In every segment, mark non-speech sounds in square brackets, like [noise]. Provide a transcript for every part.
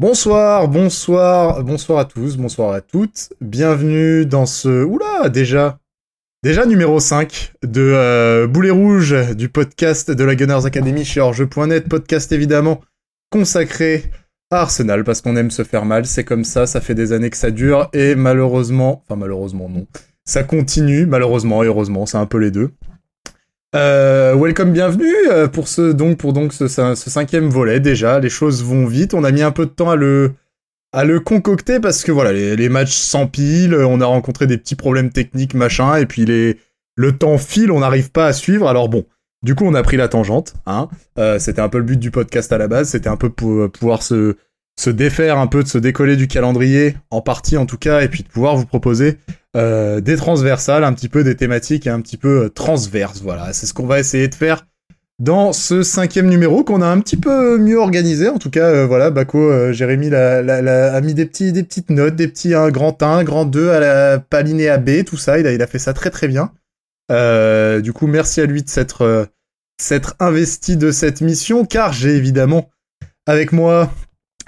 Bonsoir, bonsoir, bonsoir à tous, bonsoir à toutes. Bienvenue dans ce... Oula, déjà Déjà numéro 5 de euh, Boulet Rouge du podcast de la Gunners Academy chez Orge.net, podcast évidemment consacré à Arsenal parce qu'on aime se faire mal, c'est comme ça, ça fait des années que ça dure et malheureusement, enfin malheureusement non, ça continue, malheureusement et heureusement, c'est un peu les deux. Euh, welcome, bienvenue euh, pour ce donc pour donc ce, ce, cinquième volet déjà. Les choses vont vite. On a mis un peu de temps à le à le concocter parce que voilà les, les matchs s'empilent. On a rencontré des petits problèmes techniques machin et puis les le temps file. On n'arrive pas à suivre. Alors bon, du coup on a pris la tangente. Hein. Euh, c'était un peu le but du podcast à la base. C'était un peu pour pouvoir se se défaire un peu, de se décoller du calendrier, en partie en tout cas, et puis de pouvoir vous proposer euh, des transversales, un petit peu des thématiques un petit peu euh, transverses. Voilà, c'est ce qu'on va essayer de faire dans ce cinquième numéro qu'on a un petit peu mieux organisé. En tout cas, euh, voilà, Bako, Jérémy la, a mis des, petits, des petites notes, des petits un grand 1, grand 2 à la palinée B, tout ça. Il a, il a fait ça très très bien. du coup, merci à lui de s'être s'être investi de cette mission, car j'ai évidemment avec moi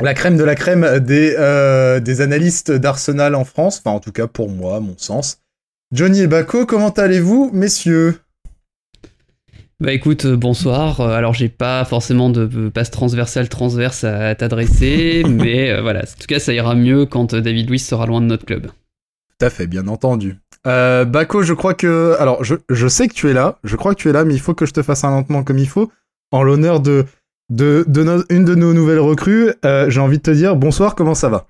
la crème de la crème des, euh, des analystes d'Arsenal en France, enfin en tout cas pour moi, mon sens. Johnny et Bako, comment allez-vous, messieurs? Bah écoute, euh, bonsoir. Euh, alors j'ai pas forcément de passe transversale transverse à t'adresser, [laughs] mais voilà, en tout cas ça ira mieux quand David Luiz sera loin de notre club. Tout à fait, bien entendu. Euh, Bako, je crois que... Alors je, je sais que tu es là, je crois que tu es là, mais il faut que je te fasse un lentement comme il faut, en l'honneur de de, une de nos nouvelles recrues. Euh, j'ai envie de te dire bonsoir, comment ça va?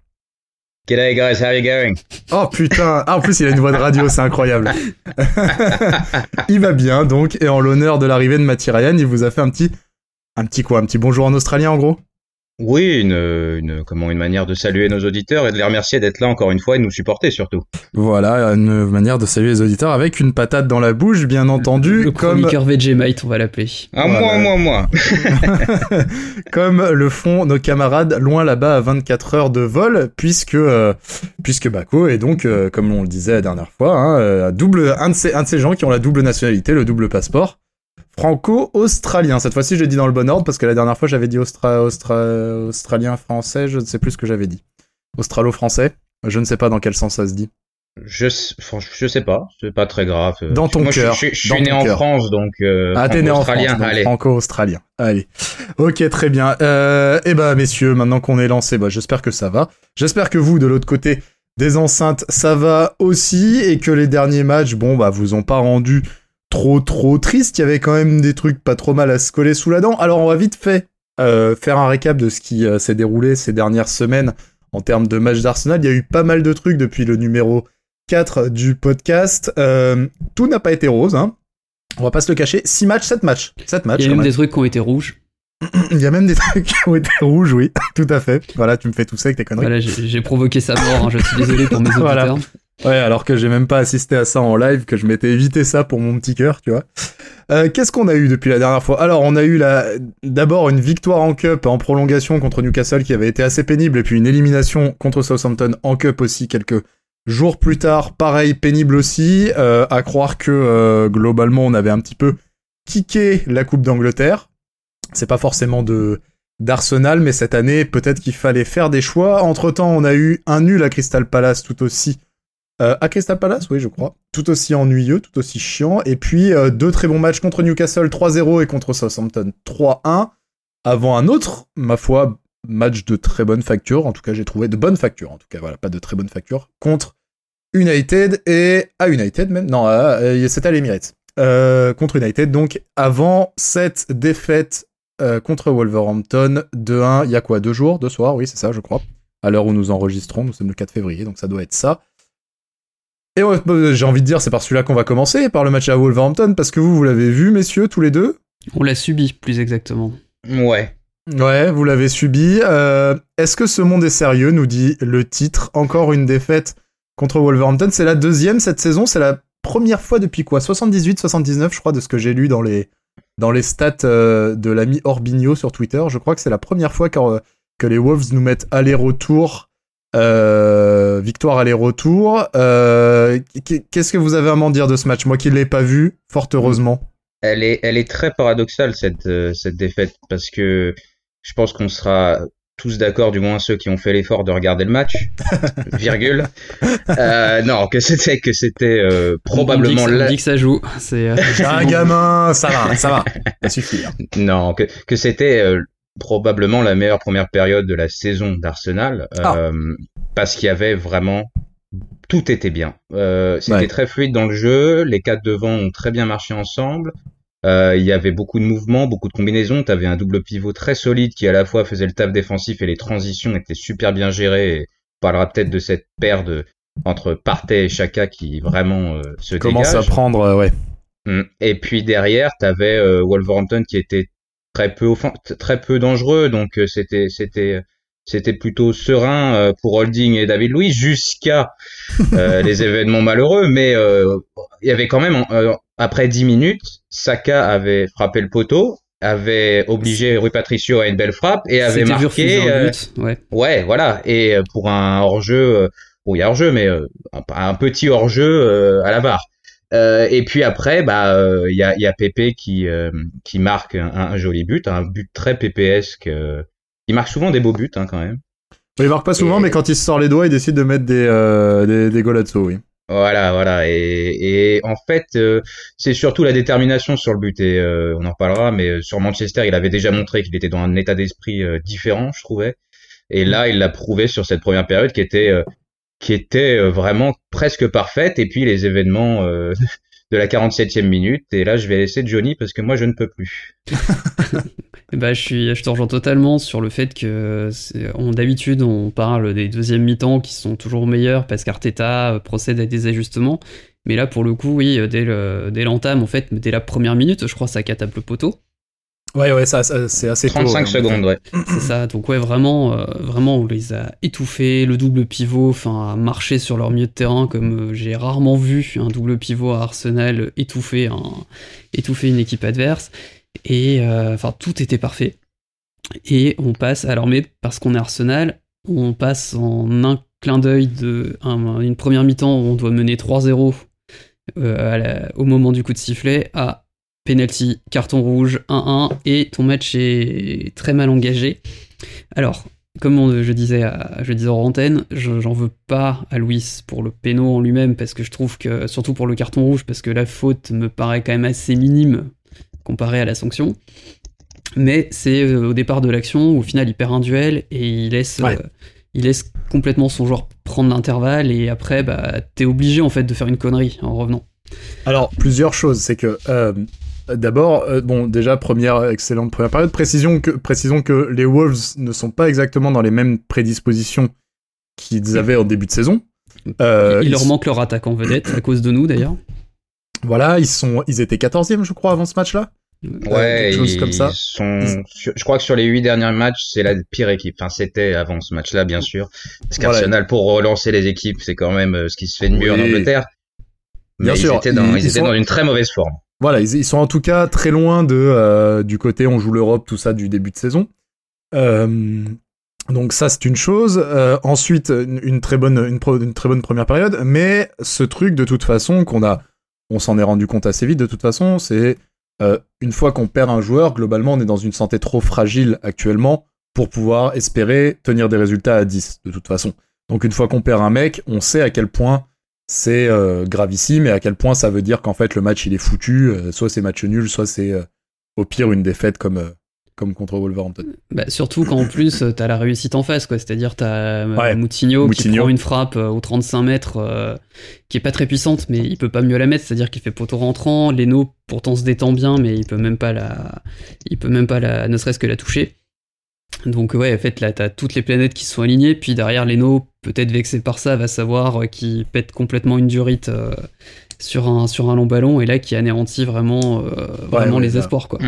G'day guys, how are you going? Oh putain, ah, en plus il a une voix de radio, c'est incroyable. [laughs] il va bien donc, et en l'honneur de l'arrivée de Matty Ryan, il vous a fait un petit, un petit quoi, un petit bonjour en australien en gros? Oui, une, une, comment, une manière de saluer nos auditeurs et de les remercier d'être là encore une fois et de nous supporter surtout. Voilà, une manière de saluer les auditeurs avec une patate dans la bouche, bien entendu. Le comme... chroniqueur Vegemite, on va l'appeler. Ah, moi, moi, moi. [laughs] [laughs] comme le font nos camarades loin là-bas à 24 heures de vol, puisque, euh, puisque Bako est donc, euh, comme on le disait la dernière fois, hein, euh, double, un de, ces, un de ces gens qui ont la double nationalité, le double passeport franco-australien. Cette fois-ci, j'ai dit dans le bon ordre parce que la dernière fois, j'avais dit australien-français, je ne sais plus ce que j'avais dit. Australo-français, je ne sais pas dans quel sens ça se dit. Je, je sais pas, c'est pas très grave. Dans ton cœur. Je, suis né en France, donc euh, ah, t'es né en France, franco-australien. Allez, ok, très bien. Euh, eh ben, messieurs, maintenant qu'on est lancé, bah, j'espère que ça va. J'espère que vous, de l'autre côté des enceintes, ça va aussi, et que les derniers matchs, bon, bah, vous ont pas rendu trop trop triste. Il y avait quand même des trucs pas trop mal à se coller sous la dent. Alors on va vite fait euh, faire un récap de ce qui euh, s'est déroulé ces dernières semaines en termes de matchs d'Arsenal. Il y a eu pas mal de trucs depuis le numéro 4 du podcast. Euh, tout n'a pas été rose, hein. On va pas se le cacher. 6 matchs, 7 matchs. 7 matchs. Il y a même, des trucs qui ont été rouges. [clears throat] Il y a même des trucs qui ont été rouges, oui, [laughs] tout à fait. Voilà, tu me fais tout ça avec tes conneries. Voilà, j'ai provoqué sa mort, hein. je suis désolé pour mes [laughs] auditeurs. Ouais, alors que j'ai même pas assisté à ça en live, que je m'étais évité ça pour mon petit cœur, tu vois. Euh, Qu'est-ce qu'on a eu depuis la dernière fois? Alors, on a eu d'abord une victoire en Cup en prolongation contre Newcastle qui avait été assez pénible, et puis une élimination contre Southampton en Cup aussi quelques jours plus tard, pareil, pénible aussi, euh, à croire que euh, globalement on avait un petit peu kické la Coupe d'Angleterre. C'est pas forcément de d'Arsenal, mais cette année, peut-être qu'il fallait faire des choix. Entre-temps, on a eu un nul à Crystal Palace tout aussi euh, à Crystal Palace, oui, je crois. Tout aussi ennuyeux, tout aussi chiant. Et puis, euh, deux très bons matchs contre Newcastle 3-0 et contre Southampton 3-1. Avant un autre, ma foi, match de très bonne facture. En tout cas, j'ai trouvé de bonne facture. En tout cas, voilà, pas de très bonne facture. Contre United et... À United même Non, euh, c'était à l'Emirates. contre United. Donc, avant cette défaite contre Wolverhampton 2-1, il y a quoi? Deux jours? Deux soirs? Oui, c'est ça, je crois. À l'heure où nous enregistrons, nous sommes le 4 février, donc ça doit être ça. Et bah, j'ai envie de dire, c'est par celui-là qu'on va commencer, par le match à Wolverhampton, parce que vous, vous l'avez vu, messieurs, tous les deux On l'a subi, plus exactement. Ouais. Ouais, vous l'avez subi. Euh, est-ce que ce monde est sérieux nous dit le titre. Encore une défaite contre Wolverhampton. C'est la deuxième cette saison. C'est la première fois depuis quoi? 78, 79, je crois, de ce que j'ai lu dans les, dans les stats euh, de l'ami Orbigno sur Twitter. Je crois que c'est la première fois que, que les Wolves nous mettent aller-retour euh, victoire aller-retour. Euh, qu'est-ce que vous avez à m'en dire de ce match Moi qui ne l'ai pas vu, fort heureusement? Elle est, elle est très paradoxale cette, euh, cette défaite parce que je pense qu'on sera tous d'accord, du moins ceux qui ont fait l'effort de regarder le match, [laughs] virgule. Euh, non, que c'était que c'était euh, probablement on dit, que, on dit que ça joue. C'est euh, un gamin, ça va, ça va, ça suffit. Hein. Non, que que c'était euh, probablement la meilleure première période de la saison d'Arsenal Ah. euh, parce qu'il y avait vraiment tout était bien. Euh, c'était Ouais. très fluide dans le jeu. Les quatre devant ont très bien marché ensemble. Euh, il y avait beaucoup de mouvements, beaucoup de combinaisons. Tu avais un double pivot très solide qui à la fois faisait le taf défensif et les transitions étaient super bien gérées. Et on parlera peut-être de cette paire de entre Partey et Chaka qui vraiment euh, se Commence dégage. à prendre, euh, ouais. Mm. Et puis derrière, t'avais euh, Wolverhampton qui était très peu très dangereux, donc euh, c'était c'était c'était plutôt serein euh, pour Holding et David Louis jusqu'à euh, [laughs] les événements malheureux. Mais euh, il y avait quand même euh, après 10 minutes, Saka avait frappé le poteau, avait obligé Rui Patricio à une belle frappe et avait marqué. euh, but. Ouais. Ouais, voilà. Et euh, pour un hors-jeu, euh, bon, il y a hors-jeu, mais euh, un, un petit hors-jeu euh, à la barre. Euh, et puis après, bah, euh, il y a, y a Pépé qui euh, qui marque un, un joli but, un but très pépesque. euh, il marque souvent des beaux buts, hein, quand même. Il marque pas souvent, Et- mais quand il se sort les doigts, il décide de mettre des, euh, des, des golazzo, oui. Voilà, voilà. Et, et en fait, euh, c'est surtout la détermination sur le but. Et euh, on en reparlera, mais euh, sur Manchester, il avait déjà montré qu'il était dans un état d'esprit euh, différent, je trouvais. Et là, il l'a prouvé sur cette première période qui était euh, qui était euh, vraiment presque parfaite. Et puis les événements euh, [laughs] de la 47e minute. Et là, je vais laisser Johnny parce que moi, je ne peux plus. Bah, [laughs] je suis, je te rejoins totalement sur le fait que d'habitude on parle des deuxièmes mi-temps qui sont toujours meilleurs parce qu'Arteta euh, procède à des ajustements. Mais là, pour le coup, oui, dès le, dès l'entame, en fait, dès la première minute, je crois, ça tape le poteau. Ouais, ouais, ça, ça- c'est assez tôt. 35 ouais, en secondes, ouais. C'est ça. Donc ouais, vraiment, euh, vraiment, on les a étouffés. Le double pivot, enfin, a marché sur leur milieu de terrain comme euh, j'ai rarement vu un double pivot à Arsenal étouffer, un, étouffer une équipe adverse. Et euh, enfin, tout était parfait. Et on passe, alors mais parce qu'on est Arsenal, on passe en un clin d'œil de un- une première mi-temps où on doit mener 3-0 euh, à la- au moment du coup de sifflet à penalty, carton rouge, 1-1 et ton match est très mal engagé. Alors, comme on- je disais, à, je disais en antenne, je- j'en veux pas à Luis pour le péno en lui-même parce que je trouve que, surtout pour le carton rouge, parce que la faute me paraît quand même assez minime comparé à la sanction. Mais c'est euh, au départ de l'action où au final il perd un duel et il laisse, Ouais. euh, il laisse complètement son joueur prendre l'intervalle et après bah, t'es obligé en fait de faire une connerie en revenant. Alors, plusieurs choses. C'est que, euh, d'abord, euh, bon, déjà, première, excellente première période. Précision que, précisons que les Wolves ne sont pas exactement dans les mêmes prédispositions qu'ils avaient en début de saison. Euh, il ils leur manque leur attaque en vedette à cause de nous d'ailleurs. Voilà, ils sont, ils étaient 14e, je crois, avant ce match-là. Ouais, quelque chose ils comme ça. sont. Ils- Je crois que sur les huit derniers matchs, c'est la pire équipe. Enfin, c'était avant ce match-là, bien sûr. Parce Voilà. qu'Arsenal, pour relancer les équipes, c'est quand même euh, ce qui se fait de mieux en. Angleterre. Mais Bien ils sûr, étaient dans, ils- ils ils étaient sont- dans une très mauvaise forme. Voilà, ils, sont en tout cas très loin euh, du côté on joue l'Europe, tout ça du début de saison. Euh, donc ça c'est une chose. Euh, ensuite une, très bonne première période, mais ce truc de toute façon qu'on a, on s'en est rendu compte assez vite de toute façon, c'est une fois qu'on perd un joueur, globalement on est dans une santé trop fragile actuellement pour pouvoir espérer tenir des résultats à 10 de toute façon. Donc une fois qu'on perd un mec, on sait à quel point c'est euh, gravissime et à quel point ça veut dire qu'en fait le match il est foutu, euh, soit c'est match nul, soit c'est euh, au pire une défaite comme, euh, comme contre Wolverhampton. Bah, surtout quand en plus t'as la réussite en face, quoi. C'est-à-dire t'as Ouais, Moutinho, qui prend une frappe aux 35 mètres qui est pas très puissante, mais il peut pas mieux la mettre. C'est-à-dire qu'il fait poteau rentrant. Leno pourtant se détend bien, mais il peut même pas la, il peut même pas la, ne serait-ce que la toucher. Donc ouais, en fait là t'as toutes les planètes qui sont alignées, puis derrière Leno, peut-être vexé par ça, va savoir euh, qui pète complètement une durite euh, sur un sur un long ballon et là qui anéantit vraiment euh, vraiment ouais, les là. espoirs quoi.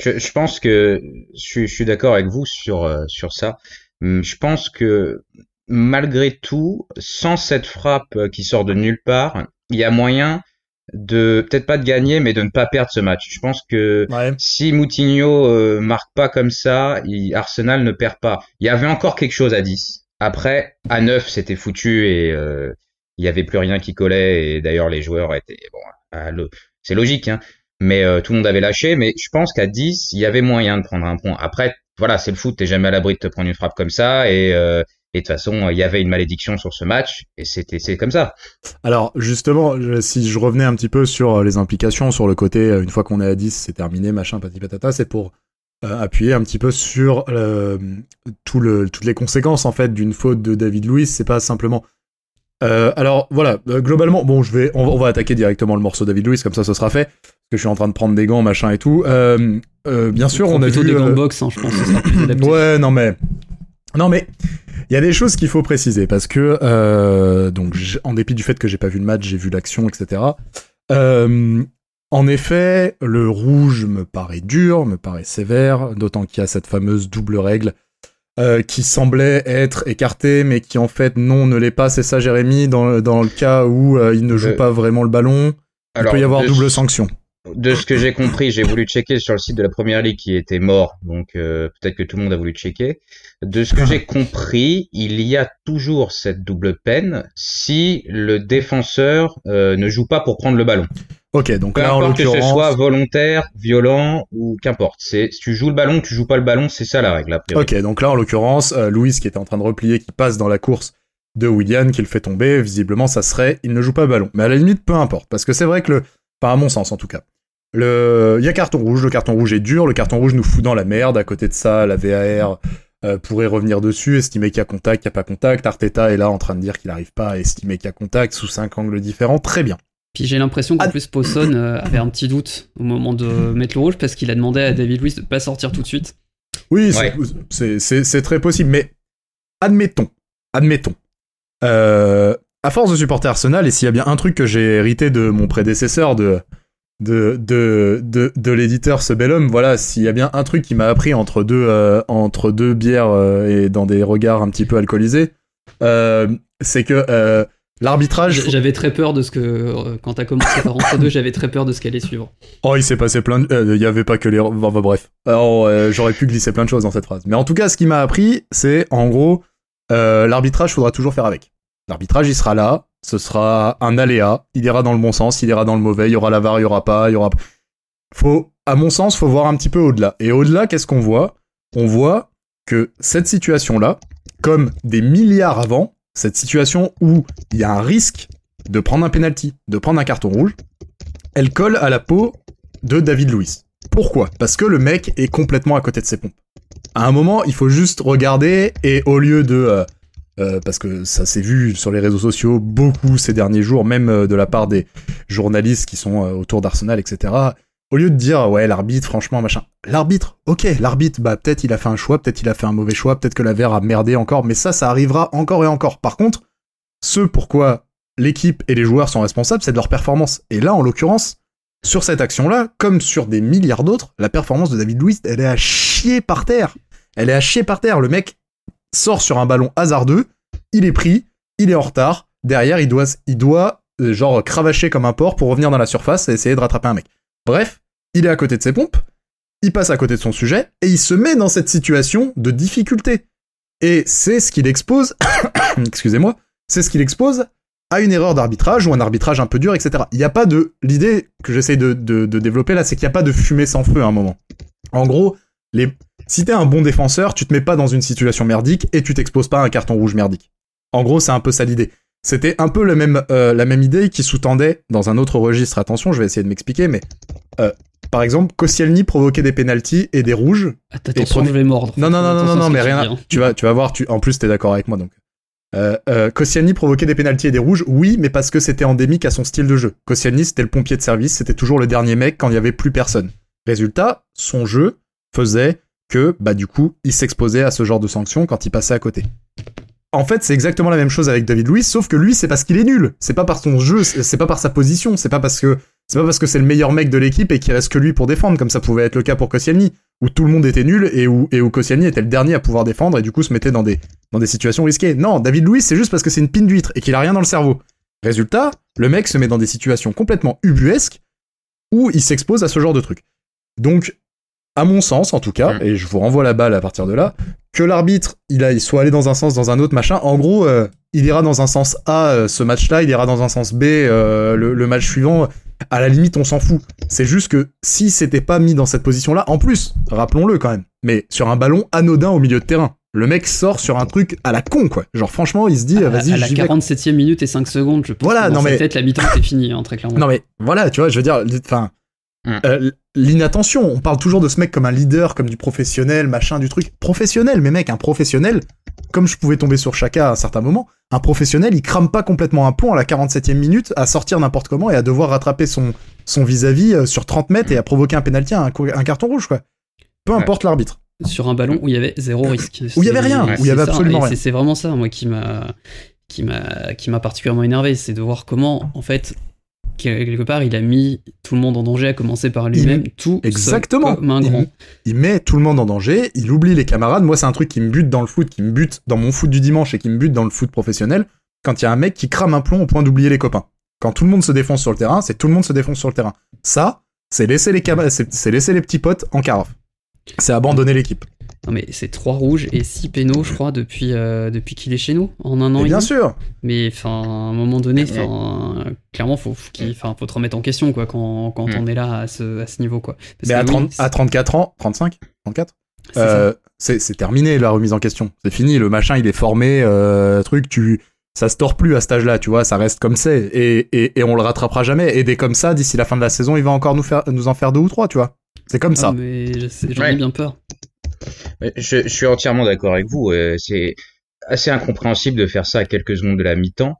Je, je pense que je, suis- je suis d'accord avec vous sur euh, sur ça. Hum, Je pense que malgré tout, sans cette frappe euh, qui sort de nulle part, il y a moyen de peut-être pas de gagner, mais de ne pas perdre ce match. Je pense que Ouais. si Moutinho euh, marque pas comme ça, il- Arsenal ne perd pas. Il y avait encore quelque chose à 10. Après, à 9, c'était foutu et euh, il y avait plus rien qui collait. Et d'ailleurs, les joueurs étaient bon. C'est logique, hein. Mais euh, tout le monde avait lâché. Mais je pense qu'à 10, il y avait moyen de prendre un point. Après, voilà, c'est le foot, t'es jamais à l'abri de te prendre une frappe comme ça, et, euh, et de toute façon, il y avait une malédiction sur ce match, et c'était c'est comme ça. Alors justement, si je revenais un petit peu sur les implications, sur le côté, une fois qu'on est à 10, c'est terminé, machin, pati patata, c'est pour appuyer un petit peu sur tout le, toutes les conséquences en fait d'une faute de David Luiz. C'est pas simplement euh, alors voilà, euh, globalement, bon, je vais, on, va attaquer directement le morceau David Luiz, comme ça, ce sera fait. Parce que je suis en train de prendre des gants, machin et tout. Euh, euh bien sûr, on a vu des gants box, hein, je pense. [laughs] ouais, non mais, non mais, il y a des choses qu'il faut préciser parce que euh, donc, en dépit du fait que j'ai pas vu le match, j'ai vu l'action, etc. en effet, le rouge me paraît dur, me paraît sévère, d'autant qu'il y a cette fameuse double règle euh, qui semblait être écarté, mais qui en fait non ne l'est pas. C'est ça, Jérémy, dans, dans le cas où euh, il ne joue pas vraiment le ballon. il peut y avoir double sanction. De ce que j'ai compris, j'ai voulu checker sur le site de la première ligue qui était mort, donc euh, peut-être que tout le monde a voulu checker. De ce que j'ai compris, il y a toujours cette double peine si le défenseur ne joue pas pour prendre le ballon. Ok, donc Peu là importe en que ce soit volontaire, violent ou qu'importe. C'est si tu joues le ballon, tu joues pas le ballon, c'est ça la règle. Ok, donc là en l'occurrence, euh, Louis qui était en train de replier, qui passe dans la course de William, qui le fait tomber, visiblement ça serait, il ne joue pas le ballon. Mais à la limite, peu importe, parce que c'est vrai que le, enfin à mon sens en tout cas, le, il y a carton rouge, le carton rouge est dur, le carton rouge nous fout dans la merde. À côté de ça, la VAR euh, pourrait revenir dessus, estimer qu'il y a contact, qu'il n'y a pas contact. Arteta est là en train de dire qu'il n'arrive pas à estimer qu'il y a contact sous cinq angles différents. Très bien. Puis j'ai l'impression qu'en ah. plus Posson euh, avait un petit doute au moment de mettre le rouge parce qu'il a demandé à David Luiz de pas sortir tout de suite. Oui, c'est très possible, mais admettons, admettons. Euh, à force de supporter Arsenal, et s'il y a bien un truc que j'ai hérité de mon prédécesseur, de, de, de, de, l'éditeur, ce bel homme, voilà, s'il y a bien un truc qui m'a appris entre deux, euh, entre deux bières et dans des regards un petit peu alcoolisés, c'est que L'arbitrage. J'avais très peur de ce que. Euh, quand t'as commencé par entre deux, j'avais très peur de ce qu'allait suivre. Oh, il s'est passé plein de. Euh, il y avait pas que les. bref. Alors, euh, j'aurais pu glisser plein de choses dans cette phrase. Mais en tout cas, ce qui m'a appris, c'est en gros, l'arbitrage, faudra toujours faire avec. L'arbitrage, il sera là. Ce sera un aléa. Il ira dans le bon sens, il ira dans le mauvais. Il y aura la VAR, il y aura pas. Il y aura. Faut, à mon sens, faut voir un petit peu au-delà. Et au-delà, qu'est-ce qu'on voit? On voit que cette situation-là, comme des milliards avant, cette situation où il y a un risque de prendre un penalty, de prendre un carton rouge, elle colle à la peau de David Luiz. Pourquoi? Parce que le mec est complètement à côté de ses pompes. À un moment, il faut juste regarder et au lieu de euh, euh, parce que ça s'est vu sur les réseaux sociaux beaucoup ces derniers jours, même euh, de la part des journalistes qui sont autour d'Arsenal, etc. Au lieu de dire ouais l'arbitre franchement machin, l'arbitre, ok l'arbitre bah peut-être il a fait un choix, peut-être il a fait un mauvais choix, peut-être que la VR a merdé encore, mais ça ça arrivera encore et encore. Par contre, ce pourquoi l'équipe et les joueurs sont responsables, c'est de leur performance. Et là en l'occurrence, sur cette action-là, comme sur des milliards d'autres, la performance de David Luiz, elle est à chier par terre. Elle est à chier par terre. Le mec sort sur un ballon hasardeux, il est pris, il est en retard. Derrière, il doit, il doit euh, genre cravacher comme un porc pour revenir dans la surface et essayer de rattraper un mec. Bref, il est à côté de ses pompes, il passe à côté de son sujet, et il se met dans cette situation de difficulté. Et c'est ce qu'il expose, [coughs] excusez-moi, c'est ce qu'il expose à une erreur d'arbitrage ou un arbitrage un peu dur, etc. Il n'y a pas de... L'idée que j'essaie de, développer là, c'est qu'il n'y a pas de fumée sans feu à un moment. En gros, les... si t'es un bon défenseur, tu te mets pas dans une situation merdique et tu t'exposes pas à un carton rouge merdique. En gros, c'est un peu ça l'idée. C'était un peu même, euh, la même idée qui sous-tendait dans un autre registre. Attention, je vais essayer de m'expliquer, mais euh, par exemple, Koscielny provoquait des pénalties et des rouges. attention, je vais mordre. Non, non, non, non, non, mais rien. Tu vas, tu vas voir. Tu, en plus, t'es d'accord avec moi, donc. Euh, euh, Koscielny provoquait des pénalties et des rouges, oui, mais parce que c'était endémique à son style de jeu. Koscielny, c'était le pompier de service, c'était toujours le dernier mec quand il y avait plus personne. Résultat, son jeu faisait que, bah, du coup, il s'exposait à ce genre de sanctions quand il passait à côté en fait, c'est exactement la même chose avec David Luiz, sauf que lui, c'est parce qu'il est nul. C'est pas par son jeu, c'est pas par sa position, c'est pas parce que c'est pas parce que c'est le meilleur mec de l'équipe et qu'il reste que lui pour défendre, comme ça pouvait être le cas pour Koscielny, où tout le monde était nul et où, et où Koscielny était le dernier à pouvoir défendre et du coup se mettait dans des, dans des situations risquées. Non, David Luiz, c'est juste parce que c'est une pine d'huître et qu'il a rien dans le cerveau. Résultat, le mec se met dans des situations complètement ubuesques où il s'expose à ce genre de truc. Donc, à mon sens en tout cas, mm. et je vous renvoie la balle à partir de là, que l'arbitre il, a, il soit allé dans un sens, dans un autre machin, en gros, euh, il ira dans un sens A euh, ce match-là, il ira dans un sens B euh, le, match suivant. à la limite, on s'en fout. C'est juste que si c'était pas mis dans cette position-là, en plus, rappelons-le quand même, mais sur un ballon anodin au milieu de terrain, le mec sort sur un truc à la con, quoi. Genre, franchement, il se dit, À, vas-y, à la j'y vais. 47e minute et 5 secondes, je pense. Voilà, que dans non, sa mais- tête, la mi-temps, c'est fini, hein, très clairement. Non, mais voilà, tu vois, je veux dire, enfin, Mm. euh, l'inattention. On parle toujours de ce mec comme un leader, comme du professionnel, machin, du truc. Professionnel, mais mec, un professionnel, comme je pouvais tomber sur Chaka à un certain moment, un professionnel, il crame pas complètement un pont à la 47e minute à sortir n'importe comment et à devoir rattraper son, son vis-à-vis euh, sur 30 mètres et à provoquer un pénalty, un, un carton rouge, quoi. Peu Ouais. importe l'arbitre. sur un ballon où il y avait zéro risque. Où il y avait rien, où il y c'est avait ça, absolument et rien. c'est- C'est vraiment ça, moi, qui m'a, qui m'a, qui m'a particulièrement énervé, c'est de voir comment, en fait, quelque part, il a mis tout le monde en danger, à commencer par lui-même, tout seul, Exactement. comme un grand. il met tout le monde en danger, il oublie les camarades. Moi, c'est un truc qui me bute dans le foot, qui me bute dans mon foot du dimanche et qui me bute dans le foot professionnel. Quand il y a un mec qui crame un plomb au point d'oublier les copains. Quand tout le monde se défonce sur le terrain, c'est tout le monde se défonce sur le terrain. Ça, c'est laisser les c'est laisser les petits potes en carafe. C'est abandonner l'équipe. Non, mais c'est trois rouges et six pénaux, je crois, depuis, euh, depuis qu'il est chez nous, en un an Et bien sûr. Mais enfin, à un moment donné, clairement, faut, enfin, faut te remettre en question, quoi, quand, quand Mm. on est là à ce, à ce niveau, quoi. Parce Mais à, que 30 oui, à 34 ans, 35, 34, c'est ça. euh, c'est c'est terminé la remise en question. C'est fini. Le machin, il est formé. Euh, truc, tu, ça se tord plus à cet âge-là. Tu vois, ça reste comme c'est. Et, et, et on le rattrapera jamais. Et des comme ça, d'ici la fin de la saison, il va encore nous faire, nous en faire deux ou trois. Tu vois. C'est comme Ah, ça. mais j'en Ouais. ai bien peur. Je, je suis entièrement d'accord avec vous. euh, C'est assez incompréhensible de faire ça à quelques secondes de la mi-temps,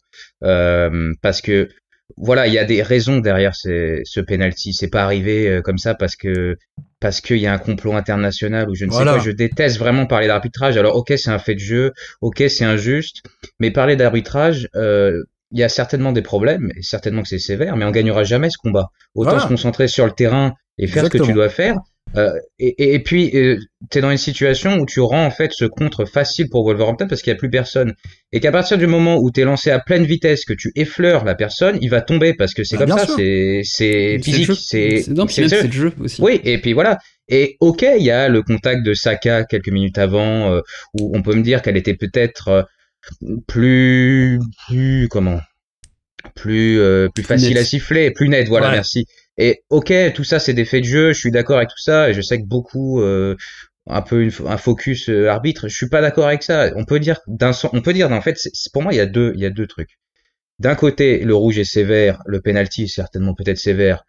euh, parce que voilà, il y a des raisons derrière ces- ce penalty. C'est pas arrivé euh, comme ça parce que parce qu'il y a un complot international ou je ne Voilà. sais quoi. Je déteste vraiment parler d'arbitrage. Alors ok, c'est un fait de jeu, ok, c'est injuste, mais parler d'arbitrage. euh, il y a certainement des problèmes, et certainement que c'est sévère, mais on gagnera jamais ce combat. Autant Voilà. se concentrer sur le terrain et faire ce que tu dois faire. Euh, et, et, et puis, euh, t'es dans une situation où tu rends en fait ce contre facile pour Wolverhampton parce qu'il y a plus personne. Et qu'à partir du moment où t'es lancé à pleine vitesse, que tu effleures la personne, il va tomber parce que c'est Bah, comme ça, c'est physique, c'est le jeu. c'est le jeu aussi. Oui, et puis voilà. Et ok, il y a le contact de Saka quelques minutes avant, euh, où on peut me dire qu'elle était peut-être euh, plus, plus comment, plus euh, plus facile à siffler, plus nette. Voilà, Ouais. merci. Et ok, tout ça c'est des faits de jeu. Je suis d'accord avec tout ça, et je sais que beaucoup euh, un peu une- un focus euh, arbitre. Je suis pas d'accord avec ça. On peut dire d'un on peut dire en fait, c'est- c'est- pour moi il y a deux, il y a deux trucs. D'un côté, le rouge est sévère, le penalty est certainement peut-être sévère.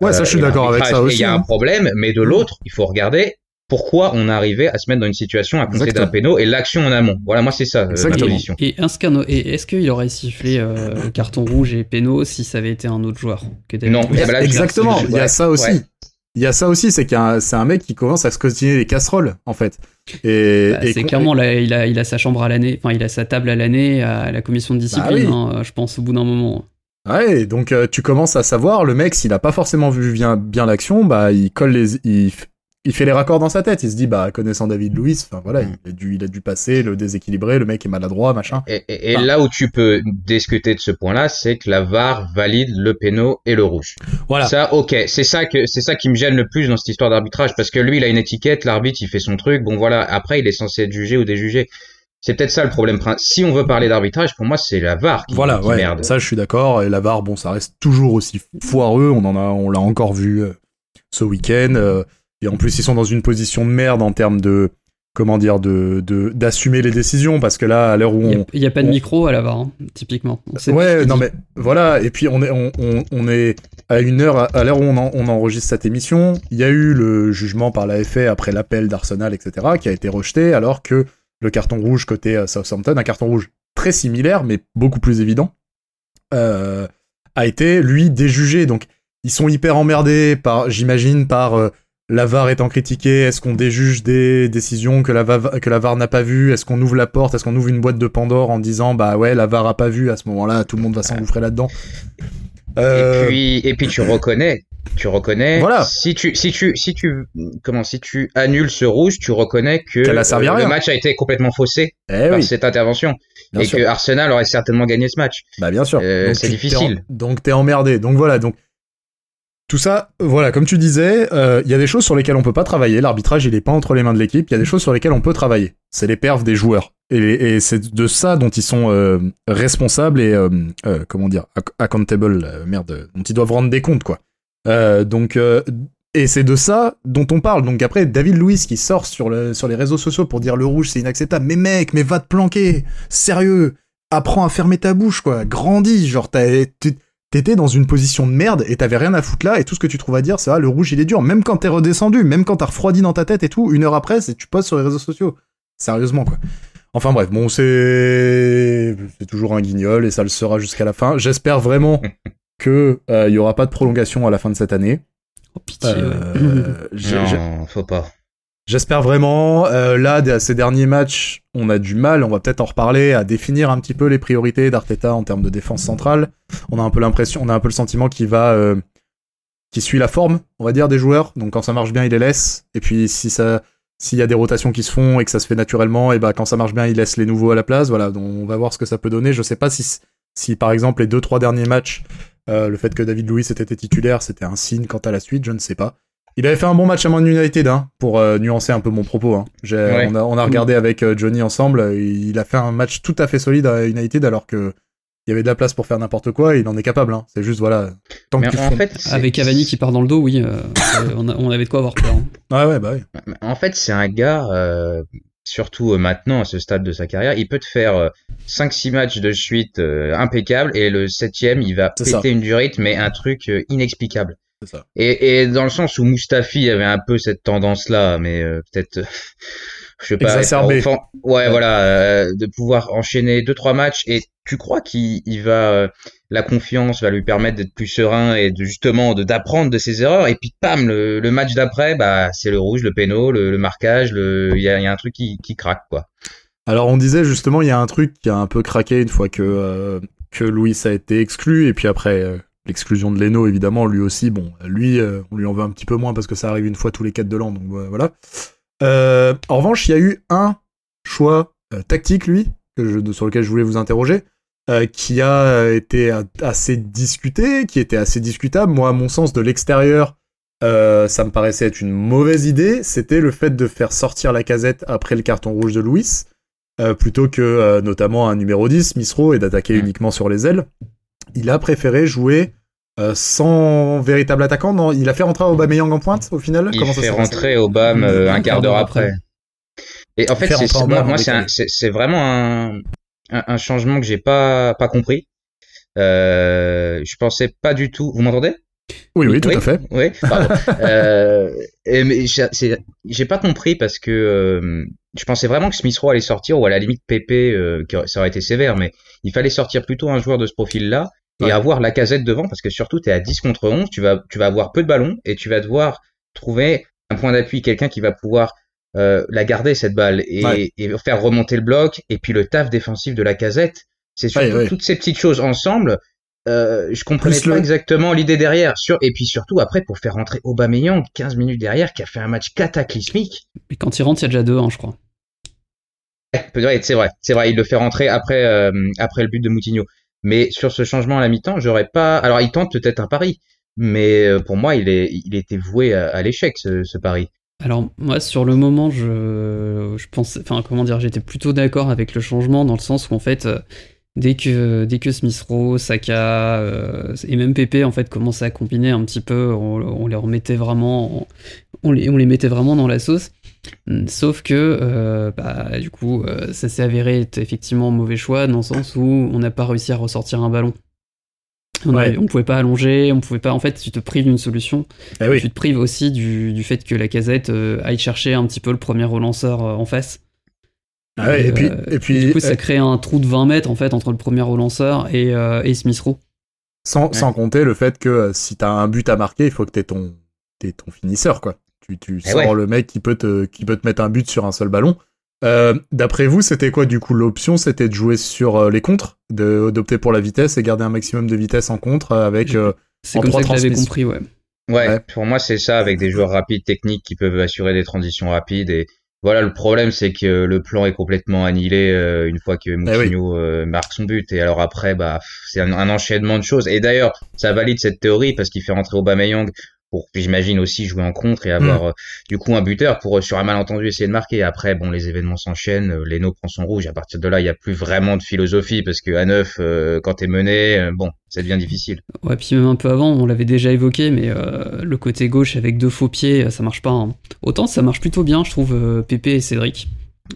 Ouais, ça, je suis Euh, d'accord avec ça aussi. Il y a un hein. problème, mais de l'autre, il faut regarder pourquoi on est arrivé à se mettre dans une situation à compter d'un péno et l'action en amont. Voilà, moi c'est ça euh, ma Exactement. position. Et, et est-ce qu'il aurait sifflé euh, carton rouge et pénaux si ça avait été un autre joueur que David Non, Luiz eh ben là, Exactement. Il y a ça aussi. ouais. Il y a ça aussi, c'est qu'un, c'est un mec qui commence à se cotiner les casseroles, en fait. Et, Bah, et c'est clairement là, il a, il a sa chambre à l'année, enfin il a sa table à l'année à la commission de discipline, Bah oui. hein, je pense au bout d'un moment. Ouais, donc euh, tu commences à savoir, le mec, s'il a pas forcément vu bien, bien l'action, bah il colle les, il, il fait les raccords dans sa tête. Il se dit, bah connaissant David Luiz, enfin voilà, Mm. il a dû, il a dû passer le déséquilibré, le mec est maladroit, machin. Et, et- et là où tu peux discuter de ce point-là, c'est que la VAR valide le péno et le rouge. Voilà. Ça, ok, c'est ça que c'est ça qui me gêne le plus dans cette histoire d'arbitrage parce que lui, il a une étiquette, l'arbitre, il fait son truc. Bon voilà, après, il est censé être jugé ou déjugé. C'est peut-être ça le problème. Si on veut parler d'arbitrage, pour moi, c'est la VAR qui, Voilà, qui ouais. merde. Ça, je suis d'accord. Et la VAR, bon, ça reste toujours aussi foireux. On en a, on l'a encore vu euh, ce week-end. Et en plus, ils sont dans une position de merde en termes de, comment dire, de, d'assumer les décisions parce que là, à l'heure où Il on, n'y a, pas de on- micro à la VAR, hein, typiquement. On Ouais, non dit. mais voilà. Et puis on est, on, on, est à une heure, à, l'heure où on, en- on enregistre cette émission, il y a eu le jugement par la FA après l'appel d'Arsenal, etc., qui a été rejeté, alors que le carton rouge côté euh, Southampton, un carton rouge très similaire, mais beaucoup plus évident, euh, a été lui déjugé. Donc ils sont hyper emmerdés par, j'imagine, par euh, la VAR étant critiquée. Est-ce qu'on déjuge des décisions que la VAR, que la VAR n'a pas vues? Est-ce qu'on ouvre la porte? Est-ce qu'on ouvre une boîte de Pandore en disant bah ouais la VAR a pas vu à ce moment-là, tout le monde va s'engouffrer là-dedans? Euh, Et puis, et puis tu reconnais, tu reconnais. Voilà. Si tu, si tu, si tu, comment, si tu annules ce rouge, tu reconnais que euh, le match a été complètement faussé eh par oui, cette intervention bien et sûr. que Arsenal aurait certainement gagné ce match. Bah bien sûr. Euh, c'est difficile. en- donc t'es emmerdé. Donc voilà. Donc tout ça, voilà, comme tu disais, euh, il y a des choses sur lesquelles on peut pas travailler. L'arbitrage, il est pas entre les mains de l'équipe. Il y a des choses sur lesquelles on peut travailler. C'est les perfs des joueurs. Et, c'est de ça dont ils sont euh, responsables et euh, euh, comment dire accountable, merde, dont ils doivent rendre des comptes quoi. donc et c'est de ça dont on parle. Donc après David Louis qui sort sur sur les réseaux sociaux pour dire le rouge c'est inacceptable. Mais mec, mais va te planquer, sérieux, apprends à fermer ta bouche quoi, grandis, genre t'étais dans une position de merde et t'avais rien à foutre là et tout ce que tu trouves à dire c'est ah le rouge il est dur. Même quand t'es redescendu, même quand t'as refroidi dans ta tête et tout, une heure après c'est tu poses sur les réseaux sociaux. Sérieusement quoi. Enfin bref, bon, c'est c'est toujours un guignol et ça le sera jusqu'à la fin. J'espère vraiment [laughs] que il euh, y aura pas de prolongation à la fin de cette année. Oh pitié. Euh, non, faut pas. J'espère vraiment. Euh, là, ces derniers matchs, on a du mal. On va peut-être en reparler à définir un petit peu les priorités d'Arteta en termes de défense centrale. On a un peu l'impression, on a un peu le sentiment qu'il va, qui suit la forme, on va dire, des joueurs. Donc quand ça marche bien, il les laisse. Et puis si ça, s'il y a des rotations qui se font et que ça se fait naturellement, et bah quand ça marche bien, il laisse les nouveaux à la place. Voilà, donc on va voir ce que ça peut donner. Je sais pas si, si par exemple les deux trois derniers matchs, euh, le fait que David Louis était titulaire, c'était un signe quant à la suite, je ne sais pas. Il avait fait un bon match à Man United, hein, pour euh, nuancer un peu mon propos. Hein. On, a, on a regardé avec euh, Johnny ensemble. Il a fait un match tout à fait solide à United alors que il y avait de la place pour faire n'importe quoi, il en est capable. Hein. C'est juste, voilà. Tant que en fait, Avec Cavani qui part dans le dos, oui, euh, [laughs] on, avait de quoi avoir peur. Hein. Ah ouais, bah oui. En fait, c'est un gars, euh, surtout euh, maintenant, à ce stade de sa carrière, il peut te faire 5-6 matchs de suite impeccables, et le septième, il va péter une durite, mais un truc inexplicable. Ça. Et, et, dans le sens où Mustafi avait un peu cette tendance-là, mais peut-être [laughs] je sais pas, ouais, ouais, voilà, euh, de pouvoir enchaîner deux trois matchs. Et tu crois qu'il va, euh, la confiance va lui permettre d'être plus serein et de justement de d'apprendre de ses erreurs? Et puis pam, le, le match d'après, bah c'est le rouge, le péno, le, marquage, le, il y a, y a, un truc qui, qui craque quoi. Alors on disait justement, il y a un truc qui a un peu craqué une fois que euh, que Louis a été exclu et puis après. L'exclusion de Leno, évidemment, lui aussi, bon, lui, on lui en veut un petit peu moins parce que ça arrive une fois tous les quatre de l'an, donc voilà. Euh, en revanche, il y a eu un choix euh, tactique, lui, que sur lequel je voulais vous interroger, euh, qui a été assez discuté, qui était assez discutable. Moi, à mon sens, de l'extérieur, ça me paraissait être une mauvaise idée. C'était le fait de faire sortir la casette après le carton rouge de Louis, plutôt que notamment un numéro 10, Misro, et d'attaquer uniquement sur les ailes. Il a préféré jouer euh, sans véritable attaquant. Non, il a fait rentrer Aubameyang en pointe au final. Il fait rentrer Aubame euh, un quart d'heure après. Et en fait, c'est moi, c'est vraiment un, un, changement que j'ai pas pas compris. Euh, je pensais pas du tout. Vous m'entendez? Oui, oui, tout à fait. Oui, pardon. [laughs] euh, mais j'ai pas compris parce que euh, je pensais vraiment que Smith Rowe allait sortir ou à la limite Pépé, euh, ça aurait été sévère, mais il fallait sortir plutôt un joueur de ce profil-là et avoir la casette devant parce que surtout tu es à 10 contre 11, tu vas, tu vas avoir peu de ballons et tu vas devoir trouver un point d'appui, quelqu'un qui va pouvoir euh, la garder cette balle et, et, faire remonter le bloc et puis le taf défensif de la casette. C'est surtout toutes ces petites choses ensemble. Euh, je comprenais pas exactement l'idée derrière. Sur, et puis surtout après pour faire rentrer Aubameyang 15 minutes derrière qui a fait un match cataclysmique. Mais quand il rentre, il y a déjà deux, hein, je crois. C'est vrai, c'est vrai, il le fait rentrer après euh, après le but de Moutinho. Mais sur ce changement à la mi-temps, j'aurais pas. Alors, il tente peut-être un pari, mais euh, pour moi, il est, il était voué à, l'échec ce, ce, pari. Alors moi, sur le moment, je, je pense, enfin comment dire, j'étais plutôt d'accord avec le changement dans le sens où en fait, euh, dès que dès que Smith Rowe, Saka euh, et même Pepe en fait commençaient à combiner un petit peu, on, les remettait vraiment, on les, on les mettait vraiment dans la sauce. Sauf que, euh, bah, du coup, euh, ça s'est avéré être effectivement un mauvais choix dans le sens où on n'a pas réussi à ressortir un ballon. On, ne pouvait pas allonger, on pouvait pas. En fait, tu te prives d'une solution. Eh tu te prives aussi du, fait que la casette euh, aille chercher un petit peu le premier relanceur en face. Ah et, puis, et puis, du coup, ça crée un trou de 20 mètres en fait entre le premier relanceur et, et Smith Rowe. Sans, sans, compter le fait que si t'as un but à marquer, il faut que t'aies ton, aies ton finisseur, quoi. Tu, tu eh sors le mec qui peut, te, qui peut te mettre un but sur un seul ballon. Euh, D'après vous, c'était quoi du coup l'option? C'était de jouer sur euh, les contres, d'opter pour la vitesse et garder un maximum de vitesse en contre avec. Euh, c'est comme ça que j'avais compris, ouais. ouais. pour moi c'est ça, avec des joueurs rapides, techniques qui peuvent assurer des transitions rapides. Et voilà, le problème c'est que le plan est complètement annihilé euh, une fois que eh Moutinho marque son but. Et alors après, bah c'est un, un, enchaînement de choses. Et d'ailleurs, ça valide cette théorie parce qu'il fait rentrer Aubameyang pour j'imagine aussi jouer en contre et avoir Mm. euh, du coup un buteur pour euh, sur un malentendu essayer de marquer. Après bon les événements s'enchaînent, euh, Leno prend son rouge. À partir de là il y a plus vraiment de philosophie parce que à neuf euh, quand t'es mené euh, bon ça devient difficile. Ouais, puis même un peu avant, on l'avait déjà évoqué, mais euh, le côté gauche avec deux faux pieds, ça marche pas. hein. Autant ça marche plutôt bien, je trouve, Pépé et Cédric.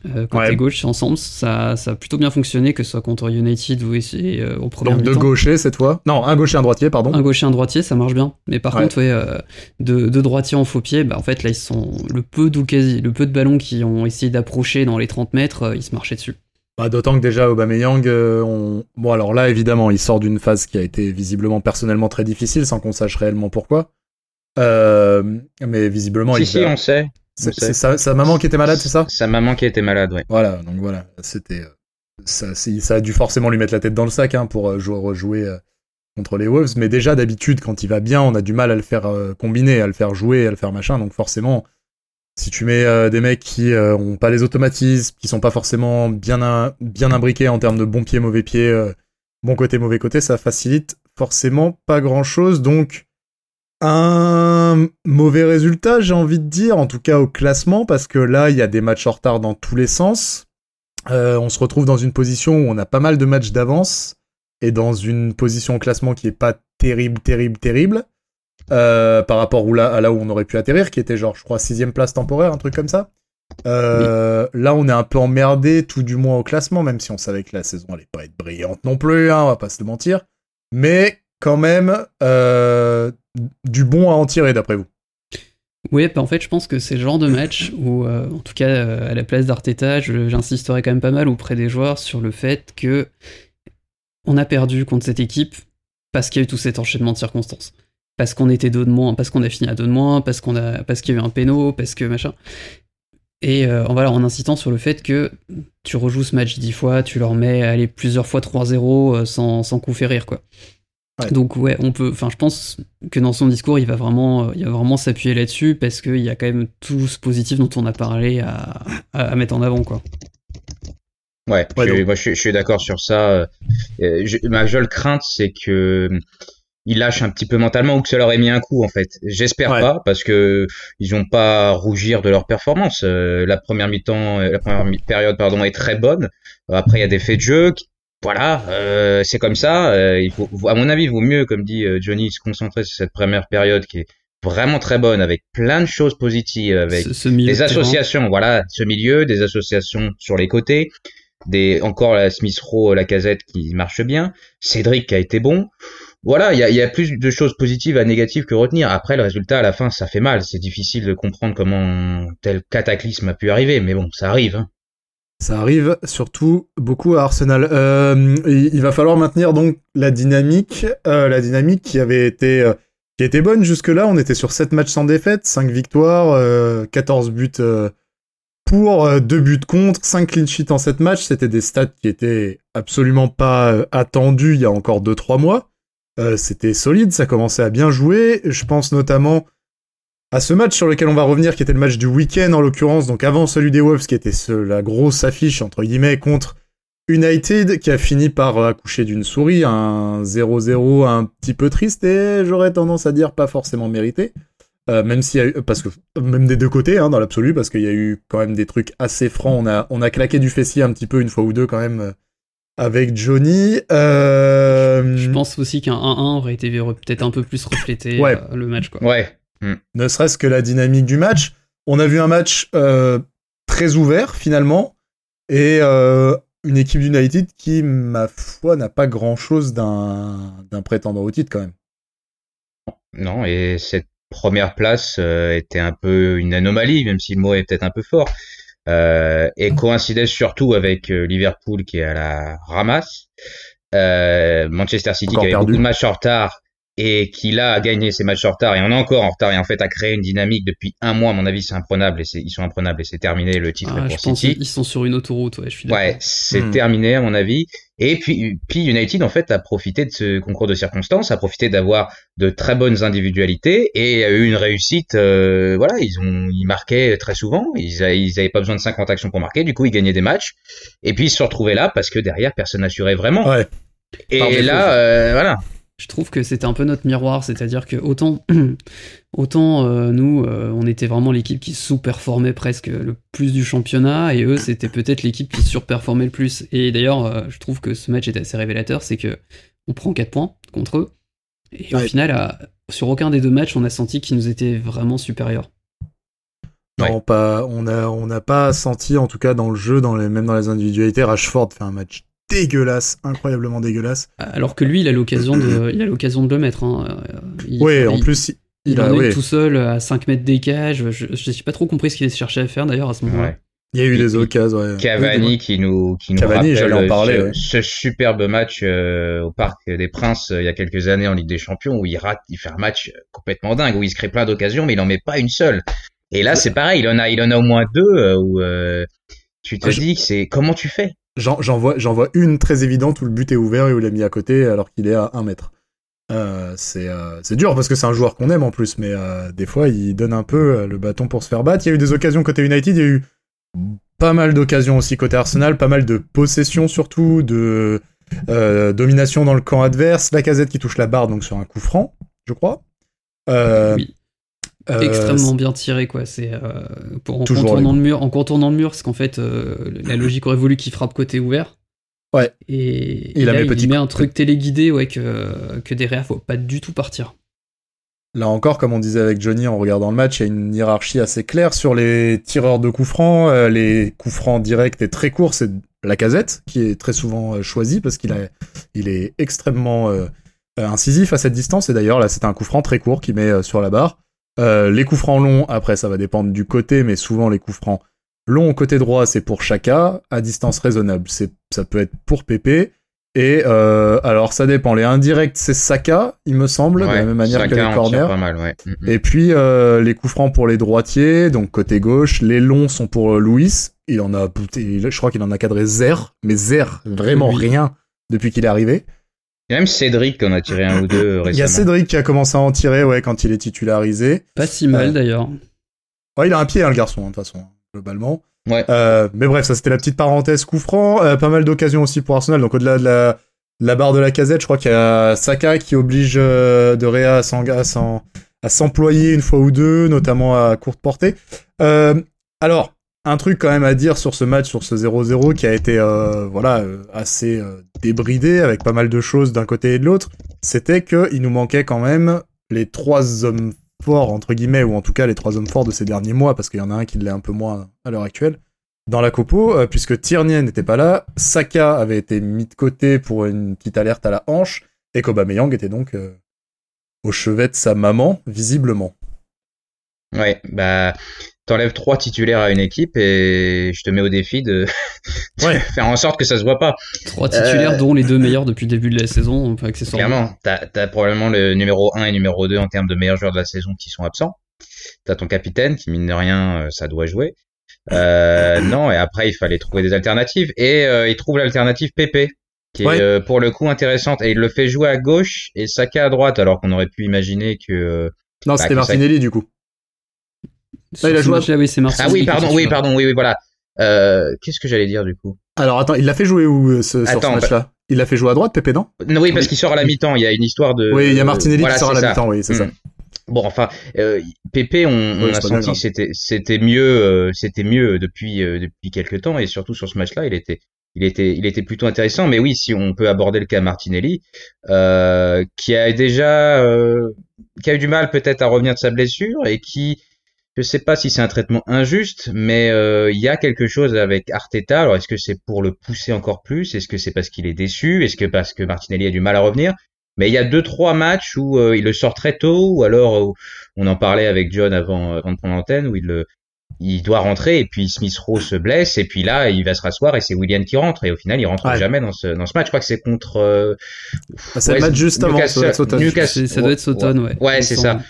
Euh, côté Ouais. gauche, ensemble, ça, ça a plutôt bien fonctionné, que ce soit contre United ou ici, euh, au premier Donc deux gauchers cette fois. Non, un gaucher, un droitier, pardon. Un gaucher, un droitier, ça marche bien. Mais par Ouais. contre, ouais, euh, deux, deux droitiers en faux pied, bah, en fait, là, ils sont. Le peu, le peu de ballons qui ont essayé d'approcher dans les 30 mètres, euh, ils se marchaient dessus. Bah, D'autant que déjà Aubameyang, euh, on... bon alors là évidemment il sort d'une phase qui a été visiblement personnellement très difficile sans qu'on sache réellement pourquoi. Euh, mais visiblement si il si va- on sait. C'est sa, sa maman qui était malade, c'est ça? Sa maman qui était malade ouais. Voilà, donc voilà, c'était euh, ça, ça a dû forcément lui mettre la tête dans le sac hein, pour euh, jouer, rejouer euh, contre les Wolves. Mais déjà d'habitude quand il va bien, on a du mal à le faire euh, combiner, à le faire jouer, à le faire machin. Donc forcément, si tu mets euh, des mecs qui euh, ont pas les automatismes, qui sont pas forcément bien un- bien imbriqués en termes de bon pied, mauvais pied, bon côté, mauvais côté, ça facilite forcément pas grand chose. Donc un mauvais résultat, j'ai envie de dire, en tout cas au classement, parce que là, il y a des matchs en retard dans tous les sens. Euh, on se retrouve dans une position où on a pas mal de matchs d'avance et dans une position au classement qui est pas terrible, terrible, terrible euh, par rapport où là, à là où on aurait pu atterrir, qui était genre, je crois, sixième place temporaire, un truc comme ça. Euh, Là, on est un peu emmerdé, tout du moins au classement, même si on savait que la saison allait pas être brillante non plus, hein, on va pas se le mentir. Mais quand même, euh, du bon à en tirer, d'après vous? Oui, bah en fait, je pense que c'est le genre de match [laughs] où, euh, en tout cas, euh, à la place d'Arteta, j'insisterai quand même pas mal auprès des joueurs sur le fait que on a perdu contre cette équipe parce qu'il y a eu tout cet enchaînement de circonstances. Parce qu'on était deux de moins, parce qu'on a fini à deux de moins, parce qu'on a, parce qu'il y a eu un péno, parce que machin. Et euh, en, voilà, en insistant sur le fait que tu rejoues ce match dix fois, tu leur mets aller plusieurs fois 3-0 euh, sans, sans coup férir, quoi. Ouais. Donc ouais, on peut. Enfin, je pense que dans son discours, il va vraiment, euh, il va vraiment s'appuyer là-dessus parce qu'il y a quand même tout ce positif dont on a parlé à, à, à mettre en avant, quoi. Ouais, Ouais, je, moi je, suis- je suis d'accord sur ça. Euh, je- ma seule crainte, c'est que euh, il lâche un petit peu mentalement ou que ça leur ait mis un coup en fait. J'espère Ouais. pas parce que ils ont pas à rougir de leur performance. Euh, la première mi-temps, euh, la première mi- période pardon est très bonne. Euh, Après il y a des faits de jeu. Voilà, euh, c'est comme ça. Euh, il faut, à mon avis, il vaut mieux, comme dit euh, Johnny, se concentrer sur cette première période qui est vraiment très bonne avec plein de choses positives, avec Ce, ce milieu des associations, voilà, ce milieu, des associations sur les côtés, des encore la Smith Rowe, la casette qui marche bien, Cédric qui a été bon. Voilà, il y a, il y a plus de choses positives à négatives que retenir. Après, le résultat à la fin, ça fait mal. C'est difficile de comprendre comment tel cataclysme a pu arriver, mais bon, ça arrive. hein. Ça arrive surtout beaucoup à Arsenal. Euh, il va falloir maintenir donc la dynamique, euh, la dynamique qui avait été euh, bonne jusque-là. On était sur 7 matchs sans défaite, 5 victoires, euh, 14 buts pour, euh, 2 buts contre, 5 clean sheets en 7 matchs. C'était des stats qui étaient absolument pas attendus il y a encore 2-3 mois. C'était solide, ça commençait à bien jouer. Je pense notamment à ce match sur lequel on va revenir, qui était le match du week-end en l'occurrence, donc avant celui des Wolves, qui était ce- la grosse affiche entre guillemets contre United, qui a fini par accoucher d'une souris, un 0-0 un petit peu triste et j'aurais tendance à dire pas forcément mérité. Euh, même s'il y a eu, parce que même des deux côtés, hein, dans l'absolu, parce qu'il y a eu quand même des trucs assez francs. On a, on a claqué du fessier un petit peu une fois ou deux quand même euh, avec Johnny. Euh, Je pense aussi qu'un 1-1 aurait été re- peut-être un peu plus reflété Ouais. euh, le match, quoi. Ouais, ne serait-ce que la dynamique du match. On a vu un match euh, très ouvert finalement et euh, une équipe d'United qui, ma foi, n'a pas grand-chose d'un prétendant au titre quand même. non, et cette première place euh, était un peu une anomalie, même si le mot est peut-être un peu fort, et coïncidait surtout avec Liverpool qui est à la ramasse, Manchester City Encore qui avait perdu. beaucoup de matchs en retard et qui là a gagné ses matchs en retard et on est encore en retard et en fait a créé une dynamique depuis un mois à mon avis c'est imprenable et c'est ils sont imprenables et c'est terminé le titre Ah, est je pour pense City qu'ils sont sur une autoroute, ouais, je suis d'accord. Ouais, c'est Hmm. terminé à mon avis. Et puis, puis United en fait a profité de ce concours de circonstances, a profité d'avoir de très bonnes individualités et a eu une réussite. euh, voilà, ils ont ils marquaient très souvent. Ils, a- ils avaient pas besoin de 50 actions pour marquer. Du coup, ils gagnaient des matchs. Et puis ils se retrouvaient là parce que derrière personne n'assurait vraiment. Ouais. et là, euh, voilà. Je trouve que c'était un peu notre miroir, c'est-à-dire que autant, [clears throat] autant euh, nous, euh, on était vraiment l'équipe qui sous-performait presque le plus du championnat, et eux, c'était peut-être l'équipe qui surperformait le plus. Et d'ailleurs, euh, je trouve que ce match était assez révélateur, c'est que on prend 4 points contre eux, et au final, sur aucun des deux matchs, on a senti qu'ils nous étaient vraiment supérieurs. Non, pas, on n'a on a pas senti, en tout cas dans le jeu, dans les, même dans les individualités, Rashford fait un match dégueulasse, incroyablement dégueulasse. Alors que lui, il a l'occasion de, [clears throat] il a l'occasion de le mettre. Hein. oui, en plus, il, il a, en tout seul à 5 mètres d'écage. Je n'ai pas trop compris ce qu'il cherchait à faire d'ailleurs à ce moment-là. Il y a eu des occasions. Ouais. Cavani qui nous qui nous Cavani, rappelle en parler, ce, superbe match euh, au Parc des Princes euh, il y a quelques années en Ligue des Champions où il rate, il fait un match complètement dingue où il se crée plein d'occasions mais il en met pas une seule. Et là c'est pareil, il en a il en a au moins deux euh, où tu te ah, dis que c'est comment tu fais? J'en vois, vois une très évidente où le but est ouvert et où il l'a mis à côté alors qu'il est à 1 mètre. Euh, euh, c'est dur parce que c'est un joueur qu'on aime en plus, mais euh, des fois il donne un peu le bâton pour se faire battre. Il y a eu des occasions côté United, il y a eu pas mal d'occasions aussi côté Arsenal, pas mal de possessions surtout, de domination dans le camp adverse. La casette qui touche la barre donc sur un coup franc, je crois. oui. Euh, extrêmement bien tiré quoi c'est euh, pour en contournant le mur en contournant le mur parce qu'en fait euh, la logique aurait voulu qu'il frappe côté ouvert ouais et, il, là, il met un truc téléguidé ouais que que derrière faut pas du tout partir Là encore, comme on disait avec Johnny en regardant le match, il y a une hiérarchie assez claire sur les tireurs de coups francs. les coups francs directs et très courts, c'est la casette qui est très souvent choisi parce qu'il il est extrêmement incisif à cette distance. Et d'ailleurs, là, c'est un coup franc très court qui met sur la barre. Euh, les coups francs longs, après ça va dépendre du côté, mais souvent les coups francs longs au côté droit, c'est pour Chaka, à distance raisonnable, c'est ça peut être pour Pépé. Et euh, alors ça dépend. Les indirects c'est Saka, il me semble, de la même manière que les corners. Mm, mm. Et puis euh, les coups francs pour les droitiers, donc côté gauche. Les longs sont pour Louis. Il en a, je crois qu'il en a cadré zéro, mais zéro, vraiment rien depuis qu'il est arrivé. Il y a même Cédric qui en a tiré un ou deux récemment. Il y a Cédric qui a commencé à en tirer, ouais, quand il est titularisé. Pas si mal d'ailleurs. Ouais, il a un pied, hein, le garçon, hein, de toute façon, globalement. Ouais. Euh, mais bref, ça c'était la petite parenthèse coup franc. Euh, pas mal d'occasions aussi pour Arsenal. Donc au-delà de la, la, barre de la casette, je crois qu'il y a Saka qui oblige euh, De Réa à s'employer une fois ou deux, notamment à courte portée. Euh, alors, un truc quand même à dire sur ce match, sur ce 0-0 qui a été euh, voilà euh, assez euh, débridé avec pas mal de choses d'un côté et de l'autre, c'était qu'il nous manquait quand même les trois hommes forts entre guillemets ou en tout cas les trois hommes forts de ces derniers mois parce qu'il y en a un qui l'est un peu moins à l'heure actuelle dans la copo puisque Tierney n'était pas là, Saka avait été mis de côté pour une petite alerte à la hanche et Kobameyang était donc au chevet de sa maman visiblement. Ouais, bah t'enlèves trois titulaires à une équipe et je te mets au défi de faire en sorte que ça se voit pas. Trois titulaires, euh, dont les deux meilleurs depuis le début de la saison, accessoirement. Clairement, t'as as probablement le numéro 1 et numéro 2 en termes de meilleurs joueurs de la saison qui sont absents. T'as ton capitaine qui, mine de rien, euh, ça doit jouer. Euh, non, et après, il fallait trouver des alternatives. Et il trouve l'alternative PP, qui est pour le coup intéressante. Et il le fait jouer à gauche et Saka à droite, alors qu'on aurait pu imaginer que... Non, bah, c'était Martinelli, du coup. Ah, il a joué. oui, c'est Ah oui, pardon, oui, pardon, oui, oui, voilà. Euh, Qu'est-ce que j'allais dire du coup? Alors attends, il l'a fait jouer où euh, ce, sur ce match-là? bah- Il l'a fait jouer à droite, Pépé, non? Oui, parce qu'il sort à la mi-temps. Il y a une histoire de. Oui, il y a Martinelli qui sort à la mi-temps. Oui, c'est ça. Mm. Bon, enfin, euh, Pépé, on, on a senti que c'était c'était mieux, euh, c'était mieux depuis euh, depuis quelques temps et surtout sur ce match-là, il était il était il était plutôt intéressant. Mais oui, si on peut aborder le cas Martinelli, euh, qui a déjà qui a eu du mal peut-être à revenir de sa blessure et qui je sais pas si c'est un traitement injuste, mais euh, il y a quelque chose avec Arteta. Alors est-ce que c'est pour le pousser encore plus? Est-ce que c'est parce qu'il est déçu? Est-ce que parce que Martinelli a du mal à revenir? Mais il y a deux trois matchs où euh, il le sort très tôt, ou alors on en parlait avec John avant, avant de prendre l'antenne, où il le il doit rentrer et puis Smith Rowe se blesse et puis là il va se rasseoir et c'est William qui rentre et au final il rentre jamais dans ce dans ce match. Je crois que c'est contre. Euh, ah, c'est le match juste avant. Ça doit être Ça doit être Sauton, ouais. Ouais, c'est ça.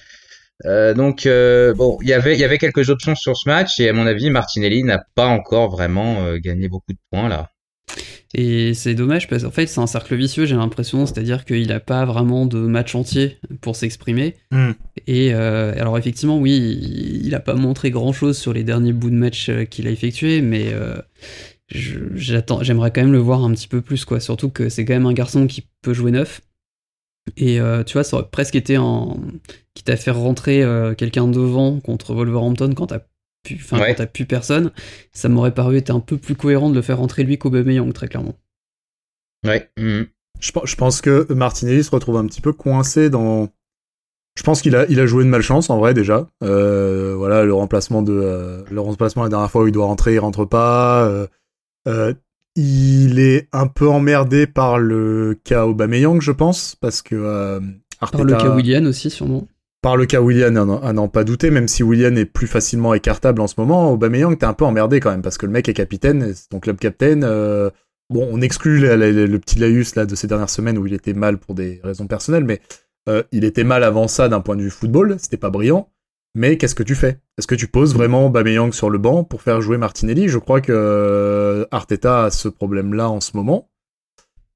Euh, donc euh, bon, il y avait il y avait quelques options sur ce match et à mon avis Martinelli n'a pas encore vraiment euh, gagné beaucoup de points là. Et c'est dommage parce qu'en fait c'est un cercle vicieux j'ai l'impression, c'est-à-dire qu'il n'a pas vraiment de match entier pour s'exprimer. Hmm. Et alors effectivement oui, il n'a pas montré grand-chose sur les derniers bouts de match qu'il a effectués, mais j'attends, j'aimerais quand même le voir un petit peu plus quoi. Surtout que c'est quand même un garçon qui peut jouer neuf Et euh, tu vois, ça aurait presque été un. qui t'a fait rentrer euh, quelqu'un devant contre Wolverhampton quand t'as plus, enfin, Ouais. quand plus personne. Ça m'aurait paru être un peu plus cohérent de le faire rentrer lui qu'Aubameyang, très clairement. Ouais. mhm. Je, pe- je pense que Martinelli se retrouve un petit peu coincé dans. Je pense qu'il a, il a joué de malchance en vrai déjà. Euh, voilà, le remplacement de, euh, le remplacement la dernière fois où il doit rentrer, il rentre pas. Euh, euh, il est un peu emmerdé par le cas Aubameyang, je pense, parce que euh, Par le cas Willian aussi, sûrement. par le cas Willian, à n'en- pas douter, même si Willian est plus facilement écartable en ce moment, Aubameyang, t'es un peu emmerdé quand même, parce que le mec est capitaine, c'est ton club captain. euh, bon, on exclut la- la- la- le petit laïus là de ces dernières semaines où il était mal pour des raisons personnelles, mais euh, il était mal avant ça d'un point de vue football, c'était pas brillant. Mais qu'est-ce que tu fais? Est-ce que tu poses vraiment Aubameyang sur le banc pour faire jouer Martinelli? Je crois que euh, Arteta a ce problème-là en ce moment.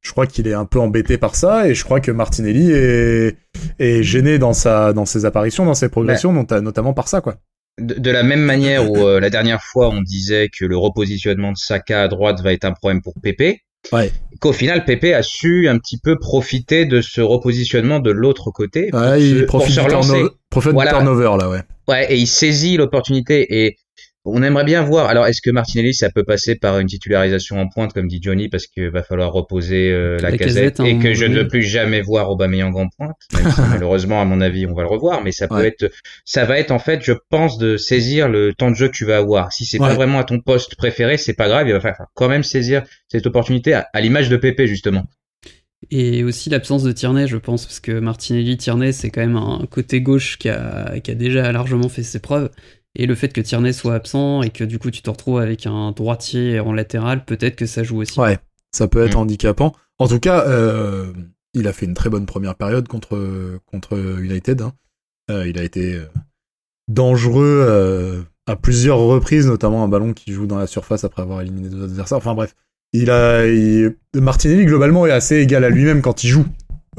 Je crois qu'il est un peu embêté par ça, et je crois que Martinelli est, est gêné dans sa dans ses apparitions, dans ses progressions, nota- notamment par ça quoi. De, de la même manière où euh, la dernière fois on disait que le repositionnement de Saka à droite va être un problème pour Pépé, Ouais. Qu'au final Pépé a su un petit peu profiter de ce repositionnement de l'autre côté pour, Ouais, se, il pour profite se du relancer. turnover, profite du Voilà. turnover là, ouais. Ouais, et il saisit l'opportunité et on aimerait bien voir. Alors, est-ce que Martinelli, ça peut passer par une titularisation en pointe, comme dit Johnny, parce qu'il va falloir reposer euh, la, La casette, Casette, hein, et que je ne veux plus jamais voir Aubameyang en pointe. Même si, [laughs] malheureusement, à mon avis, on va le revoir, mais ça peut Ouais. être, ça va être en fait, je pense, de saisir le temps de jeu que tu vas avoir. Si c'est Ouais. pas vraiment à ton poste préféré, c'est pas grave, il va falloir quand même saisir cette opportunité à, à l'image de Pépé justement. Et aussi l'absence de Tierney, je pense, parce que Martinelli, Tierney, c'est quand même un côté gauche qui a, qui a déjà largement fait ses preuves. Et le fait que Tierney soit absent et que du coup tu te retrouves avec un droitier en latéral, peut-être que ça joue aussi. Ouais, ça peut être Mm. handicapant. En tout cas, euh, il a fait une très bonne première période contre contre United. hein. Euh, il a été euh, dangereux euh, à plusieurs reprises, notamment un ballon qui joue dans la surface après avoir éliminé deux adversaires. Enfin bref, il a il- Martinelli globalement est assez égal à lui-même quand il joue.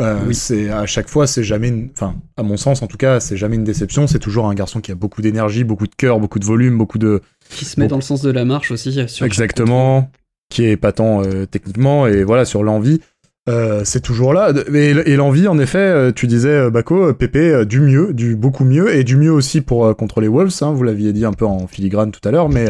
Euh, Oui. C'est à chaque fois, c'est jamais, une... enfin, à mon sens en tout cas, c'est jamais une déception. C'est toujours un garçon qui a beaucoup d'énergie, beaucoup de cœur, beaucoup de volume, beaucoup de, Qui se met dans le sens de la marche aussi. Sur Exactement, qui est épatant euh, techniquement et voilà sur l'envie. euh, c'est toujours là. Et, et l'envie, en effet, euh, tu disais, Bako, euh, Pépé, du mieux, du beaucoup mieux, et du mieux aussi pour contre les Wolves, hein, vous l'aviez dit un peu en filigrane tout à l'heure, mais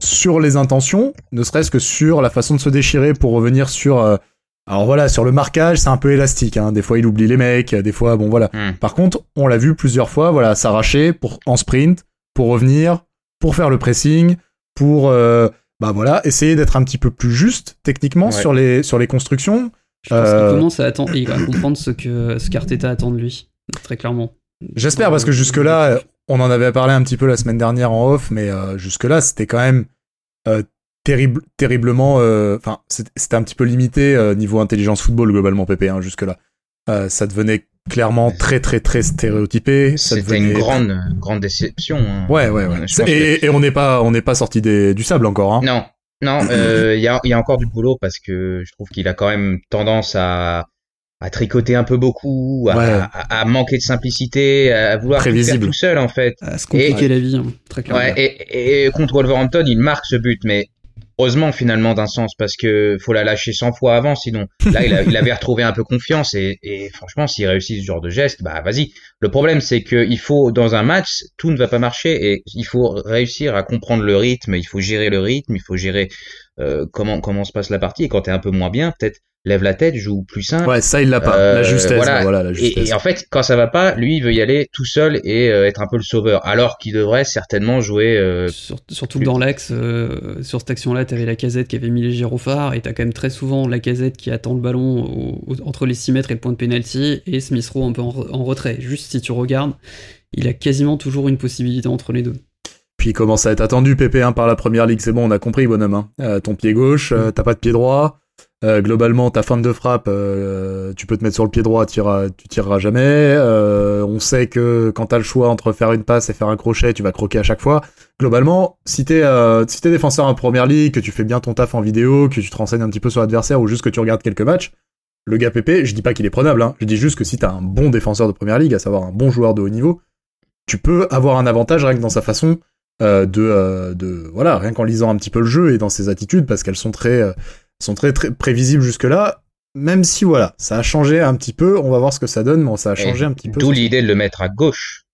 sur les intentions, ne serait-ce que sur la façon de se déchirer pour revenir sur... alors voilà, sur le marquage, c'est un peu élastique, hein, des fois il oublie les mecs, des fois, bon voilà. Hmm. Par contre, on l'a vu plusieurs fois, voilà, s'arracher pour en sprint, pour revenir, pour faire le pressing, pour euh, bah voilà, essayer d'être un petit peu plus juste techniquement Ouais. sur les sur les constructions. Je pense Euh, qu'il commence à attendre, et à comprendre ce que ce qu'Arteta attend de lui, très clairement. J'espère parce que jusque là, on en avait parlé un petit peu la semaine dernière en off, mais euh, jusque là, c'était quand même euh, terrible, terriblement. euh, Enfin, c'était c'était un petit peu limité euh, niveau intelligence football globalement, Pépé. Hein, jusque là, Euh, ça devenait clairement très très très stéréotypé. ça C'était devenait- une grande, grande déception. hein. Ouais, ouais, ouais. Que- Et, et on n'est pas, on n'est pas sorti des, du sable encore. Hein. Non, non, euh, il y, a, il y a encore du boulot parce que je trouve qu'il a quand même tendance à, à tricoter un peu beaucoup, à, Ouais. à, à manquer de simplicité, à vouloir tout faire Prévisible. tout seul en fait. À se compliquer Et- la vie, hein, très clairement. Ouais, et, et contre Wolverhampton, il marque ce but, mais heureusement finalement d'un sens parce que faut la lâcher 100 fois avant, sinon là il, avait retrouvé un peu confiance et, franchement s'il réussit ce genre de geste, bah vas-y. Le problème c'est que il faut dans un match tout ne va pas marcher et il faut réussir à comprendre le rythme, il faut gérer le rythme, il faut gérer euh, comment comment se passe la partie et quand t'es un peu moins bien peut-être lève la tête, joue plus simple. Ouais, ça il l'a pas. Euh, la justesse, voilà. voilà, la Et, justesse. et en fait, quand ça va pas, lui, il veut y aller tout seul et euh, être un peu le sauveur, alors qu'il devrait certainement jouer. euh, Sur- surtout que dans l'axe, euh, sur cette action-là, t'avais la casette qui avait mis les gyrophares, et t'as quand même très souvent la casette qui attend le ballon au- au- entre les 6 mètres et le point de pénalty, et Smith Rowe un peu en, re- en retrait. Juste si tu regardes, il a quasiment toujours une possibilité entre les deux. Puis il commence à être attendu, Pépé, hein, par la première ligue. C'est bon, on a compris, bonhomme. Hein. Euh, ton pied gauche, euh, t'as pas de pied droit. Euh, globalement, ta fin de frappe, euh, tu peux te mettre sur le pied droit, tu tireras jamais. Euh, on sait que quand t'as le choix entre faire une passe et faire un crochet, tu vas croquer à chaque fois. Globalement, si t'es si t'es défenseur en première ligue, que tu fais bien ton taf en vidéo, que tu te renseignes un petit peu sur l'adversaire ou juste que tu regardes quelques matchs, le gars Pépé, je dis pas qu'il est prenable, hein. je dis juste que si t'as un bon défenseur de première ligue, à savoir un bon joueur de haut niveau, tu peux avoir un avantage rien que dans sa façon de, de voilà rien qu'en lisant un petit peu le jeu et dans ses attitudes parce qu'elles sont très sont très très prévisibles jusque là même si voilà, ça a changé un petit peu, on va voir ce que ça donne, mais ça a changé un petit peu. D'où l'idée de le mettre à gauche.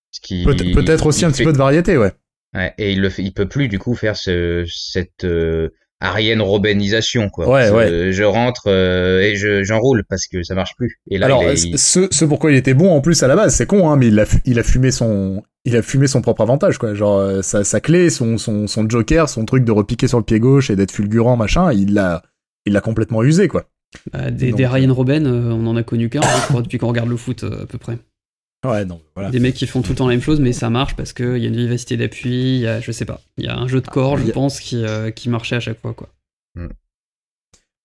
Peut-être aussi un petit peu de variété, ouais. ouais. et il le fait, il peut plus du coup faire ce, cette euh, Ariane Robenisation quoi. Ouais, ouais. Je rentre euh, et je j'enroule parce que ça marche plus. Et là, Alors, il ce, ce pourquoi il était bon en plus à la base, c'est con, hein, mais il a, il a fumé son, il a fumé son propre avantage, quoi. Genre, euh, sa, sa clé, son, son, son joker, son truc de repiquer sur le pied gauche et d'être fulgurant, machin, il l'a, il l'a complètement usé, quoi. Bah, des, des Ryan Robben, on en a connu qu'un, crois, depuis qu'on regarde le foot à peu près. Ouais, non, voilà. Des mecs qui font tout le temps la même chose, mais ça marche parce qu'il y a une vivacité d'appui, il y a, je sais pas, il y a un jeu de corps, Ah, je a- pense, qui, euh, qui marchait à chaque fois, quoi.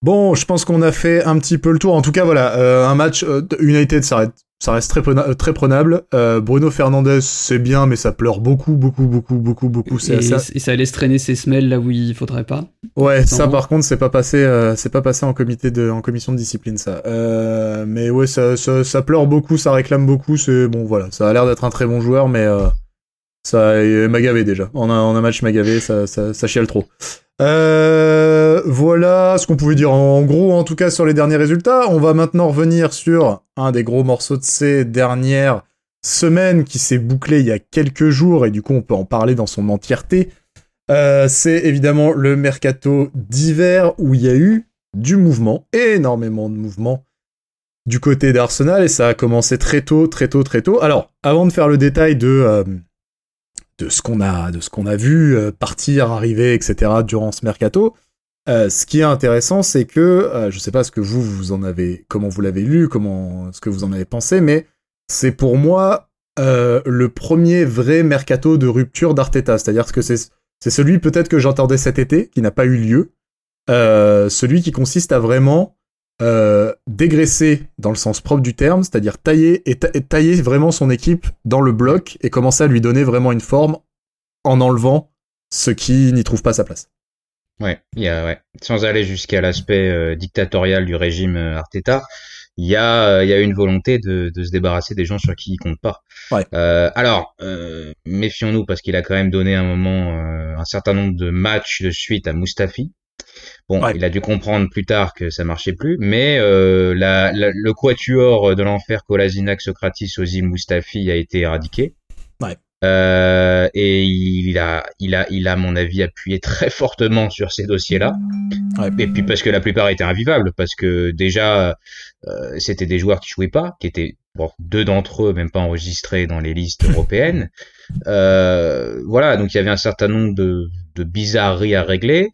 Bon, je pense qu'on a fait un petit peu le tour. En tout cas, voilà, euh, un match euh, United, ça reste, ça reste très, prena- euh, très prenable. Euh, Bruno Fernandez, c'est bien, mais ça pleure beaucoup, beaucoup, beaucoup, beaucoup, beaucoup. Et, assez- et ça laisse traîner ses semelles là où il faudrait pas. Ouais, ça par contre, c'est pas passé, euh, c'est pas passé en comité de, en commission de discipline, ça. Euh, mais ouais, ça, ça, ça pleure beaucoup, ça réclame beaucoup. C'est bon, voilà, ça a l'air d'être un très bon joueur, mais ça il m'a gavé déjà. En un, match, il m'a gavé, ça, ça, ça chiale trop. Euh, voilà ce qu'on pouvait dire en gros, en tout cas sur les derniers résultats. On va maintenant revenir sur un des gros morceaux de ces dernières semaines qui s'est bouclé il y a quelques jours et du coup on peut en parler dans son entièreté. Euh, c'est évidemment le mercato d'hiver où il y a eu du mouvement, énormément de mouvement du côté d'Arsenal et ça a commencé très tôt, très tôt, très tôt. Alors, avant de faire le détail de euh, de ce qu'on a, de ce qu'on a vu euh, partir, arriver, etc. durant ce mercato, euh, ce qui est intéressant, c'est que euh, je sais pas ce que vous vous en avez, comment vous l'avez lu, comment ce que vous en avez pensé, mais c'est pour moi euh, le premier vrai mercato de rupture d'Arteta, c'est-à-dire que c'est c'est celui peut-être que j'entendais cet été, qui n'a pas eu lieu. Euh, celui qui consiste à vraiment euh, dégraisser dans le sens propre du terme, c'est-à-dire tailler et, ta- et tailler vraiment son équipe dans le bloc et commencer à lui donner vraiment une forme en enlevant ce qui n'y trouve pas sa place. Ouais, y a, ouais. Sans aller jusqu'à l'aspect euh, dictatorial du régime euh, Arteta, il y a, euh, il y a une volonté de, de se débarrasser des gens sur qui il compte pas. Ouais. Alors, méfions-nous parce qu'il a quand même donné un moment un certain nombre de matchs de suite à Mustafi. Bon, Ouais. il a dû comprendre plus tard que ça marchait plus, mais euh, la, la- le quatuor de l'enfer Kolasinac, Socratis, Ozil, Mustafi a été éradiqué. Ouais. Euh, et il a, il a, il a, à mon avis, appuyé très [laughs] fortement sur ces dossiers-là. Ouais. Et puis parce que la plupart étaient invivables, parce que déjà euh, c'était des joueurs qui jouaient pas, qui étaient bon, deux d'entre eux même pas enregistrés dans les listes européennes. Euh, voilà, donc il y avait un certain nombre de, de bizarreries à régler.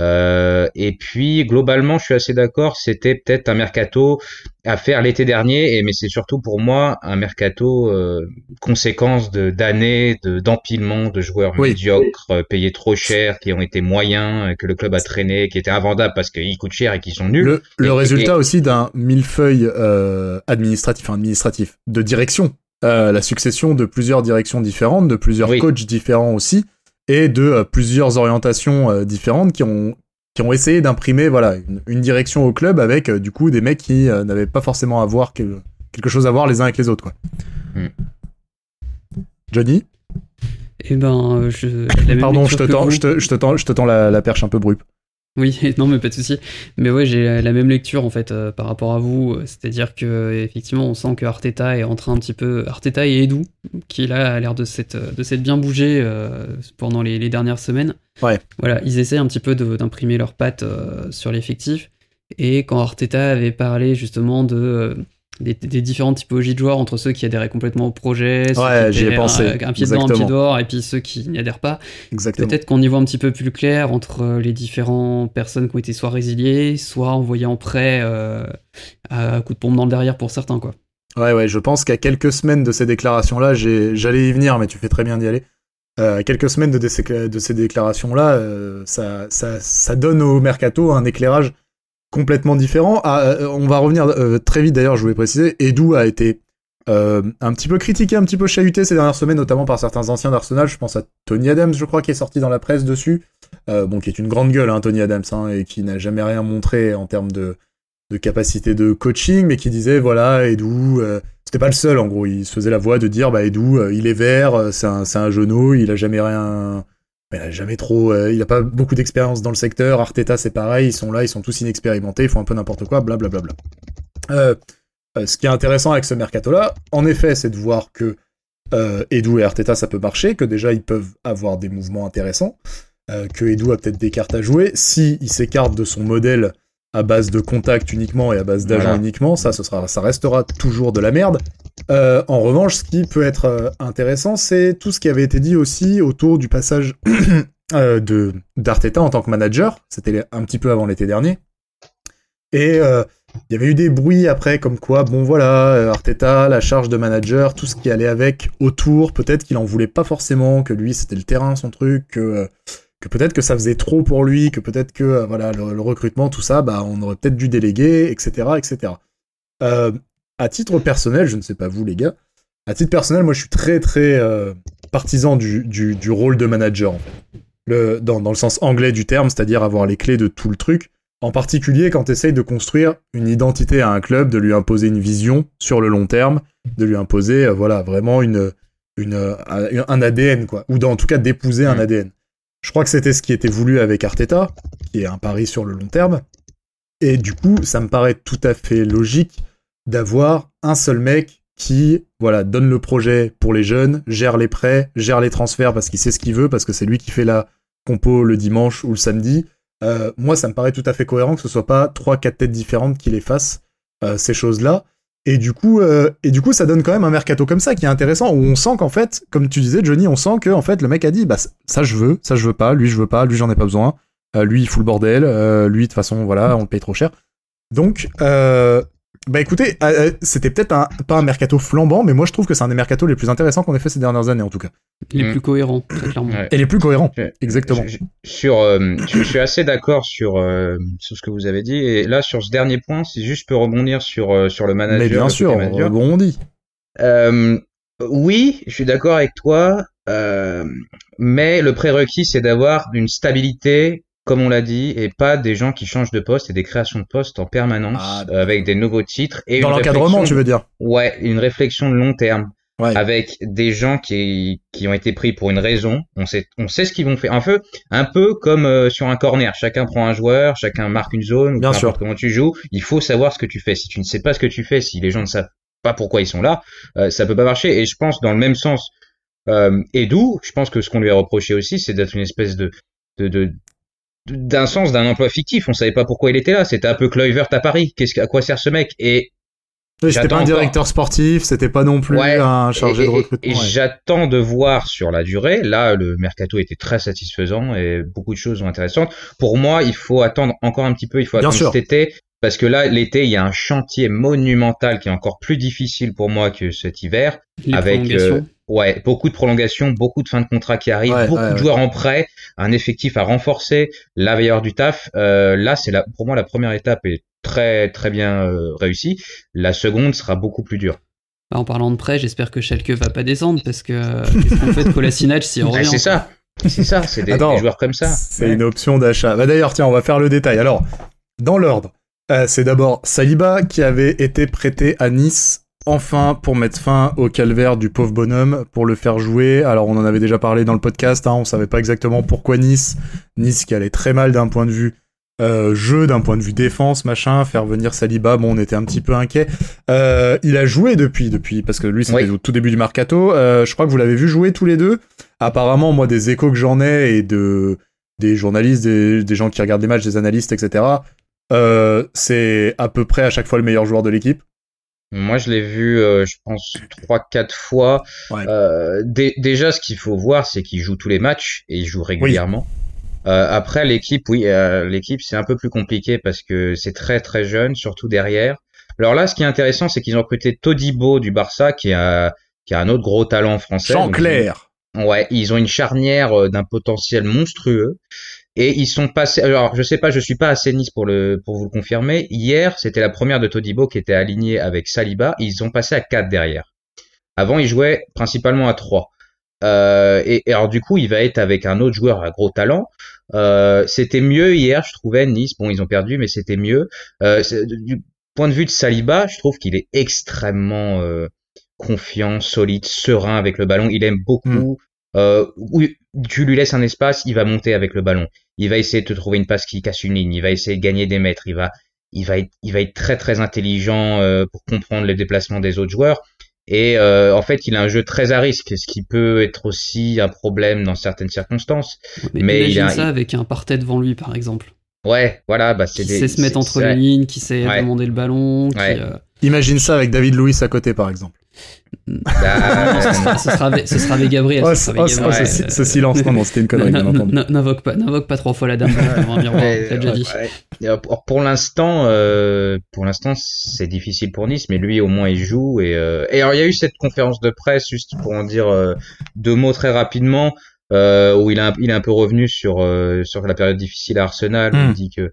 Euh, et puis globalement, je suis assez d'accord, c'était peut-être un mercato à faire l'été dernier, et mais c'est surtout pour moi un mercato euh, conséquence de d'années de d'empilement de joueurs Oui. médiocres euh, payés trop cher, qui ont été moyens, euh, que le club a traîné, qui étaient invendables parce qu'ils coûtent cher et qui sont nuls. Le, le Et- résultat aussi d'un millefeuille euh, administratif, enfin, administratif, de direction. Euh, la succession de plusieurs directions différentes, de plusieurs Oui. coachs différents aussi, et de euh, plusieurs orientations euh, différentes qui ont qui ont essayé d'imprimer voilà une, une direction au club avec euh, du coup des mecs qui euh, n'avaient pas forcément à voir que- quelque chose à voir les uns avec les autres quoi. Hmm. Johnny, Et ben, euh, je. la même pardon, je te tends, je te, je te tends, je te tends la, la perche un peu brute. Oui, [laughs] non, mais pas de souci. Mais ouais, j'ai la même lecture en fait euh, par rapport à vous. C'est-à-dire que effectivement, on sent que Arteta est en train un petit peu Arteta et Edu, qui là a l'air de s'être de s'être bien bougé euh, pendant les, les dernières semaines. Ouais. Voilà, ils essaient un petit peu d'imprimer leurs pattes euh, sur l'effectif. Et quand Arteta avait parlé justement de euh, des, des différentes typologies de joueurs entre ceux qui adhéraient complètement au projet, ceux Ouais, qui ai pensé, un, un pied dedans, un pied dehors, et puis ceux qui n'y adhèrent pas. Peut-être qu'on y voit un petit peu plus clair entre euh, les différentes personnes qui ont été soit résiliées, soit envoyées en prêt euh, à coup de pompe dans le derrière pour certains, quoi. Ouais, ouais, je pense qu'à quelques semaines de ces déclarations-là, j'allais y venir, mais tu fais très bien d'y aller. Euh, à quelques semaines de, ces déclarations-là, euh, ça, ça, ça donne au mercato un éclairage complètement différent. Ah, euh, on va revenir euh, très vite d'ailleurs, je voulais préciser. Edu a été euh, un petit peu critiqué, un petit peu chahuté ces dernières semaines, notamment par certains anciens d'Arsenal. Je pense à Tony Adams, je crois, qui est sorti dans la presse dessus. Bon, qui est une grande gueule, hein, Tony Adams, hein, et qui n'a jamais rien montré en termes de, capacité de coaching, mais qui disait voilà, Edu, c'était pas le seul en gros, il se faisait la voix de dire bah Edu, il est vert, c'est un, un genou, il a jamais rien. Il a jamais trop, euh, il a pas beaucoup d'expérience dans le secteur. Arteta, c'est pareil, ils sont là, ils sont tous inexpérimentés, ils font un peu n'importe quoi, blablabla. ce qui est intéressant avec ce mercato-là, en effet, c'est de voir que Edu et Arteta, ça peut marcher, que déjà ils peuvent avoir des mouvements intéressants, que Edu a peut-être des cartes à jouer. Si il s'écarte de son modèle à base de contact uniquement et à base d'agents uniquement, ça, ce sera, ça restera toujours de la merde. Euh, en revanche, ce qui peut être euh, intéressant, c'est tout ce qui avait été dit aussi autour du passage [clears throat] euh, de d'Arteta en tant que manager. C'était un petit peu avant l'été dernier. Et il y avait eu des bruits après, comme quoi, bon voilà, Arteta, la charge de manager, tout ce qui allait avec autour, peut-être qu'il en voulait pas forcément, que lui c'était le terrain, son truc, que peut-être que ça faisait trop pour lui, que peut-être que voilà le, recrutement, tout ça, bah on aurait peut-être dû déléguer, etc., etc. à titre personnel, je ne sais pas vous les gars, à titre personnel, moi je suis très très euh, partisan du, du, rôle de manager en fait. Le, dans, dans le sens anglais du terme, c'est-à-dire avoir les clés de tout le truc. En particulier quand tu essayes de construire une identité à un club, de lui imposer une vision sur le long terme, de lui imposer voilà vraiment une, une, un ADN quoi, ou en tout cas d'épouser un ADN. Mm. Je crois que c'était ce qui était voulu avec Arteta, qui est un pari sur le long terme. Et du coup, ça me paraît tout à fait logique d'avoir un seul mec qui, voilà, donne le projet pour les jeunes, gère les prêts, gère les transferts parce qu'il sait ce qu'il veut, parce que c'est lui qui fait la compo le dimanche ou le samedi. Euh, moi, ça me paraît tout à fait cohérent que ce soit pas trois, quatre têtes différentes qui les fassent euh, ces choses-là. Et du coup, euh, et du coup, ça donne quand même un mercato comme ça qui est intéressant où on sent qu'en fait, comme tu disais, Johnny, on sent que en fait le mec a dit, bah ça je veux, ça je veux pas, lui je veux pas, lui j'en ai pas besoin, lui il fout le bordel, lui de toute façon voilà, on le paye trop cher. Donc, bah écoutez, euh, euh, c'était peut-être un, pas un mercato flambant, mais moi je trouve que c'est un des mercatos les plus intéressants qu'on ait fait ces dernières années en tout cas. Les mm. plus cohérents, très clairement. Et les plus cohérents, exactement. sur, euh, je, suis assez d'accord sur, sur ce que vous avez dit, et là sur ce dernier point, si juste je peux rebondir sur, sur le manager. Mais bien sûr, on rebondit. oui, je suis d'accord avec toi, mais le prérequis c'est d'avoir une stabilité comme on l'a dit, et pas des gens qui changent de poste et des créations de postes en permanence ah, avec des nouveaux titres. Et Dans l'encadrement, tu veux dire Ouais, une réflexion de long terme. Avec des gens qui, qui ont été pris pour une raison, on sait, on sait ce qu'ils vont faire. Un peu, un peu comme euh, sur un corner. Chacun prend un joueur, chacun marque une zone, Bien sûr. comment tu joues. Il faut savoir ce que tu fais. Si tu ne sais pas ce que tu fais, si les gens ne savent pas pourquoi ils sont là, euh, ça peut pas marcher. Et je pense dans le même sens, euh, Edu, je pense que ce qu'on lui a reproché aussi, c'est d'être une espèce de, de, de, d'un sens d'un emploi fictif. On savait pas pourquoi il était là. C'était un peu Kluivert à Paris. Qu'est-ce à quoi sert ce mec? Et c'était pas un directeur sportif, c'était pas non plus un chargé de recrutement. Et, j'attends de voir sur la durée. Là, le mercato était très satisfaisant et beaucoup de choses sont intéressantes. Pour moi, il faut attendre encore un petit peu. Il faut attendre cet été parce que là, l'été, il y a un chantier monumental qui est encore plus difficile pour moi que cet hiver, avec euh, ouais beaucoup de prolongations, beaucoup de fins de contrat qui arrivent, beaucoup de joueurs en prêt, un effectif à renforcer, la veilleur du taf. Euh, là, c'est la, pour moi la première étape est très très bien euh, réussie. La seconde sera beaucoup plus dure. Bah, en parlant de prêt, j'espère que Schalke va pas descendre parce que qu'est-ce qu'on fait de Kolasinac si on [laughs] revient C'est ça. C'est ça, c'est des, joueurs comme ça. C'est une option d'achat. Bah d'ailleurs, tiens, on va faire le détail. Alors, dans l'ordre, euh, c'est d'abord Saliba qui avait été prêté à Nice enfin pour mettre fin au calvaire du pauvre bonhomme, pour le faire jouer. Alors on en avait déjà parlé dans le podcast, hein, on savait pas exactement pourquoi Nice. Nice qui allait très mal d'un point de vue euh, jeu, d'un point de vue défense, machin, faire venir Saliba, bon on était un petit peu inquiet. Euh, il a joué depuis, depuis, parce que lui c'était au tout début du mercato. je crois que vous l'avez vu jouer tous les deux. Apparemment moi des échos que j'en ai et de des journalistes, des, des gens qui regardent les matchs, des analystes, etc. Euh, c'est à peu près à chaque fois le meilleur joueur de l'équipe. Moi, je l'ai vu, euh, je pense, trois, quatre fois. Euh, déjà, ce qu'il faut voir, c'est qu'il joue tous les matchs et il joue régulièrement. après, l'équipe, oui, l'équipe, c'est un peu plus compliqué parce que c'est très, très jeune, surtout derrière. Alors là, ce qui est intéressant, c'est qu'ils ont recruté Todibo du Barça, qui a, qui a un autre gros talent français. Jean Clair. Ouais, ils ont une charnière d'un potentiel monstrueux. Et ils sont passés. Alors, je sais pas, je suis pas assez Nice pour le pour vous le confirmer. Hier, c'était la première de Todibo qui était alignée avec Saliba. Ils ont passé à 4 derrière. Avant, ils jouaient principalement à 3. Euh, et, alors du coup, il va être avec un autre joueur à gros talent. Euh, c'était mieux hier, je trouvais Nice. Bon, ils ont perdu, mais c'était mieux. Euh, du point de vue de Saliba, je trouve qu'il est extrêmement euh, confiant, solide, serein avec le ballon. Il aime beaucoup. Hmm. Euh, tu lui laisses un espace, il va monter avec le ballon. Il va essayer de te trouver une passe qui casse une ligne. Il va essayer de gagner des mètres. Il va, il va être, il va être très très intelligent euh, pour comprendre les déplacements des autres joueurs. Et euh, en fait, il a un jeu très à risque, ce qui peut être aussi un problème dans certaines circonstances. Mais, Mais imagine il a- ça avec un partet devant lui, par exemple. Ouais, voilà, bah c'est Qui des- sait se mettre entre les lignes, qui sait Ouais. demander le ballon, qui, euh, Imagine ça avec David Louis à côté, par exemple. Bah, ce, sera, ce, sera avec, ce sera avec Gabriel. Oh, ce ce, sera avec oh, Gabriel. oh, ce- ce silence, non, non, c'était une connerie, bien entendu. N'invoque pas, n'invoque pas trois fois la dame Pour, l'instant, euh, pour l'instant, c'est difficile pour Nice, mais lui au moins il joue. Et, euh, et alors il y a eu cette conférence de presse juste pour en dire euh, deux mots très rapidement, où il a, il est un peu revenu sur sur la période difficile à Arsenal. où Hmm. Il dit que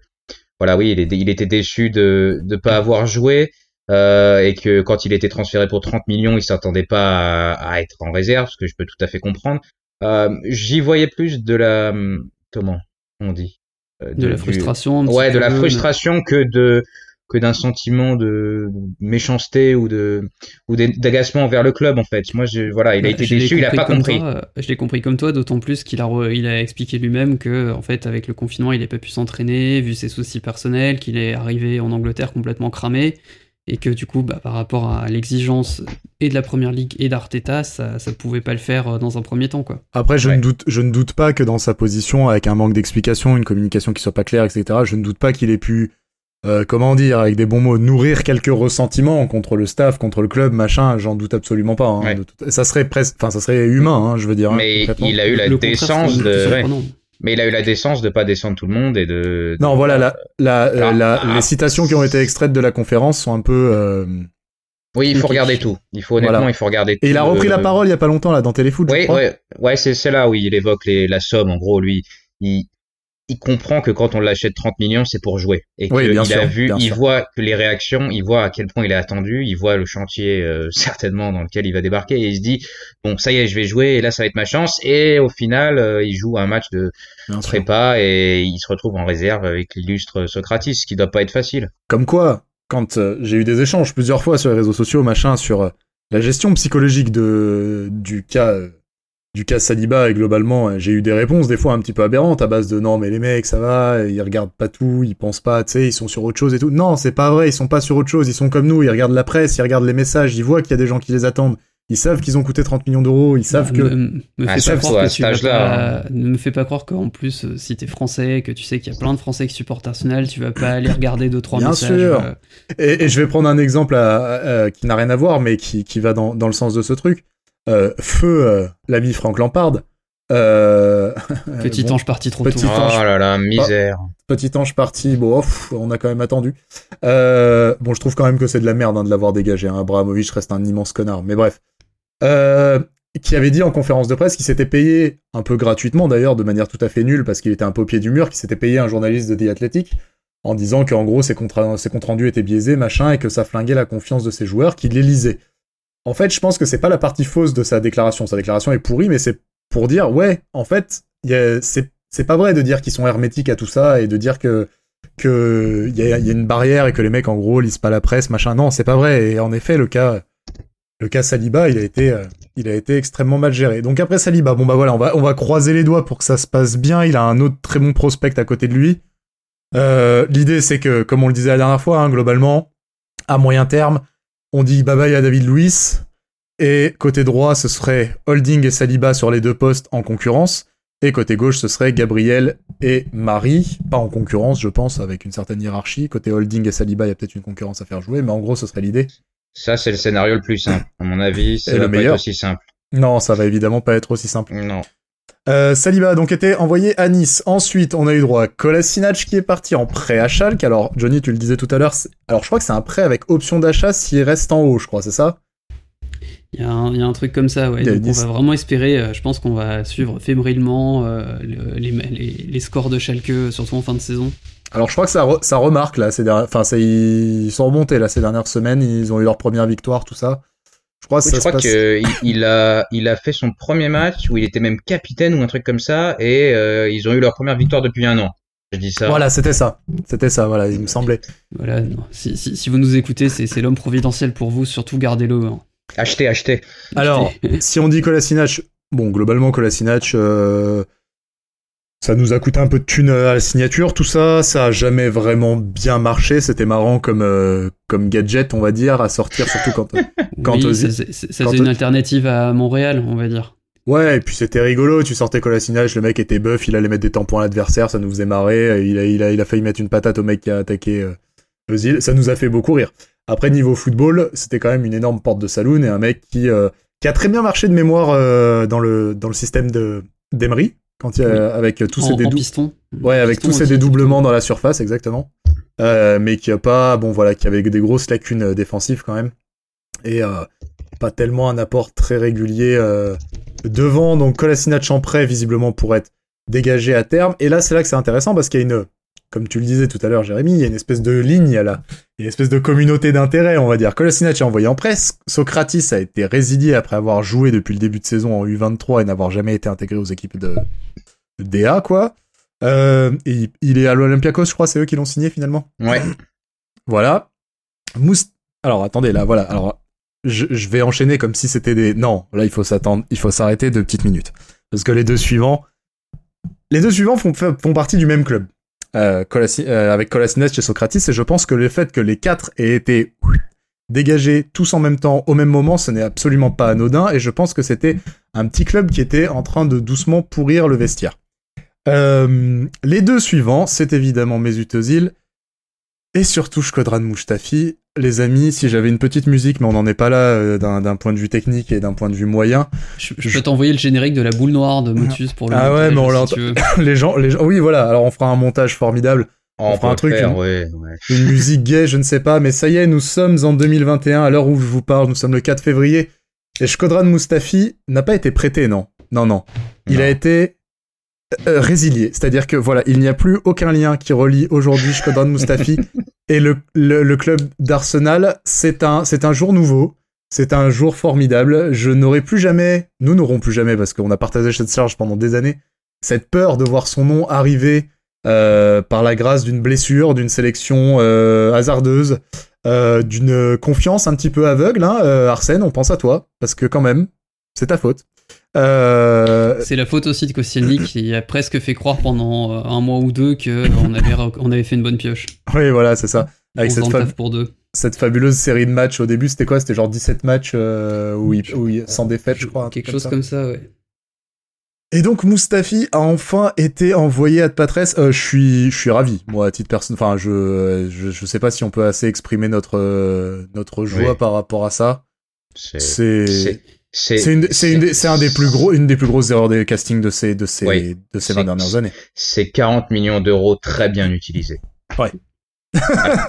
voilà, oui, il, est, il était déçu de de pas avoir joué. Euh, et que quand il était transféré pour 30 millions, il s'attendait pas à, à être en réserve, ce que je peux tout à fait comprendre. Euh, J'y voyais plus de la comment on dit Euh, De la frustration. ouais, de la frustration que de que d'un sentiment de méchanceté ou de ou d'ag- d'agacement envers le club en fait. Moi, je, voilà, il a Bah, été déçu, il a pas compris. toi, je l'ai compris comme toi, d'autant plus qu'il a, re- il a expliqué lui-même que, en fait, avec le confinement, il n'a pas pu s'entraîner, vu ses soucis personnels, qu'il est arrivé en Angleterre complètement cramé, et que du coup, bah, par rapport à l'exigence et de la première ligue et d'Arteta, ça, ça pouvait pas le faire euh, dans un premier temps, quoi. Après, je, Ouais. ne doute, je ne doute pas que dans sa position, avec un manque d'explication, une communication qui soit pas claire, etc., je ne doute pas qu'il ait pu, euh, comment dire, avec des bons mots, nourrir quelques ressentiments contre le staff, contre le club, machin, j'en doute absolument pas. hein, Ouais. Ça serait presque, enfin, ça serait humain, hein, je veux dire. hein, Mais il a eu la décence de, ouais. Mais il a eu la décence de pas descendre tout le monde et de. Non, voilà, la, la, euh, Alors, la- ah, les citations qui ont été extraites de la conférence sont un peu. euh, Oui, il faut regarder tout. Il faut honnêtement, Voilà. il faut regarder tout. Et il a repris Euh, la parole il y a pas longtemps là dans Téléfoot. je Oui, crois. ouais, ouais, c'est c'est là où il évoque les, la somme. En gros, lui, il, il comprend que quand on l'achète 30 millions, c'est pour jouer. Et Oui, qu'il a sûr, vu, il sûr. voit que les réactions, il voit à quel point il est attendu, il voit le chantier euh, [laughs] certainement dans lequel il va débarquer et il se dit bon, ça y est, je vais jouer et là, ça va être ma chance. Et au final, euh, il joue un match de Bien sûr. prépa et il se retrouve en réserve avec l'illustre Socratis, ce qui doit pas être facile. Comme quoi, quand euh, j'ai eu des échanges plusieurs fois sur les réseaux sociaux, machin, sur la gestion psychologique de du cas du cas Saliba et globalement, euh, j'ai eu des réponses des fois un petit peu aberrantes à base de non mais les mecs ça va, ils regardent pas tout, ils pensent pas, tu sais, ils sont sur autre chose et tout. Non, c'est pas vrai, ils sont pas sur autre chose, ils sont comme nous, ils regardent la presse, ils regardent les messages, ils voient qu'il y a des gens qui les attendent. Ils savent qu'ils ont coûté 30 millions d'euros, ils savent Bah, que me, me Ah, fais pas croire que tu vas ne me fais pas croire qu'en plus euh, si t'es français que tu sais qu'il y a plein de français qui supportent Arsenal tu vas pas aller regarder deux trois Bien messages sûr. euh, Et, et je vais prendre un exemple à- à- à- qui n'a rien à voir, mais qui, qui va dans, dans le sens de ce truc. Euh, feu, euh, l'ami Frank Lampard. [laughs] Euh, petit bon, ange parti trop petit tôt ange. Oh là là, misère. petit ange parti. Bon, oh, pff, on a quand même attendu. Euh, bon, je trouve quand même que c'est de la merde hein, de l'avoir dégagé. Hein. Abramovich reste un immense connard. Mais bref. Euh, qui avait dit en conférence de presse qu'il s'était payé, un peu gratuitement d'ailleurs, de manière tout à fait nulle, parce qu'il était un peu au pied du mur, qu'il s'était payé un journaliste de The Athletic, en disant qu'en gros ses, comptes- ses comptes rendus étaient biaisés, machin, et que ça flinguait la confiance de ses joueurs, qu'il les lisait. En fait, je pense que c'est pas la partie fausse de sa déclaration. Sa déclaration est pourrie, mais c'est pour dire, ouais, en fait, c'est pas vrai de dire qu'ils sont hermétiques à tout ça et de dire que que il y y a une barrière et que les mecs en gros lisent pas la presse, machin. Non, c'est pas vrai. Et en effet, le cas le cas Saliba, il a été euh, il a été extrêmement mal géré. Donc après Saliba, bon bah voilà, on va on va croiser les doigts pour que ça se passe bien. Il a un autre très bon prospect à côté de lui. Euh, L'idée c'est que, comme on le disait la dernière fois, hein, globalement, à moyen terme, on dit bye bye à David Luiz. Et côté droit, ce serait Holding et Saliba sur les deux postes en concurrence. Et côté gauche, ce serait Gabriel et Marie, pas en concurrence, je pense, avec une certaine hiérarchie. Côté Holding et Saliba, il y a peut-être une concurrence à faire jouer, mais en gros, ce serait l'idée. Ça, c'est le scénario le plus simple. À mon avis, ça Et va le pas meilleur. être aussi simple. Non, ça va évidemment pas être aussi simple. Non. Euh, Saliba a donc été envoyé à Nice. Ensuite, on a eu droit à Kolasinac qui est parti en prêt à Schalke. Alors, Johnny, tu le disais tout à l'heure. Alors, je crois que c'est un prêt avec option d'achat s'il reste en haut, je crois, c'est ça? Il y, a un- il y a un truc comme ça ouais donc on va vraiment espérer euh, je pense qu'on va suivre fébrilement euh, le- les, les, les scores de Schalke surtout en fin de saison Alors, je crois que ça, re- ça remarque là. Ces dernières... Enfin, ça, ils sont remontés là ces dernières semaines. Ils ont eu leur première victoire, tout ça. Je crois que Oui, ça je se crois passe. qu'il il a, il a fait son premier match où il était même capitaine ou un truc comme ça et euh, ils ont eu leur première victoire depuis un an. Je dis ça. Voilà, c'était ça. C'était ça, voilà, il me semblait. voilà non. Si, si, si vous nous écoutez c'est c'est l'homme providentiel pour vous surtout gardez-le hein. Achetez, achetez. Alors, si on dit Kolasinac, bon, globalement, Kolasinac, euh, Ça nous a coûté un peu de thunes à la signature, tout ça. Ça a jamais vraiment bien marché. C'était marrant comme euh, comme gadget, on va dire, à sortir, surtout quand. [laughs] quand Oui, ça, faisait une alternative à Montréal, on va dire. Ouais, et puis c'était rigolo. Tu sortais Colasinac, le mec était buff, il allait mettre des tampons à l'adversaire, ça nous faisait marrer. Il a, il a, il a failli mettre une patate au mec qui a attaqué euh, Ozil. Ça nous a fait beaucoup rire. Après, niveau football, c'était quand même une énorme porte de saloon et un mec qui, euh, qui a très bien marché de mémoire euh, dans, le, dans le système de d'Emery, quand il y a- Oui. avec tous En, ces en dédou- piston. Ouais, avec Piston tous ces aussi. dédoublements dans la surface, exactement. Euh, mais qui a pas, bon voilà, qui avait des grosses lacunes euh, défensives quand même. Et euh, pas tellement un apport très régulier euh, devant. Donc Kolasinac en prêt, visiblement, pour être dégagé à terme. Et là, c'est là que c'est intéressant parce qu'il y a une, comme tu le disais tout à l'heure, Jérémy, il y a une espèce de ligne là. Il y a une espèce de communauté d'intérêt, on va dire. Kolasinac est envoyé en presse. Socratis a été résilié après avoir joué depuis le début de saison en U23 et n'avoir jamais été intégré aux équipes de, de DA, quoi. Euh, et il- est à l'Olympiakos, je crois, c'est eux qui l'ont signé finalement. Ouais. Voilà. Mous... Alors attendez, là, voilà. Alors, je, je vais enchaîner comme si c'était des. Non, là, il faut s'attendre, il faut s'arrêter deux petites minutes. Parce que les deux suivants. Les deux suivants font, font partie du même club. Euh, euh, avec Kolasinac et Socratis, et je pense que le fait que les quatre aient été dégagés tous en même temps, au même moment, ce n'est absolument pas anodin, et je pense que c'était un petit club qui était en train de doucement pourrir le vestiaire. Euh, les deux suivants, c'est évidemment Mesut Özil et surtout Shkodran Mustafi. Les amis, si j'avais une petite musique, mais on n'en est pas là euh, d'un point de vue technique et d'un point de vue moyen, Je, je peux t'envoyer le générique de la boule noire de Motus pour le Ah ouais, mais on si [laughs] les gens, les gens, oui voilà. Alors on fera un montage formidable, On fera un truc, faire, hein. ouais, ouais. une musique gay, je ne sais pas, mais ça y est, nous sommes en 2021 à l'heure où je vous parle, nous sommes le 4 février et Shkodran Mustafi n'a pas été prêté, non, non, non. Il Non. a été euh, résilié. C'est-à-dire que voilà, il n'y a plus aucun lien qui relie aujourd'hui Shkodran [laughs] Mustafi et le, le, le club d'Arsenal. C'est un, c'est un jour nouveau. C'est un jour formidable. Je n'aurai plus jamais, nous n'aurons plus jamais, parce qu'on a partagé cette charge pendant des années, cette peur de voir son nom arriver euh, par la grâce d'une blessure, d'une sélection euh, hasardeuse, euh, d'une confiance un petit peu aveugle. Hein. Euh, Arsène, on pense à toi, parce que quand même, c'est ta faute. Euh, C'est la faute aussi de Koscielny qui a presque fait croire pendant euh, un mois ou deux qu'on avait, on avait fait une bonne pioche. oui, voilà, c'est ça. Avec cette, faisant le fa- taf pour deux. cette fabuleuse série de matchs au début, c'était quoi? C'était genre 17 matchs euh, où il, où il- sans défaite, je crois. Quelque chose ça. comme ça, ouais. Et donc Mustafi a enfin été envoyé à Patresse. Euh, je suis, je suis ravi, moi, à titre personnel. Enfin, je, je, je sais pas si on peut assez exprimer notre, euh, notre joie Oui. par rapport à ça. C'est, C'est, une, une, un des plus gros, une des plus grosses erreurs des castings de ces, de ces, Oui. de ces C'est- 20 dernières années. c'est 40 millions d'euros très bien utilisés. Ouais. [laughs]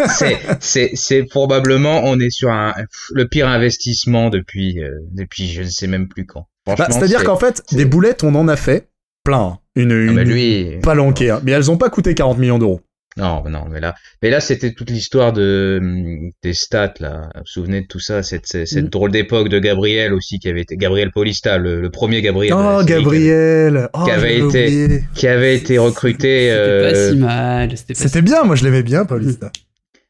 c'est, c'est, c'est probablement, on est sur un, le pire investissement depuis, euh, depuis je ne sais même plus quand. Bah, C'est-à-dire c'est- qu'en fait, des boulettes, on en a fait plein. hein. Une, Ah une bah lui, palanquée, hein. mais elles ont pas coûté 40 millions d'euros. Non, non, mais là, mais là, c'était toute l'histoire de, hum, des stats, là. Vous vous souvenez de tout ça, cette, Mm. drôle d'époque de Gabriel aussi, qui avait été, Gabriel Paulista, le, le premier Gabriel. de la Oh, série, qui avait- Gabriel oh, qui avait été- oublié. Qui avait été recruté, C'était euh, pas si mal. C'était pas bien, moi je l'aimais bien, Paulista.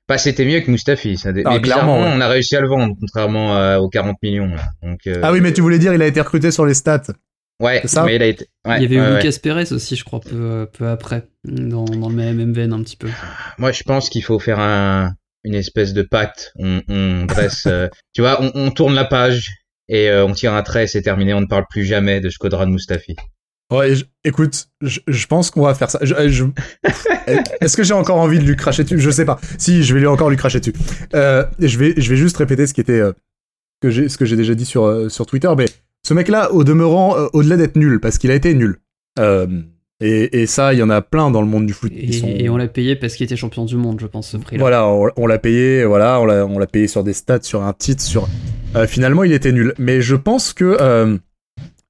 Bah, c'était mieux que Mustafi. Ça. Ah, mais clairement, ouais. on a réussi à le vendre, contrairement à- aux 40 millions. Là. Donc, euh, Ah oui, mais tu voulais dire, il a été recruté sur les stats. Ouais, ça mais il a été. Ouais, Il y avait ouais, ouais. Lucas Perez aussi, je crois, peu, peu après, dans, dans le même même veine un petit peu. Moi, je pense qu'il faut faire un, une espèce de pacte. On, on dresse, euh, [laughs] tu vois, on, on tourne la page et euh, on tire un trait, c'est terminé. On ne parle plus jamais de Shkodran Mustafi. Ouais, je- écoute, je, je pense qu'on va faire ça. Je- je- [laughs] Est-ce que j'ai encore envie de lui cracher dessus? Je sais pas. Si, je vais lui encore lui cracher dessus. Euh, je vais, je vais juste répéter ce qui était, euh, que j'ai, ce que j'ai déjà dit sur euh, sur Twitter. Mais ce mec-là, au demeurant, euh, au-delà d'être nul, parce qu'il a été nul. Euh, et, et ça, il y en a plein dans le monde du foot. qui Et, sont- et on l'a payé parce qu'il était champion du monde, je pense, ce prix-là. Voilà, on, on l'a payé, voilà, on l'a, on l'a payé sur des stats, sur un titre, sur. Euh, finalement, il était nul. Mais je pense que euh,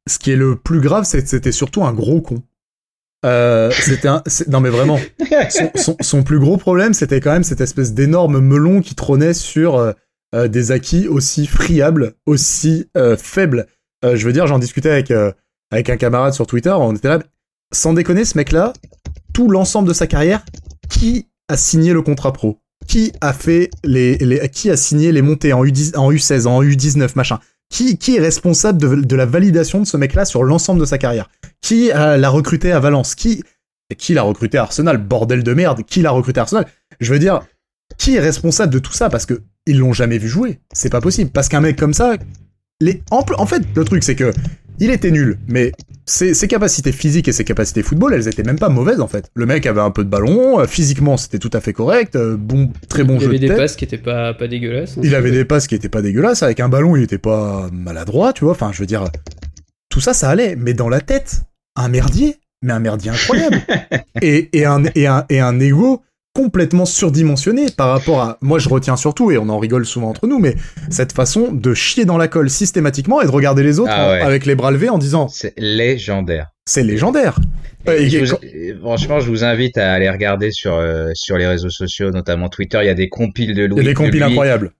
ce qui est le plus grave, c'est que c'était surtout un gros con. Euh, c'était un, c'est- non mais vraiment, [laughs] son, son- son plus gros problème, c'était quand même cette espèce d'énorme melon qui trônait sur des acquis aussi friables, aussi euh, faibles. Euh, je veux dire, j'en discutais avec euh, avec un camarade sur Twitter, on était là, sans déconner, ce mec-là, tout l'ensemble de sa carrière, qui a signé le contrat pro? Qui a fait les, signé les montées en U10, en U16, en U19, machin? Qui, est responsable de, de la validation de ce mec-là sur l'ensemble de sa carrière? Qui euh, l'a recruté à Valence? Qui qui l'a recruté à Arsenal? Bordel de merde, qui l'a recruté à Arsenal? Je veux dire, qui est responsable de tout ça? Parce que ils l'ont jamais vu jouer. C'est pas possible. Parce qu'un mec comme ça, les... en, en fait, le truc c'est que il était nul, mais ses, ses, capacités physiques et ses capacités football, elles étaient même pas mauvaises en fait. Le mec avait un peu de ballon, euh, physiquement c'était tout à fait correct, euh, bon, très bon il jeu avait de des tête. passes qui étaient pas, pas dégueulasses. hein, Il avait des passes qui étaient pas dégueulasses, avec un ballon il était pas maladroit, tu vois. Enfin, je veux dire, tout ça, ça allait, mais dans la tête, un merdier, mais un merdier incroyable, [laughs] et, et un et un et un ego complètement surdimensionné par rapport à. Moi, je retiens surtout, et on en rigole souvent entre nous, mais cette façon de chier dans la colle systématiquement et de regarder les autres Ah en- avec les bras levés en disant C'est légendaire. c'est légendaire. Euh, Et et- je vous- franchement, je vous invite à aller regarder sur euh, sur les réseaux sociaux, notamment Twitter. Il y a des compiles de Il Louis. y a des compiles incroyables.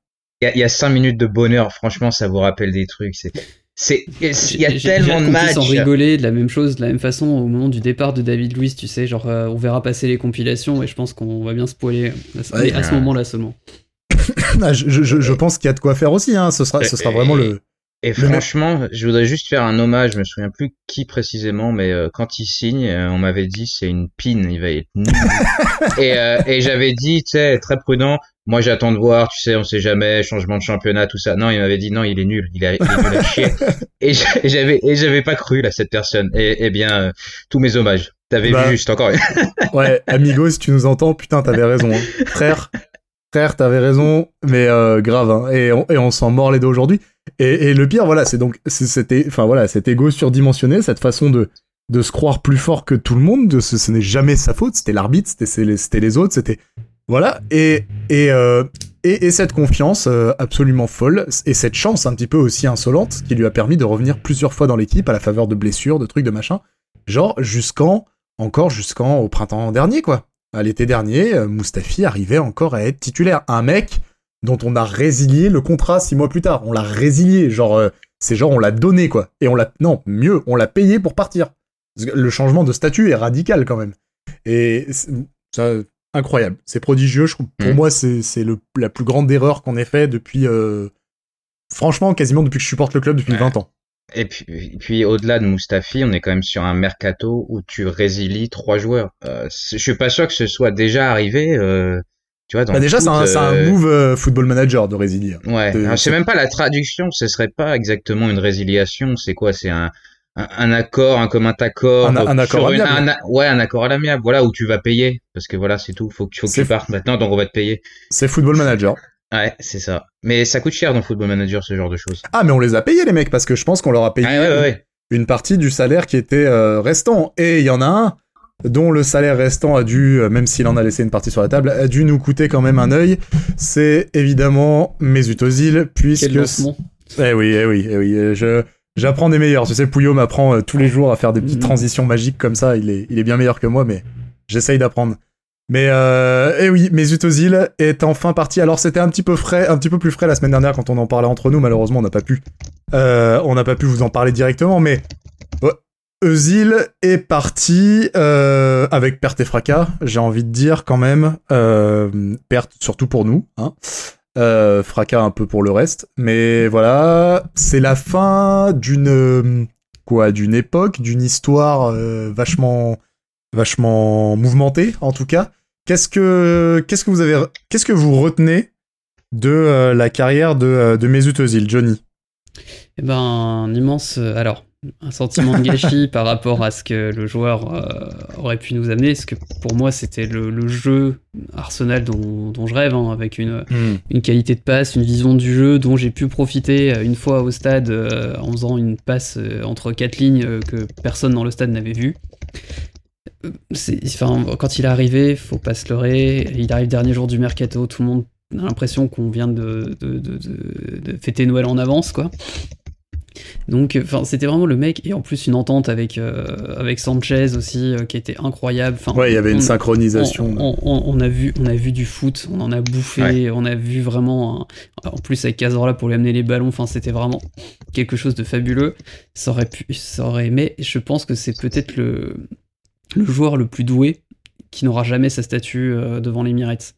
Il y a, il y a cinq minutes de bonheur. Franchement, ça vous rappelle des trucs. C'est c'est il y a tellement de matchs. en rigoler de la même chose, de la même façon au moment du départ de David Luiz, tu sais, genre euh, on verra passer les compilations et je pense qu'on va bien spoiler à ce, Ouais. mais à ce moment-là seulement. [coughs] Ah, je, je- je- je pense qu'il y a de quoi faire aussi. Hein. Ce sera ce sera Et- vraiment le. Et franchement, je voudrais juste faire un hommage. Je me souviens plus qui précisément, mais euh, quand il signe, euh, on m'avait dit c'est une pine. Il va être nul. [laughs] et euh, et j'avais dit, tu sais, très prudent. Moi, j'attends de voir. Tu sais, on sait jamais. Changement de championnat, tout ça. Non, il m'avait dit non, il est nul. Il, a, il est nul à chier. [laughs] Et j'a- et j'avais et j'avais pas cru là cette personne. Et, eh bien, euh, tous mes hommages. T'avais Bah, vu juste encore. [laughs] Ouais, amigo, si tu nous entends, putain, t'avais raison. hein. Frère, frère, t'avais raison, mais euh, grave. Hein. Et on, et on s'en mord les dos aujourd'hui. Et, et le pire, voilà, c'est donc c'était, enfin voilà, cet ego surdimensionné, cette façon de de se croire plus fort que tout le monde. De ce, ce n'est jamais sa faute. C'était l'arbitre, c'était les, c'était les autres, c'était voilà. Et et euh, et cette confiance euh, absolument folle et cette chance un petit peu aussi insolente qui lui a permis de revenir plusieurs fois dans l'équipe à la faveur de blessures, de trucs, de machin. Genre jusqu'en encore jusqu'en au printemps dernier quoi. À l'été dernier, euh, Mustafi arrivait encore à être titulaire. Un mec dont on a résilié le contrat six mois plus tard. On l'a résilié, genre euh, c'est genre on l'a donné quoi. Et on l'a non mieux, on l'a payé pour partir. Le changement de statut est radical quand même. Et c'est- ça incroyable, c'est prodigieux. Je pour Mm. moi c'est la plus grande erreur qu'on ait fait depuis euh, franchement quasiment depuis que je supporte le club depuis Ouais. 20 ans. Et puis, puis au-delà de Mustafi, on est quand même sur un mercato où tu résilies trois joueurs. Euh, je suis pas sûr que ce soit déjà arrivé. Euh, tu vois, dans Bah déjà c'est un, euh, move euh, football manager de résilier. Ouais, de- alors, je sais même pas la traduction, ce serait pas exactement une résiliation, c'est quoi C'est un, un, un accord, un commun accord. Un- un accord une- un ouais, un accord à l'amiable, voilà, où tu vas payer. Parce que voilà, c'est tout, faut que, faut que tu partes maintenant, donc on va te payer. C'est football manager. Ouais, c'est ça. Mais ça coûte cher dans Football Manager, ce genre de choses. Ah mais on les a payés les mecs parce que je pense qu'on leur a payé Ah, ouais, ouais, ouais. une partie du salaire qui était euh, restant. Et il y en a un dont le salaire restant a dû, euh, même s'il en a laissé une partie sur la table, a dû nous coûter quand même un œil. C'est évidemment Mesut Quel puisque... Eh oui, eh oui, eh oui, euh, je... J'apprends des meilleurs. Tu sais, Pouillot m'apprend euh, tous les jours à faire des petites Mhm. transitions magiques comme ça. Il est, il est bien meilleur que moi, mais j'essaye d'apprendre. Mais euh, eh oui, Mesut Özil est enfin parti. Alors c'était un petit peu frais, un petit peu plus frais la semaine dernière quand on en parlait entre nous. Malheureusement, on n'a pas pu, euh, on n'a pas pu vous en parler directement. Mais Özil est parti euh, avec perte et fracas. J'ai envie de dire quand même euh, perte surtout pour nous. Hein. Euh, fracas un peu pour le reste. Mais voilà, c'est la fin d'une quoi, d'une époque, d'une histoire euh, vachement vachement mouvementée en tout cas. Qu'est-ce que qu'est-ce que vous avez qu'est-ce que vous retenez de euh, la carrière de euh, de Mesut Özil, Johnny? Eh ben, un immense. alors, un sentiment de gâchis [laughs] par rapport à ce que le joueur euh, aurait pu nous amener. Parce que pour moi, c'était le, le jeu Arsenal dont, dont je rêve, hein, avec une, une qualité de passe, une vision du jeu dont j'ai pu profiter euh, une fois au stade euh, en faisant une passe entre quatre lignes que personne dans le stade n'avait vue. Enfin, quand il est arrivé, faut pas se leurrer. Il arrive dernier jour du mercato, tout le monde a l'impression qu'on vient de, de, de- de- de fêter Noël en avance, quoi. Donc, enfin, c'était vraiment le mec, et en plus une entente avec euh, avec Sanchez aussi euh, qui était incroyable. Enfin, Ouais, il y avait une on- synchronisation. on, on- on a vu, on a vu du foot, on en a bouffé, on a vu vraiment. un- en plus avec Cazorla pour lui amener les ballons, enfin c'était vraiment quelque chose de fabuleux. Ça aurait pu, ça aurait aimé. Je pense que c'est peut-être le le joueur le plus doué qui n'aura jamais sa statue euh, devant l'Emirates.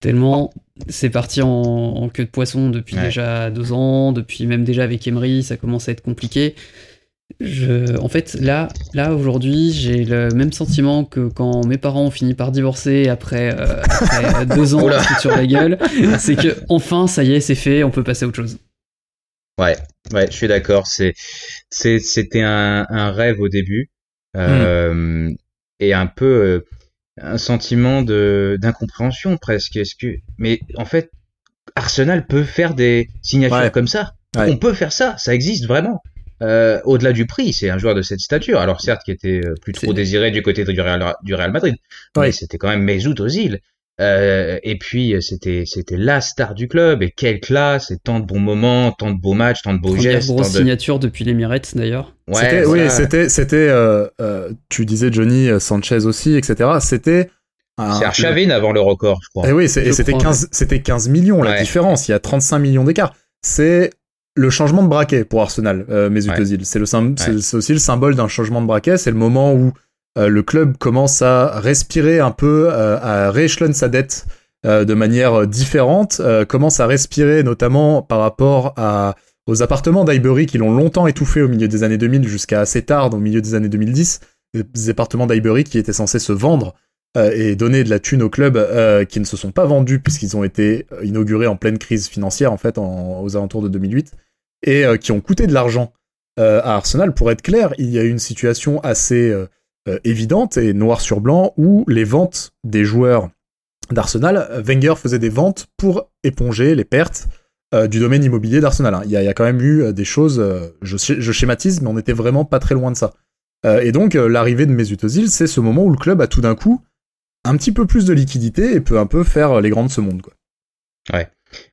Tellement c'est parti en, en queue de poisson depuis Ouais. déjà deux ans, depuis même déjà avec Emery, ça commence à être compliqué. je, en fait, là, là aujourd'hui, j'ai le même sentiment que quand mes parents ont fini par divorcer après, euh, après [laughs] deux ans sur la gueule. [laughs] C'est que enfin, ça y est, c'est fait, on peut passer à autre chose. Ouais, ouais, je suis d'accord. C'est, c'était un, un, rêve au début euh, et un peu euh, un sentiment de d'incompréhension presque. Est-ce que, mais en fait, Arsenal peut faire des signatures comme ça. On peut faire ça, ça existe vraiment. Euh, au-delà du prix, c'est un joueur de cette stature. Alors certes, qui était euh, plus trop désiré du côté du Real, du Real Madrid, mais c'était quand même Mesut Ozil. Euh, et puis c'était c'était la star du club et quelle classe et tant de bons moments, tant de beaux matchs, tant de beaux Première gestes. grosse signature depuis l'Emirates d'ailleurs. Ouais, oui, c'était c'était euh, euh, tu disais Johnny Sanchez aussi, etc. C'était c'est Archavin avant le record, je crois. Et eh oui, et c'était 15 c'était 15 millions la différence. Il y a 35 millions d'écart. C'est le changement de braquet pour Arsenal, euh, Mesut Özil. C'est le c'est aussi le symbole d'un changement de braquet. C'est le moment où euh, le club commence à respirer un peu, euh, à rééchelonner sa dette euh, de manière différente, commence à respirer notamment par rapport aux appartements d'Highbury qui l'ont longtemps étouffé au milieu des années 2000 jusqu'à assez tard, au milieu des années 2010. Des appartements d'Highbury qui étaient censés se vendre et donner de la thune au club qui ne se sont pas vendus puisqu'ils ont été inaugurés en pleine crise financière en fait aux alentours de 2008 et euh, qui ont coûté de l'argent euh, à Arsenal. Pour être clair, il y a eu une situation assez euh, évidente et noir sur blanc où les ventes des joueurs d'Arsenal, Wenger faisait des ventes pour éponger les pertes du domaine immobilier d'Arsenal. Hein. Il, y a quand même eu des choses, je, je, schématise, mais on était vraiment pas très loin de ça. et donc l'arrivée de Mesut Özil, c'est ce moment où le club a tout d'un coup un petit peu plus de liquidité et peut un peu faire les grands de ce monde. Quoi. Ouais,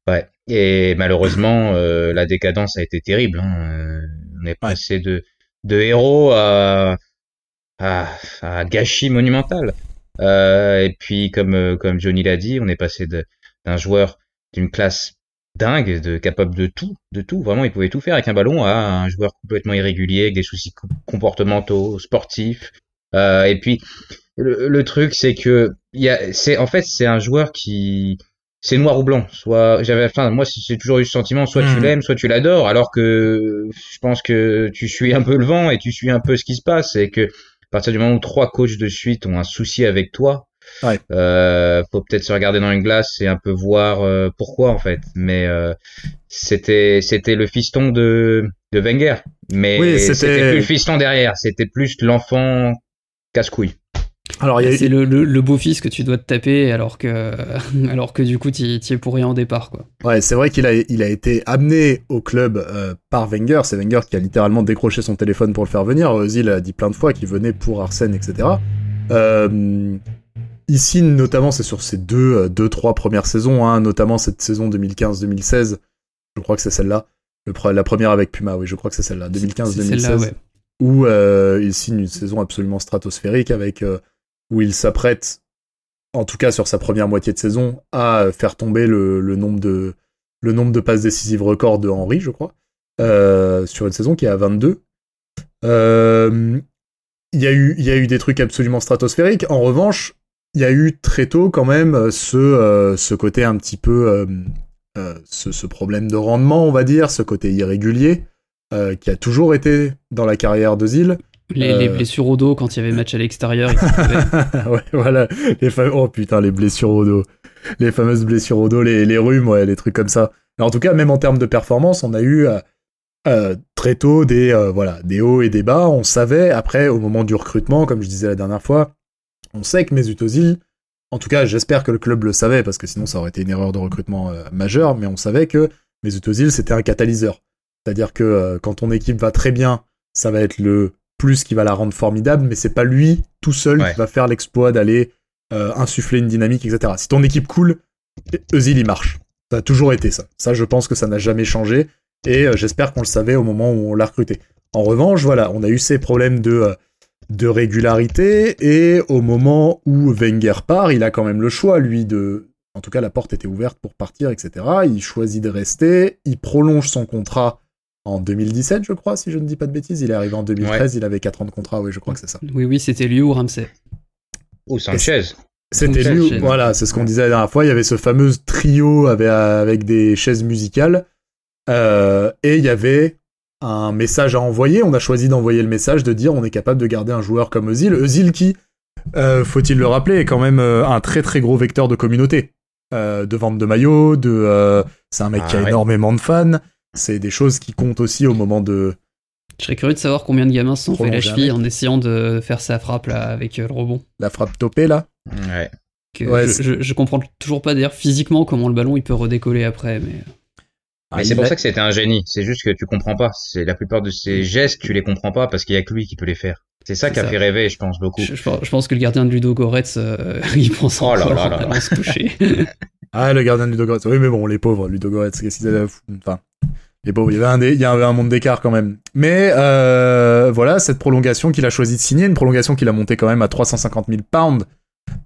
ouais. Et malheureusement, euh, la décadence a été terrible. Hein. Euh, on est passé de, de héros à, à, à gâchis monumental. Euh, et puis, comme, euh, comme Johnny l'a dit, on est passé d'un joueur d'une classe dingue, de capable de tout, de tout. Vraiment, il pouvait tout faire avec un ballon à un joueur complètement irrégulier, avec des soucis comportementaux, sportifs. Euh, et puis, le, le truc, c'est que, il y a, c'est, en fait, c'est un joueur qui, c'est noir ou blanc. Soit j'avais, enfin moi c'est toujours eu ce sentiment, soit tu hmm. l'aimes, soit tu l'adores. Alors que je pense que tu suis un peu le vent et tu suis un peu ce qui se passe. Et que à partir du moment où trois coachs de suite ont un souci avec toi, ouais. euh, faut peut-être se regarder dans une glace et un peu voir euh, pourquoi en fait. Mais euh, c'était c'était le fiston de de Wenger, mais c'était plus le fiston derrière. C'était plus l'enfant casse-couille. Alors, c'est le, le, beau-fils que tu dois te taper alors que, [laughs] alors que du coup, tu y es pour rien au départ. Quoi. Ouais, c'est vrai qu'il a, il a été amené au club euh, par Wenger. C'est Wenger qui a littéralement décroché son téléphone pour le faire venir. Ozil a dit plein de fois qu'il venait pour Arsène, etc. Euh, ici, notamment, c'est sur ces deux, euh, deux, trois premières saisons, hein, notamment cette saison 2015-2016. Je crois que c'est celle-là. La première avec Puma, oui, je crois que c'est celle-là. 2015-2016. Ouais. Où euh, il signe une saison absolument stratosphérique avec où il s'apprête, en tout cas sur sa première moitié de saison, à faire tomber le, nombre, de, passes décisives record de Henry, je crois, euh, sur une saison qui est à 22. Euh, il y, a eu, des trucs absolument stratosphériques. En revanche, il y a eu très tôt quand même ce, euh, ce côté un petit peu... Ce, ce, problème de rendement, on va dire, ce côté irrégulier, qui a toujours été dans la carrière de Zil, les, euh. blessures au dos quand il y avait match à l'extérieur. [laughs] ouais, voilà. Les Oh putain, les blessures au dos. Les fameuses blessures au dos, les, les rhumes, ouais, les trucs comme ça. en tout cas, même en termes de performance, on a eu euh, euh, très tôt des, voilà, des hauts et des bas. On savait, après, au moment du recrutement, comme je disais la dernière fois, on sait que Mesut en tout cas, j'espère que le club le savait, parce que sinon ça aurait été une erreur de recrutement majeure, mais on savait que Mesut c'était un catalyseur. C'est-à-dire que quand ton équipe va très bien, ça va être le plus qui va la rendre formidable, mais c'est pas lui tout seul qui va faire l'exploit d'aller euh, insuffler une dynamique, etc. Si ton équipe coule, Eusil il marche. Ça a toujours été ça. Ça, je pense que ça n'a jamais changé, et euh, j'espère qu'on le savait au moment où on l'a recruté. En revanche, voilà, on a eu ces problèmes de, euh, de régularité, et au moment où Wenger part, il a quand même le choix, lui, de... En tout cas, la porte était ouverte pour partir, etc. Il choisit de rester, il prolonge son contrat en 2017, je crois, si je ne dis pas de bêtises. Il est arrivé en 2013, il avait 4 ans de contrat, oui, je crois que c'est ça. Oui, oui, c'était lui ou Ramsey. Ou Sanchez. C'était lui, voilà, c'est ce qu'on disait la dernière fois. Il y avait ce fameux trio avec, avec des chaises musicales. Euh, et il y avait un message à envoyer. On a choisi d'envoyer le message de dire on est capable de garder un joueur comme Ozil. Ozil qui, euh, faut-il le rappeler, est quand même euh, un très très gros vecteur de communauté. Euh, de vente de maillots, de, euh, c'est un mec Ah qui a ouais. énormément de fans. C'est des choses qui comptent aussi au moment de. Je serais curieux de savoir combien de gamins se sont fait la cheville en essayant de faire sa frappe là avec euh, le rebond. La frappe topée là. Ouais. Que Ouais, je, c'est- je, je comprends toujours pas d'ailleurs physiquement comment le ballon il peut redécoller après. Mais Ah, Mais c'est pour ça que c'était un génie. C'est juste que tu comprends pas. C'est la plupart de ces gestes, tu les comprends pas parce qu'il y a que lui qui peut les faire. C'est ça qui a ça. fait rêver, je pense beaucoup. je, je pense- je pense que le gardien de Ludo Goretz euh, [laughs] il pense Oh là encore là là se toucher. [laughs] Ah, le gardien de Ludogorets. Oui, mais bon, les pauvres, Ludogorets, qu'est-ce qu'ils avaient à foutre? Enfin, les pauvres, il y avait un, il y avait un monde d'écart quand même. Mais euh, voilà, cette prolongation qu'il a choisi de signer, une prolongation qu'il a montée quand même à 350 000 pounds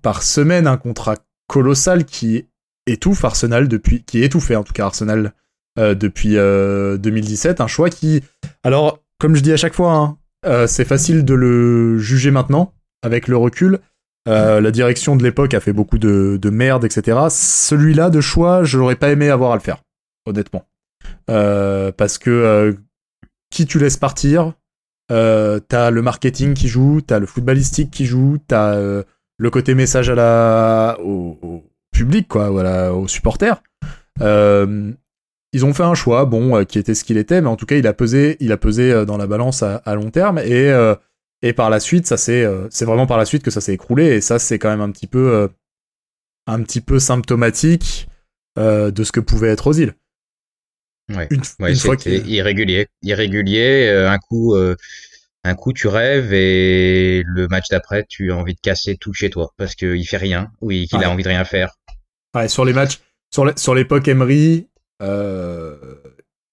par semaine, un contrat colossal qui étouffe Arsenal depuis, qui étouffait en tout cas Arsenal euh, depuis euh, 2017, un choix qui, alors, comme je dis à chaque fois, hein, euh, c'est facile de le juger maintenant avec le recul. Euh, la direction de l'époque a fait beaucoup de, de merde, etc. Celui-là de choix, je n'aurais pas aimé avoir à le faire, honnêtement. Euh, parce que euh, qui tu laisses partir, euh, t'as le marketing qui joue, t'as le footballistique qui joue, t'as le côté message à la, au, public, quoi, voilà, aux supporters. Ils ont fait un choix, bon, qui était ce qu'il était, mais en tout cas, il a pesé, il a pesé dans la balance à, long terme et et par la suite, ça c'est vraiment par la suite que ça s'est écroulé et ça c'est quand même un petit peu un petit peu symptomatique de ce que pouvait être Ozil. Ouais. Une, Ouais, une fois c'était qu'il irrégulier. Irrégulier, euh, un coup, euh, un coup tu rêves et le match d'après tu as envie de casser tout chez toi parce qu'il fait rien ou qu'il Ouais. a envie de rien faire. Ouais, sur les matchs, sur l'époque Emery, euh,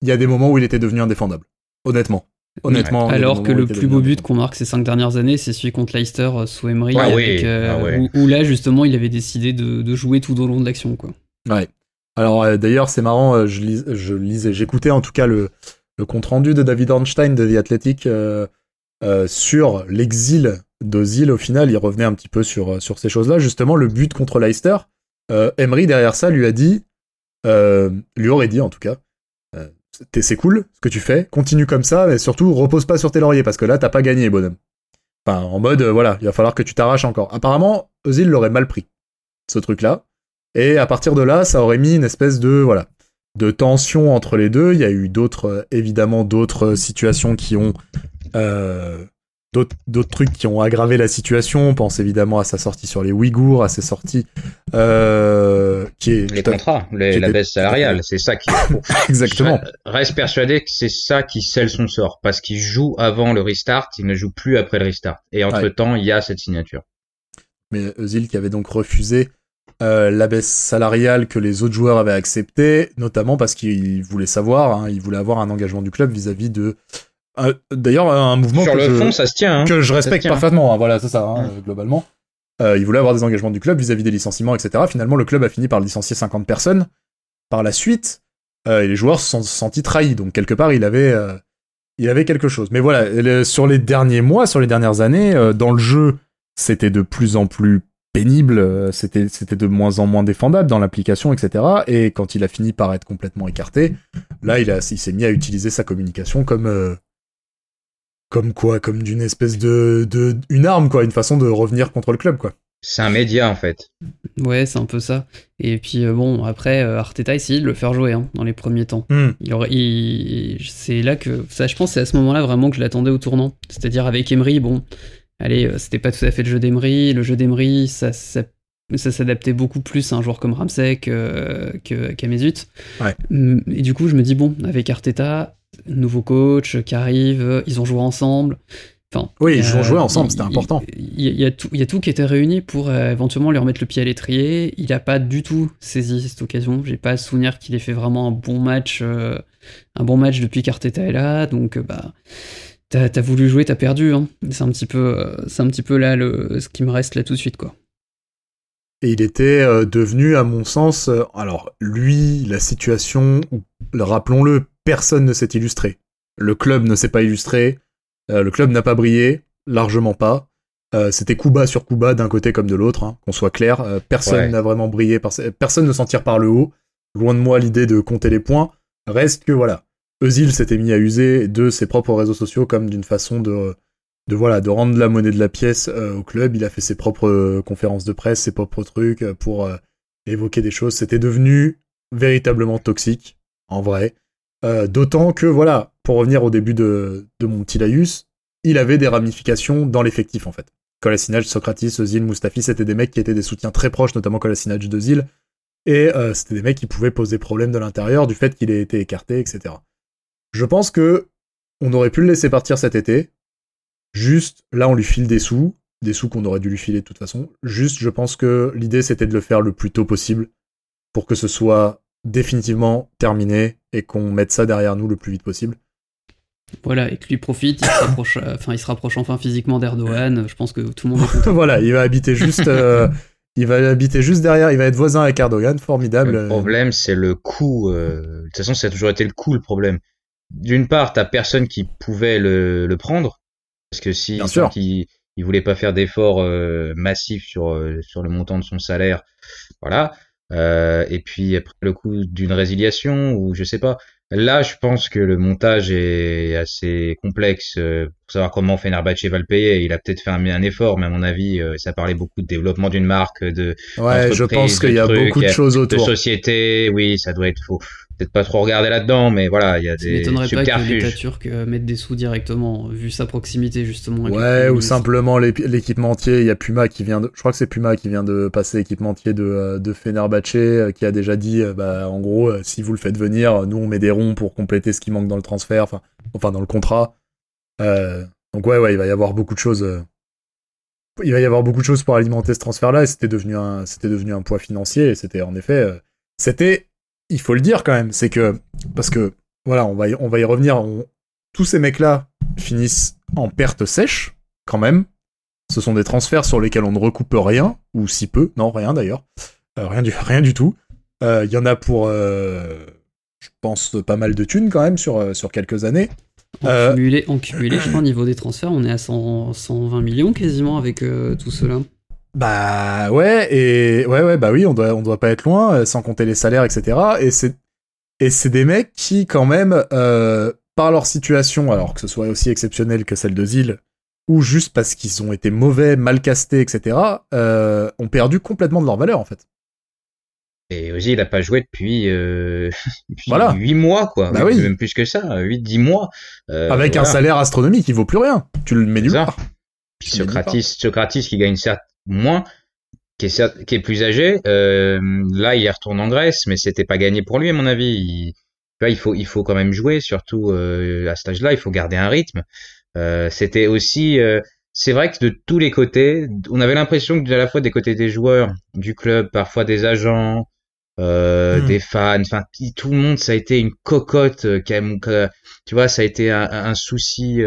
il y a des moments où il était devenu indéfendable. Honnêtement. Honnêtement. Alors que le plus beau but qu'on marque ces cinq dernières années, c'est celui contre Leicester sous Emery, Ah avec, oui, euh, ah ouais. où, où là justement il avait décidé de, de jouer tout au long de l'action. quoi. Ouais. Alors euh, d'ailleurs, c'est marrant, euh, je, lis- je lisais, j'écoutais en tout cas le, compte rendu de David Ornstein de The Athletic euh, sur l'exil d'Ozil. Au final, il revenait un petit peu sur, ces choses-là. Justement, le but contre Leicester, Emery derrière ça lui a dit, lui aurait dit en tout cas, c'est cool ce que tu fais, continue comme ça, mais surtout repose pas sur tes lauriers parce que là t'as pas gagné, bonhomme. Enfin, en mode, voilà, il va falloir que tu t'arraches encore. Apparemment, Ozil l'aurait mal pris, ce truc-là. Et à partir de là, ça aurait mis une espèce de voilà de tension entre les deux. Il y a eu d'autres, euh, évidemment, d'autres euh, situations qui ont euh, d'autres trucs qui ont aggravé la situation. On pense évidemment à sa sortie sur les Ouïghours, à ses sorties euh, qui est Les contrats, les- qui la baisse salariale, c'est ça qui. [laughs] exactement. Je reste persuadé que c'est ça qui scelle son sort parce qu'il joue avant le restart, il ne joue plus après le restart. Et entre temps, il y a cette signature. mais Özil qui avait donc refusé euh, la baisse salariale que les autres joueurs avaient acceptée, notamment parce qu'il voulait savoir, hein, il voulait avoir un engagement du club vis-à-vis de. euh, D'ailleurs, un mouvement Sur que le je, fond, ça se tient. Hein. que je respecte tient. parfaitement. hein, voilà, c'est ça, hein, globalement. Euh, il voulait avoir des engagements du club vis-à-vis des licenciements, etc. Finalement, le club a fini par licencier 50 personnes. Par la suite, euh, et les joueurs se sont sentis trahis. Donc quelque part, il avait, euh, il avait quelque chose. Mais voilà, sur les derniers mois, sur les dernières années, dans le jeu, c'était de plus en plus pénible, euh, c'était c'était de moins en moins défendable dans l'application, etc. Et quand il a fini par être complètement écarté, là, il, a, il s'est mis à utiliser sa communication comme euh, comme quoi, comme d'une espèce de, de une arme, quoi, une façon de revenir contre le club, quoi. C'est un média en fait. Ouais, c'est un peu ça. Et puis euh, bon, après, euh, Arteta essayé de le faire jouer hein, dans les premiers temps. Il aurait, il- c'est là que, ça, je pense, que c'est à ce moment-là vraiment que je l'attendais au tournant. C'est-à-dire avec Emery, bon, allez, euh, c'était pas tout à fait le jeu d'Emery. Le jeu d'Emery, ça, ça, ça s'adaptait beaucoup plus à un joueur comme Ramsey que, que, qu'à Mesut. Ouais. Hum, Et du coup, je me dis bon, avec Arteta, nouveau coach qui arrive, ils ont joué ensemble. Enfin, Oui, ils ont joué ensemble, c'était important. Il y, a- il y a tout, il y a tout qui était réuni pour euh, éventuellement lui remettre le pied à l'étrier. Il n'a pas du tout saisi cette occasion. J'ai pas à souvenir qu'il ait fait vraiment un bon match, euh, un bon match depuis qu'Arteta est là. Donc, bah, t'as as voulu jouer, t'as perdu. Hein. C'est un petit peu, euh, c'est un petit peu là le, ce qui me reste là tout de suite, quoi. Et il était euh, devenu, à mon sens, euh, alors lui, la situation, rappelons-le, personne ne s'est illustré. Le club ne s'est pas illustré, le club n'a pas brillé, largement pas. C'était coup bas sur coup bas d'un côté comme de l'autre, hein, qu'on soit clair. Personne Ouais. n'a vraiment brillé, personne ne s'en tire par le haut. Loin de moi l'idée de compter les points. Reste que voilà, Eusil s'était mis à user de ses propres réseaux sociaux comme d'une façon de, de voilà, de rendre la monnaie de la pièce euh, au club. Il a fait ses propres euh, conférences de presse, ses propres trucs euh, pour évoquer des choses. C'était devenu véritablement toxique, en vrai. D'autant que, voilà, pour revenir au début de, de mon petit laïus, il avait des ramifications dans l'effectif, en fait. Kolasinac, Socrates, Özil, Mustafi, c'était des mecs qui étaient des soutiens très proches, notamment Kolasinac d'Ozil. Et c'était des mecs qui pouvaient poser problème de l'intérieur du fait qu'il ait été écarté, etc. Je pense que on aurait pu le laisser partir cet été. Juste, là, on lui file des sous, des sous qu'on aurait dû lui filer de toute façon. Juste, je pense que l'idée, c'était de le faire le plus tôt possible pour que ce soit définitivement terminé et qu'on mette ça derrière nous le plus vite possible. Voilà, et que lui profite, il se rapproche, euh, enfin, il se rapproche enfin physiquement d'Erdogan. Je pense que tout le monde est [laughs] voilà, il va habiter juste, euh, il va habiter juste derrière, il va être voisin avec Erdogan, formidable. Le problème, c'est le coût. Euh, de toute façon, ça a toujours été le coût, le problème d'une part, t'as personne qui pouvait le, le prendre, parce que si il, il voulait pas faire d'efforts euh, massifs sur euh, sur le montant de son salaire, voilà. Euh, et puis après le coup d'une résiliation ou je sais pas. Là, je pense que le montage est assez complexe euh, pour savoir comment Fenerbahce va le payer. Il a peut-être fait un, un, effort, mais à mon avis, ça parlait beaucoup de développement d'une marque, de ouais, je pense qu'il y a beaucoup de choses autour. De société, oui, ça doit être faux peut-être pas trop regarder là-dedans, mais voilà, il y a des m'étonnerait pas que l'État turc euh, mette des sous directement, vu sa proximité justement. ouais, ou simplement l'équipementier. Il y a Puma qui vient de, je crois que c'est Puma qui vient de passer équipementier de euh, de Fenerbahce, euh, qui a déjà dit, bah en gros, si vous le faites venir, nous on met des ronds pour compléter ce qui manque dans le transfert, enfin, enfin dans le contrat. donc ouais, ouais, il va y avoir beaucoup de choses. il va y avoir beaucoup de choses pour alimenter ce transfert-là, et c'était devenu un, c'était devenu un poids financier, et c'était en effet, c'était il faut le dire quand même, c'est que parce que voilà, on va y, on va y revenir. tous ces mecs-là finissent en perte sèche quand même. Ce sont des transferts sur lesquels on ne recoupe rien ou si peu, non rien d'ailleurs, euh, rien du rien du tout. Euh, il y en a pour, euh, je pense, pas mal de thunes quand même sur sur quelques années. En cumulé, en cumulé, je crois, au niveau des transferts, on est à 100, 120 millions quasiment avec tout cela. Bah ouais et ouais ouais bah oui on doit on doit pas être loin euh, sans compter les salaires etc et c'est et c'est des mecs qui quand même euh, par leur situation alors que ce soit aussi exceptionnel que celle de Zil ou juste parce qu'ils ont été mauvais mal castés etc euh, ont perdu complètement de leur valeur en fait. Et aussi, il a pas joué depuis, euh, [laughs] voilà. 8 mois, quoi. Bah oui. Même plus que ça, 8-10 mois. Euh, Avec un salaire astronomique, il vaut plus rien. Tu le mets nulle part. Puis Socrates, Socrates qui gagne certes moins, qui est, qui est plus âgé. Euh, là, il retourne en Grèce, mais c'était pas gagné pour lui, à mon avis. Il, il faut, il faut quand même jouer, surtout euh, à cet âge-là. Il faut garder un rythme. Euh, c'était aussi, euh, c'est vrai que de tous les côtés, on avait l'impression que à la fois des côtés des joueurs, du club, parfois des agents, euh, hmm. des fans, enfin tout le monde, ça a été une cocotte, qui a, tu vois, ça a été un, un souci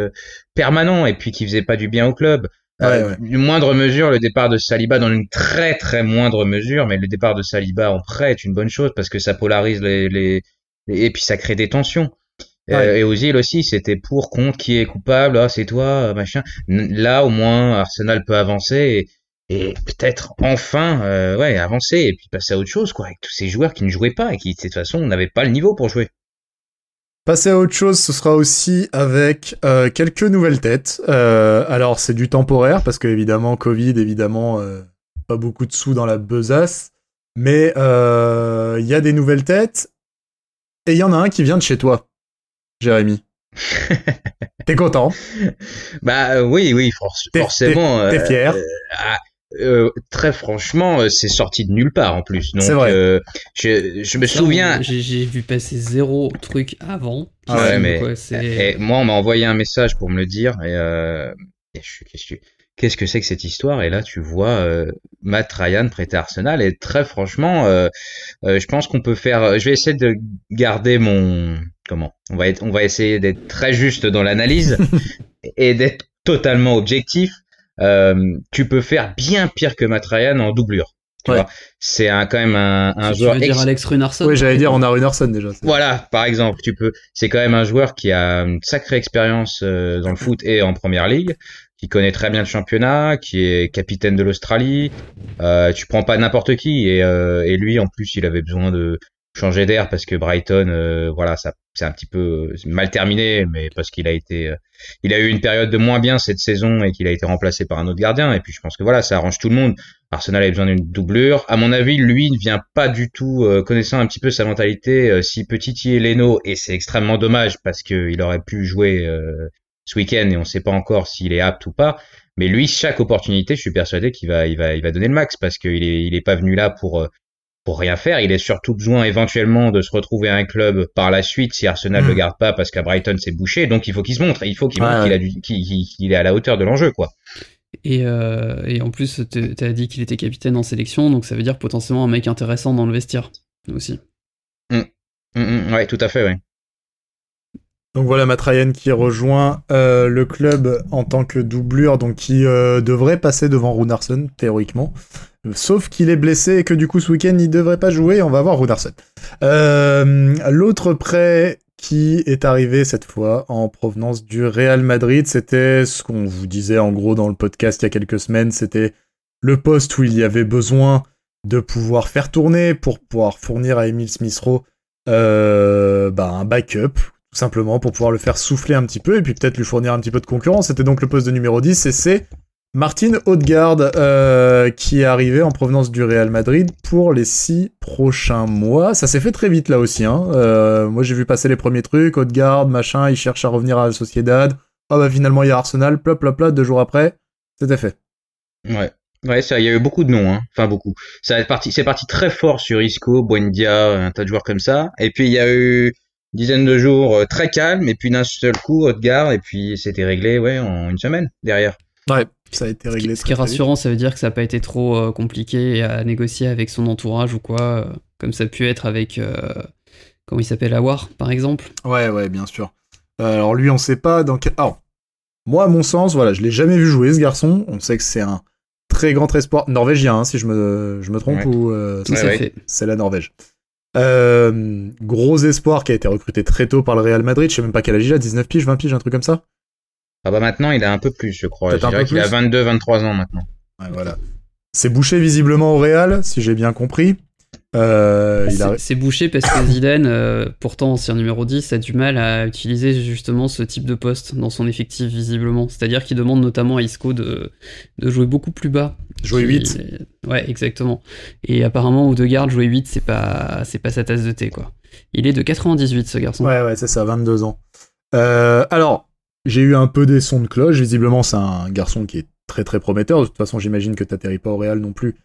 permanent et puis qui faisait pas du bien au club. Euh, une moindre mesure, le départ de Saliba dans une très très moindre mesure, mais le départ de Saliba en prêt est une bonne chose parce que ça polarise les, les, et puis ça crée des tensions. Euh, et Ozil aussi, c'était pour contre qui est coupable, ah c'est toi, machin. Là au moins Arsenal peut avancer et, et peut-être enfin euh, ouais avancer et puis passer à autre chose quoi avec tous ces joueurs qui ne jouaient pas et qui de toute façon n'avaient pas le niveau pour jouer. Passer à autre chose, ce sera aussi avec euh, quelques nouvelles têtes. Euh, alors c'est du temporaire parce que évidemment Covid, évidemment euh, pas beaucoup de sous dans la besace, mais il y a des nouvelles têtes et il y en a un qui vient de chez toi, Jérémy. [laughs] T'es content? Bah oui, oui, forcément. T'es fier? ah, euh, très franchement, euh, c'est sorti de nulle part en plus. Donc, vrai. Euh, je, je, me souviens. J'ai vu passer zéro truc avant. Ah ouais, mais et moi, on m'a envoyé un message pour me le dire et, euh, et je suis qu'est-ce que c'est que cette histoire? Et là, tu vois euh, Matt Ryan prêté à Arsenal et très franchement, euh, je pense qu'on peut faire. Je vais essayer de garder mon comment? On va être, on va essayer d'être très juste dans l'analyse [laughs] et d'être totalement objectif. Euh, tu peux faire bien pire que Matt Ryan en doublure. Tu vois, c'est un, quand même un, un joueur. Tu veux dire Alex Runarsson Oui, j'allais dire on a Runarsson déjà. Voilà, par exemple, tu peux. C'est quand même un joueur qui a une sacrée expérience euh, dans le foot et en première ligue, qui connaît très bien le championnat, qui est capitaine de l'Australie. Euh, tu prends pas n'importe qui et, euh, et lui en plus il avait besoin de changer d'air parce que Brighton, euh, voilà, ça c'est un petit peu mal terminé, mais parce qu'il a été, il a eu une période de moins bien cette saison et qu'il a été remplacé par un autre gardien. Et puis je pense que voilà, ça arrange tout le monde. Arsenal a besoin d'une doublure. À mon avis, lui ne vient pas du tout, connaissant un petit peu sa mentalité, si petit est Leno, et c'est extrêmement dommage parce qu'il aurait pu jouer ce week-end et on ne sait pas encore s'il est apte ou pas. Mais lui, chaque opportunité, je suis persuadé qu'il va, il va, il va donner le max parce qu'il est, il est pas venu là pour, euh, pour rien faire. Il est surtout besoin éventuellement de se retrouver à un club par la suite si Arsenal ne le hmm. garde pas parce qu'à Brighton c'est bouché. Donc il faut qu'il se montre. Il faut qu'il montre qu'il est à la hauteur de l'enjeu, quoi. Et, euh, et en plus, tu as dit qu'il était capitaine en sélection, donc ça veut dire potentiellement un mec intéressant dans le vestiaire aussi. Mmh. Mmh, ouais, tout à fait, ouais. Donc voilà Matt Ryan qui rejoint euh, le club en tant que doublure, donc qui euh, devrait passer devant Runarsson théoriquement. Sauf qu'il est blessé et que du coup ce week-end il devrait pas jouer, on va voir Runarsson. Euh, L'autre prêt qui est arrivé cette fois en provenance du Real Madrid, c'était ce qu'on vous disait en gros dans le podcast il y a quelques semaines, c'était le poste où il y avait besoin de pouvoir faire tourner pour pouvoir fournir à Emile Smith-Rowe euh, bah, un backup tout simplement pour pouvoir le faire souffler un petit peu et puis peut-être lui fournir un petit peu de concurrence. C'était donc le poste de numéro 10 et c'est Martin Odegaard euh, qui est arrivé en provenance du Real Madrid pour les six prochains mois. Ça s'est fait très vite là aussi. Hein. Euh, moi j'ai vu passer les premiers trucs, Odegaard, machin, il cherche à revenir à la Sociedad. Ah bah finalement il y a Arsenal, plop plop plop, deux jours après, c'était fait. Ouais. Ouais, ça, il y a eu beaucoup de noms, hein. enfin beaucoup. Ça parti, c'est parti très fort sur Isco, Buendia, un tas de joueurs comme ça. Et puis il y a eu dizaine de jours euh, très calme et puis d'un seul coup Haute-Gare et puis c'était réglé ouais en une semaine derrière. Ouais, ça a été réglé. Ce qui, est rassurant, ça veut dire que ça n'a pas été trop euh, compliqué à négocier avec son entourage ou quoi, euh, comme ça a pu être avec comment il s'appelle Awar par exemple. Ouais ouais bien sûr. alors lui on sait pas donc alors moi à mon sens voilà je l'ai jamais vu jouer ce garçon. On sait que c'est un très grand espoir norvégien hein, si je me je me trompe ou c'est la Norvège. Euh, gros espoir qui a été recruté très tôt par le Real Madrid. Je sais même pas quel âge il a, 19 piges, 20 piges, un truc comme ça. Ah bah maintenant il a un peu plus, je crois. Je dirais qu'il a 22, 23 ans maintenant. Ouais, voilà. C'est bouché visiblement au Real, si j'ai bien compris. Euh, c'est bouché parce que Zidane, euh, pourtant ancien numéro 10, a du mal à utiliser justement ce type de poste dans son effectif visiblement. C'est-à-dire qu'il demande notamment à Isco de, de jouer beaucoup plus bas. Jouer 8 Ouais, exactement. Et apparemment, Odegaard, jouer 8, c'est pas, c'est pas sa tasse de thé, quoi. Il est de 98, ce garçon. Ouais, ouais, c'est ça, 22 ans. Euh, alors, j'ai eu un peu des sons de cloche. Visiblement, c'est un garçon qui est très très prometteur. De toute façon, j'imagine que t'atterris pas au Real non plus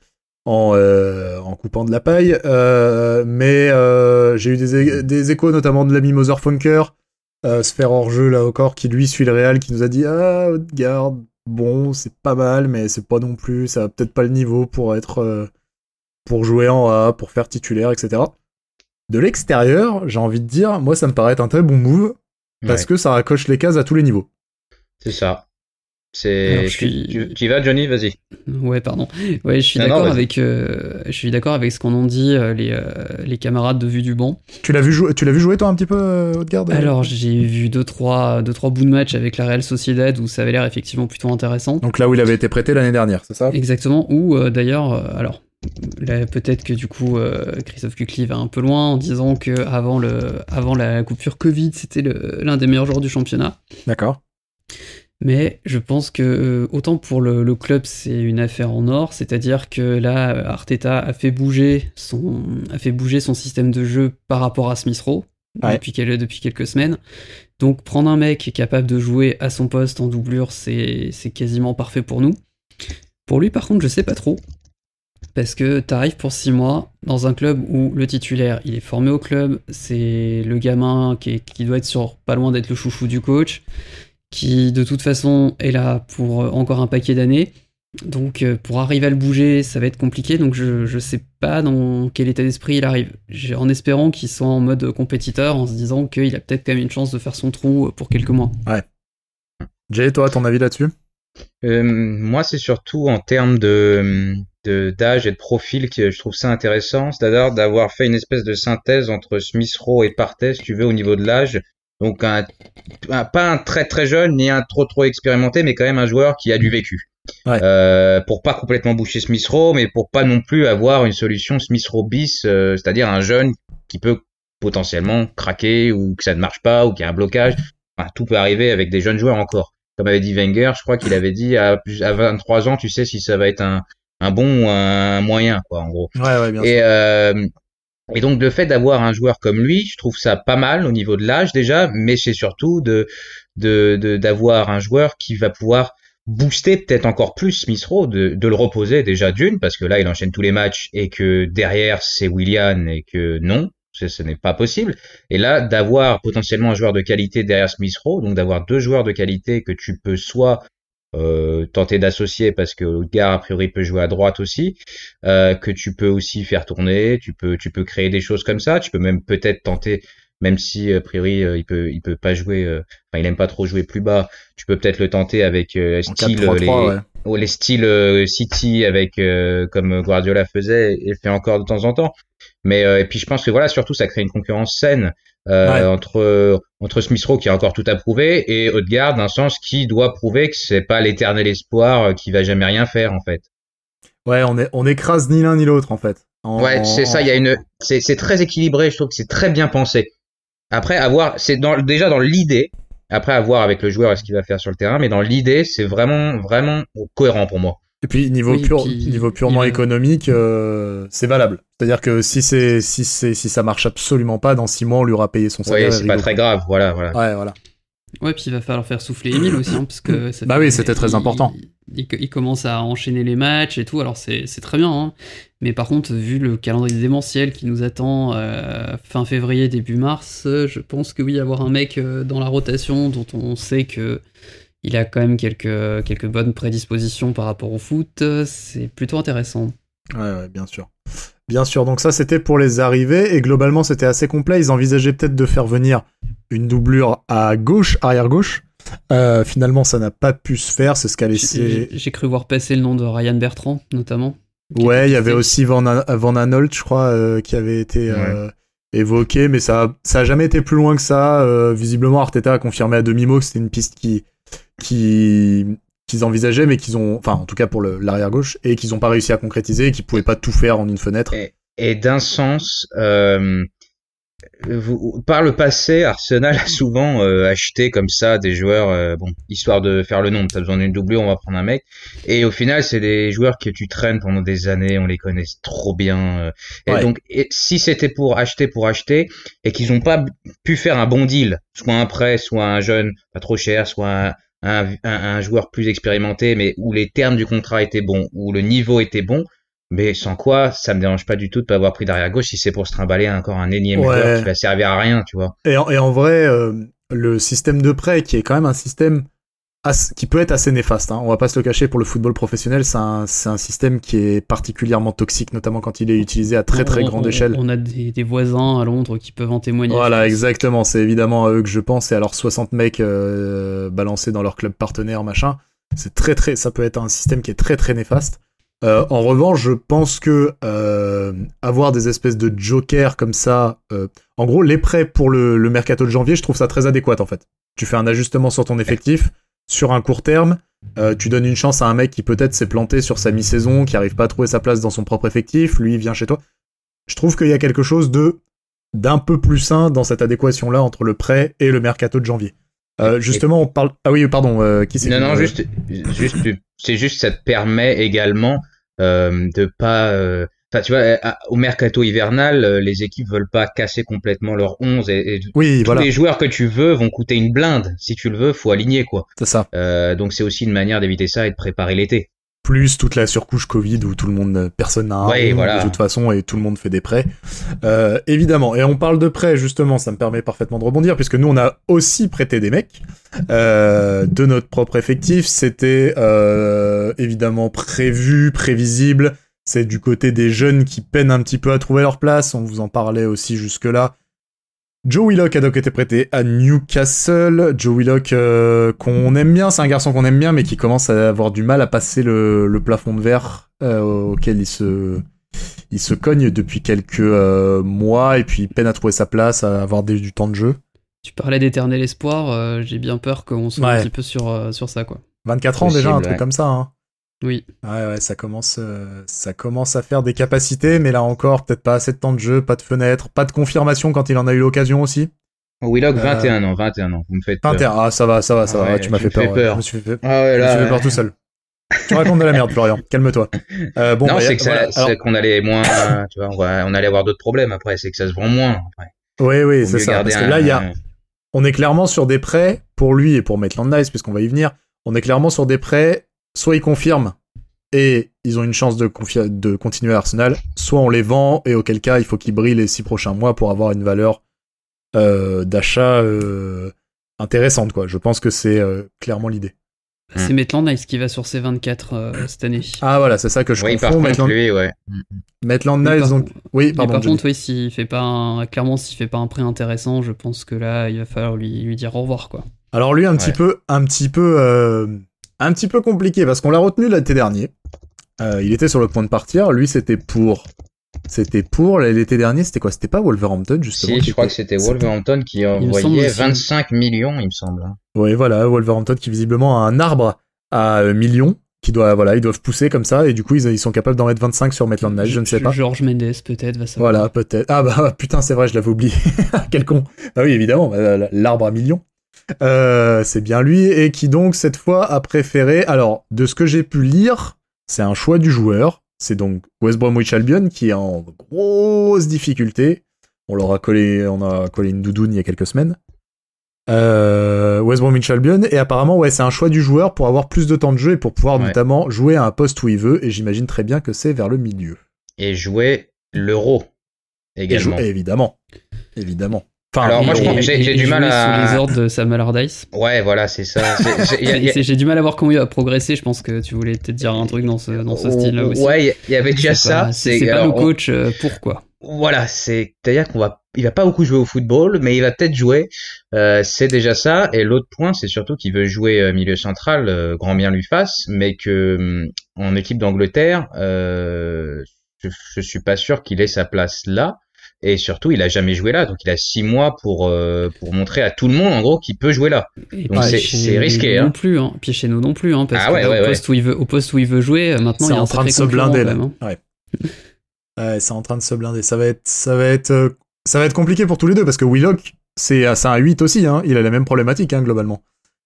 en, euh, coupant de la paille. Euh, mais euh, j'ai eu des, des, échos, notamment de l'ami Mother Funker, sphère hors jeu là encore, qui lui suit le Real, qui nous a dit Ah, garde, bon, c'est pas mal, mais c'est pas non plus, ça a peut-être pas le niveau pour être. pour jouer en A, pour faire titulaire, etc. De l'extérieur, j'ai envie de dire, moi ça me paraît être un très bon move, parce que ça raccroche les cases à tous les niveaux. C'est ça. C'est. Tu, y vas, Johnny Vas-y. Ouais, pardon. Ouais, je suis d'accord avec. Euh, je suis d'accord avec ce qu'on ont dit euh, les, euh, les camarades de vue du banc. Tu l'as vu jouer Tu l'as vu jouer toi un petit peu, Haute-Garde Alors j'ai vu deux trois deux trois bouts de match avec la Real Sociedad où ça avait l'air effectivement plutôt intéressant. Donc là où il avait été prêté l'année dernière, c'est ça? Exactement. Ou d'ailleurs, alors peut-être que du coup Christophe Kukli va un peu loin en disant que avant le avant la coupure Covid, c'était l'un des meilleurs joueurs du championnat. D'accord. Mais je pense que euh, autant pour le, club c'est une affaire en or, c'est-à-dire que là Arteta a fait bouger son a fait bouger son système de jeu par rapport à Smith Rowe depuis, depuis, quelques semaines. Donc prendre un mec qui est capable de jouer à son poste en doublure, c'est quasiment parfait pour nous. Pour lui par contre je sais pas trop. Parce que t'arrives pour 6 mois dans un club où le titulaire il est formé au club, c'est le gamin qui, qui doit être sur pas loin d'être le chouchou du coach qui de toute façon est là pour euh, encore un paquet d'années. Donc euh, pour arriver à le bouger, ça va être compliqué. Donc je, je sais pas dans quel état d'esprit il arrive. En espérant qu'il soit en mode compétiteur, en se disant qu'il a peut-être quand même une chance de faire son trou pour quelques mois. Ouais. Jay, toi, ton avis là-dessus? Euh, Moi, c'est surtout en termes de d'âge et de profil que je trouve ça intéressant, c'est-à-dire d'avoir fait une espèce de synthèse entre Smith Rowe et Partey, si tu veux, au niveau de l'âge, donc un, pas un très très jeune ni un trop trop expérimenté, mais quand même un joueur qui a du vécu. Euh, pour pas complètement boucher Smith Rowe, mais pour pas non plus avoir une solution Smith Rowe bis, euh, c'est-à-dire un jeune qui peut potentiellement craquer ou que ça ne marche pas ou qu'il y a un blocage. Enfin, tout peut arriver avec des jeunes joueurs encore. Comme avait dit Wenger, je crois qu'il avait dit à, à 23 ans, tu sais si ça va être un, un bon ou un moyen, quoi, en gros. Ouais, ouais, bien Et, sûr. euh, et donc le fait d'avoir un joueur comme lui, je trouve ça pas mal au niveau de l'âge déjà, mais c'est surtout de de de- d'avoir un joueur qui va pouvoir booster peut-être encore plus Smith Rowe, de, de le reposer déjà d'une, parce que là il enchaîne tous les matchs et que derrière c'est Willian et que non, ce, ce n'est pas possible. Et là d'avoir potentiellement un joueur de qualité derrière Smith Rowe, donc d'avoir deux joueurs de qualité que tu peux soit euh, tenter d'associer parce que Odegaard a priori peut jouer à droite aussi, euh, que tu peux aussi faire tourner, tu peux tu peux créer des choses comme ça, tu peux même peut-être tenter même si a priori euh, il peut il peut pas jouer euh, enfin il aime pas trop jouer plus bas, tu peux peut-être le tenter avec euh, style 4-3-3, les ouais. les styles euh, City avec euh, comme Guardiola faisait et fait encore de temps en temps. Mais euh, et puis je pense que voilà surtout ça crée une concurrence saine euh, Ouais. entre entre Smith Rowe qui a encore tout à prouver et Odegaard d'un sens qui doit prouver que c'est pas l'éternel espoir euh, qui va jamais rien faire en fait. Ouais, on, est, on écrase ni l'un ni l'autre, en fait. En- Ouais, en- c'est ça, il y a une c'est c'est très équilibré, je trouve que c'est très bien pensé. Après avoir c'est dans déjà dans l'idée, après avoir avec le joueur et ce qu'il va faire sur le terrain, mais dans l'idée, c'est vraiment vraiment cohérent pour moi. Et puis niveau, Oui, pur, puis niveau purement a- économique, euh, c'est valable. C'est-à-dire que si c'est si c'est si ça marche absolument pas, dans six mois on lui aura payé son salaire. Ouais, c'est pas très grave, voilà, voilà. Ouais, voilà. Ouais, puis il va falloir faire souffler Emile aussi, hein, parce que ça Bah fait- oui, c'était très il- important. Il, il- il commence à enchaîner les matchs et tout, alors c'est c'est très bien. Hein. Mais par contre, vu le calendrier démentiel qui nous attend euh, fin février, début mars, je pense que oui, avoir un mec euh, dans la rotation dont on sait que il a quand même quelques, quelques bonnes prédispositions par rapport au foot, c'est plutôt intéressant. Ouais, ouais, bien sûr. Bien sûr, donc ça c'était pour les arrivées, et globalement c'était assez complet. Ils envisageaient peut-être de faire venir une doublure à gauche, arrière gauche. Euh, finalement, ça n'a pas pu se faire, c'est ce qu'a laissé. J'ai cru voir passer le nom de Ryan Bertrand, notamment. Ouais, il y avait aussi Van, Van Anolt, je crois, euh, qui avait été euh, évoqué, mais ça, ça a jamais été plus loin que ça. Euh, visiblement, Arteta a confirmé à demi-mot que c'était une piste qui, qui, qu'ils envisageaient, mais qu'ils ont, enfin, en tout cas pour l'arrière gauche, et qu'ils n'ont pas réussi à concrétiser, et qu'ils pouvaient pas tout faire en une fenêtre. Et d'un sens, euh, vous- par le passé, Arsenal a souvent euh, acheté comme ça des joueurs, euh, bon, histoire de faire le nombre. T'as besoin d'une doublure, on va prendre un mec. Et au final, c'est des joueurs que tu traînes pendant des années, on les connaît trop bien. Et Ouais. donc, et si c'était pour acheter pour acheter et qu'ils n'ont pas pu faire un bon deal, soit un prêt, soit un jeune pas trop cher, soit un, un, un- un joueur plus expérimenté, mais où les termes du contrat étaient bons, où le niveau était bon, mais sans quoi, ça me dérange pas du tout de pas avoir pris derrière gauche si c'est pour se trimballer encore un énième Ouais. joueur qui va servir à rien, tu vois. Et en, et en vrai, euh, le système de prêt, qui est quand même un système qui peut être assez néfaste, hein, on va pas se le cacher, pour le football professionnel, c'est un, c'est un système qui est particulièrement toxique, notamment quand il est utilisé à très très On- grande on- échelle. On a des, des voisins à Londres qui peuvent en témoigner. Voilà, exactement. C'est évidemment à eux que je pense et à leurs 60 mecs euh, balancés dans leur club partenaire, machin. C'est très, très, ça peut être un système qui est très, très néfaste. Euh, en revanche, je pense que euh, avoir des espèces de jokers comme ça, en gros, les prêts pour le, le mercato de janvier, je trouve ça très adéquat en fait. Tu fais un ajustement sur ton effectif sur un court terme. euh, tu donnes une chance à un mec qui peut-être s'est planté sur sa mi-saison, qui arrive pas à trouver sa place dans son propre effectif. Lui, il vient chez toi. Je trouve qu'il y a quelque chose de d'un peu plus sain dans cette adéquation-là entre le prêt et le mercato de janvier. Euh, justement, on parle. Ah oui, pardon. euh, qui c'est Non, non, euh, juste, juste, c'est juste, ça te permet également euh, de pas. Euh, Enfin, tu vois, à- au mercato hivernal, euh, les équipes veulent pas casser complètement leur 11 et, et Oui, tous voilà, les joueurs que tu veux vont coûter une blinde. Si tu le veux, faut aligner quoi. c'est ça. Euh, donc c'est aussi une manière d'éviter ça et de préparer l'été. Plus toute la surcouche Covid où tout le monde, personne n'a un Ouais, rond, voilà. de toute façon et tout le monde fait des prêts. Euh, évidemment. Et on parle de prêts justement, ça me permet parfaitement de rebondir puisque nous on a aussi prêté des mecs euh, de notre propre effectif. C'était euh, évidemment prévu, prévisible. C'est du côté des jeunes qui peinent un petit peu à trouver leur place. On vous en parlait aussi jusque-là. Joe Willock a donc été prêté à Newcastle. Joe Willock, euh, qu'on aime bien, c'est un garçon qu'on aime bien, mais qui commence à avoir du mal à passer le, le plafond de verre euh, auquel il se, il se cogne depuis quelques euh, mois, et puis il peine à trouver sa place, à avoir des- du temps de jeu. Tu parlais d'éternel espoir, euh, j'ai bien peur qu'on soit Ouais. un petit peu sur, euh, sur ça, quoi. 24 ans déjà, un truc ouais. comme ça. Hein. Oui. Ouais, ouais, ça commence, euh, ça commence à faire des capacités, mais là encore, peut-être pas assez de temps de jeu, pas de fenêtre, pas de confirmation quand il en a eu l'occasion aussi. Willock, Euh, 21 ans, 21 ans. Vous me faites peur. 21, ah ça va, ça va, ça Ah va, ouais, tu m'as fait fais peur. ouais. peur. Je me suis fait, Ah ouais, je me là. suis fait peur tout seul. tu racontes de la merde, Florian. Calme-toi. [laughs] Euh, bon, non, bah, c'est que ça- voilà. c'est Alors, qu'on allait moins, tu vois, on, va- on allait avoir d'autres problèmes après. C'est que ça se vend moins. Après. oui, oui, c'est ça. Parce que là, il y a, on est clairement sur des prêts pour lui et pour Maitland Nice, puisqu'on va y venir. On est clairement sur des prêts. Soit ils confirment et ils ont une chance de, confi- de continuer à Arsenal, soit on les vend et auquel cas il faut qu'ils brillent les six prochains mois pour avoir une valeur euh, d'achat euh, intéressante. Quoi. Je pense que c'est euh, clairement l'idée. C'est Maitland Nice qui va sur ses 24 euh, cette année. Ah voilà, c'est ça que je Oui, par confonds. contre, Maitland, lui, ouais. Maitland Nice, par- donc oui, pardon. par contre, oui, s'il fait pas un... clairement s'il fait pas un prêt intéressant, je pense que là, il va falloir lui, lui dire au revoir, quoi. Alors lui un petit peu un petit peu euh, un petit peu compliqué parce qu'on l'a retenu l'été dernier. Euh, il était sur le point de partir, lui c'était pour c'était pour l'été dernier, c'était quoi? C'était pas Wolverhampton justement Si, je crois que c'était Wolverhampton qui envoyait aussi. 25 millions, il me semble. hein. Ouais, voilà, Wolverhampton qui visiblement a un arbre à euh, millions qui doit voilà, ils doivent pousser comme ça et du coup ils, ils sont capables d'en mettre 25 sur Maitland Nice, je ne sais pas. Georges Mendes, peut-être, va savoir. Voilà, peut-être. Ah bah putain, c'est vrai, je l'avais oublié. [laughs] Quel con. Bah oui, évidemment, bah, l'arbre à millions. Euh, c'est bien lui et qui donc cette fois a préféré. Alors, de ce que j'ai pu lire, c'est un choix du joueur. C'est donc West Bromwich Albion qui est en grosse difficulté. On leur a collé, on a collé une doudoune il y a quelques semaines. Euh, West Bromwich Albion et apparemment ouais c'est un choix du joueur pour avoir plus de temps de jeu et pour pouvoir Ouais. notamment jouer à un poste où il veut et j'imagine très bien que c'est vers le milieu. Et jouer l'euro Et également. jou- évidemment, évidemment. Enfin, Alors, moi, j'ai- du mal à- sous les ordres de Sam Allardyce. Ouais, voilà, c'est ça. [laughs] A- a- J'ai du mal à voir comment il va progresser. Je pense que tu voulais peut-être dire un truc dans ce, dans ce style-là aussi. Ouais, il y a- avait déjà ça. C'est pas alors, on- coach euh, pour quoi. Voilà, c'est à dire qu'on va, il va pas beaucoup jouer au football, mais il va peut-être jouer. Euh, c'est déjà ça. Et l'autre point, c'est surtout qu'il veut jouer euh, milieu central, euh, grand bien lui fasse, mais que hum, en équipe d'Angleterre, euh, je, je suis pas sûr qu'il ait sa place là. Et surtout, il a jamais joué là, donc il a six mois pour euh, pour montrer à tout le monde en gros qu'il peut jouer là. Et Donc c'est- risqué, hein. Non plus, hein. Puis chez nous non plus, hein, parce Ah que ouais, là, ouais, au, ouais. poste où il veut, au poste où il veut jouer, euh, maintenant c'est il y a un en train de se blinder là. hein. Ouais. [laughs] Ouais, c'est en train de se blinder. Ça va être, ça va être, euh, ça va être compliqué pour tous les deux parce que Willock, c'est un 8 aussi. Hein. Il a la même problématique hein, globalement.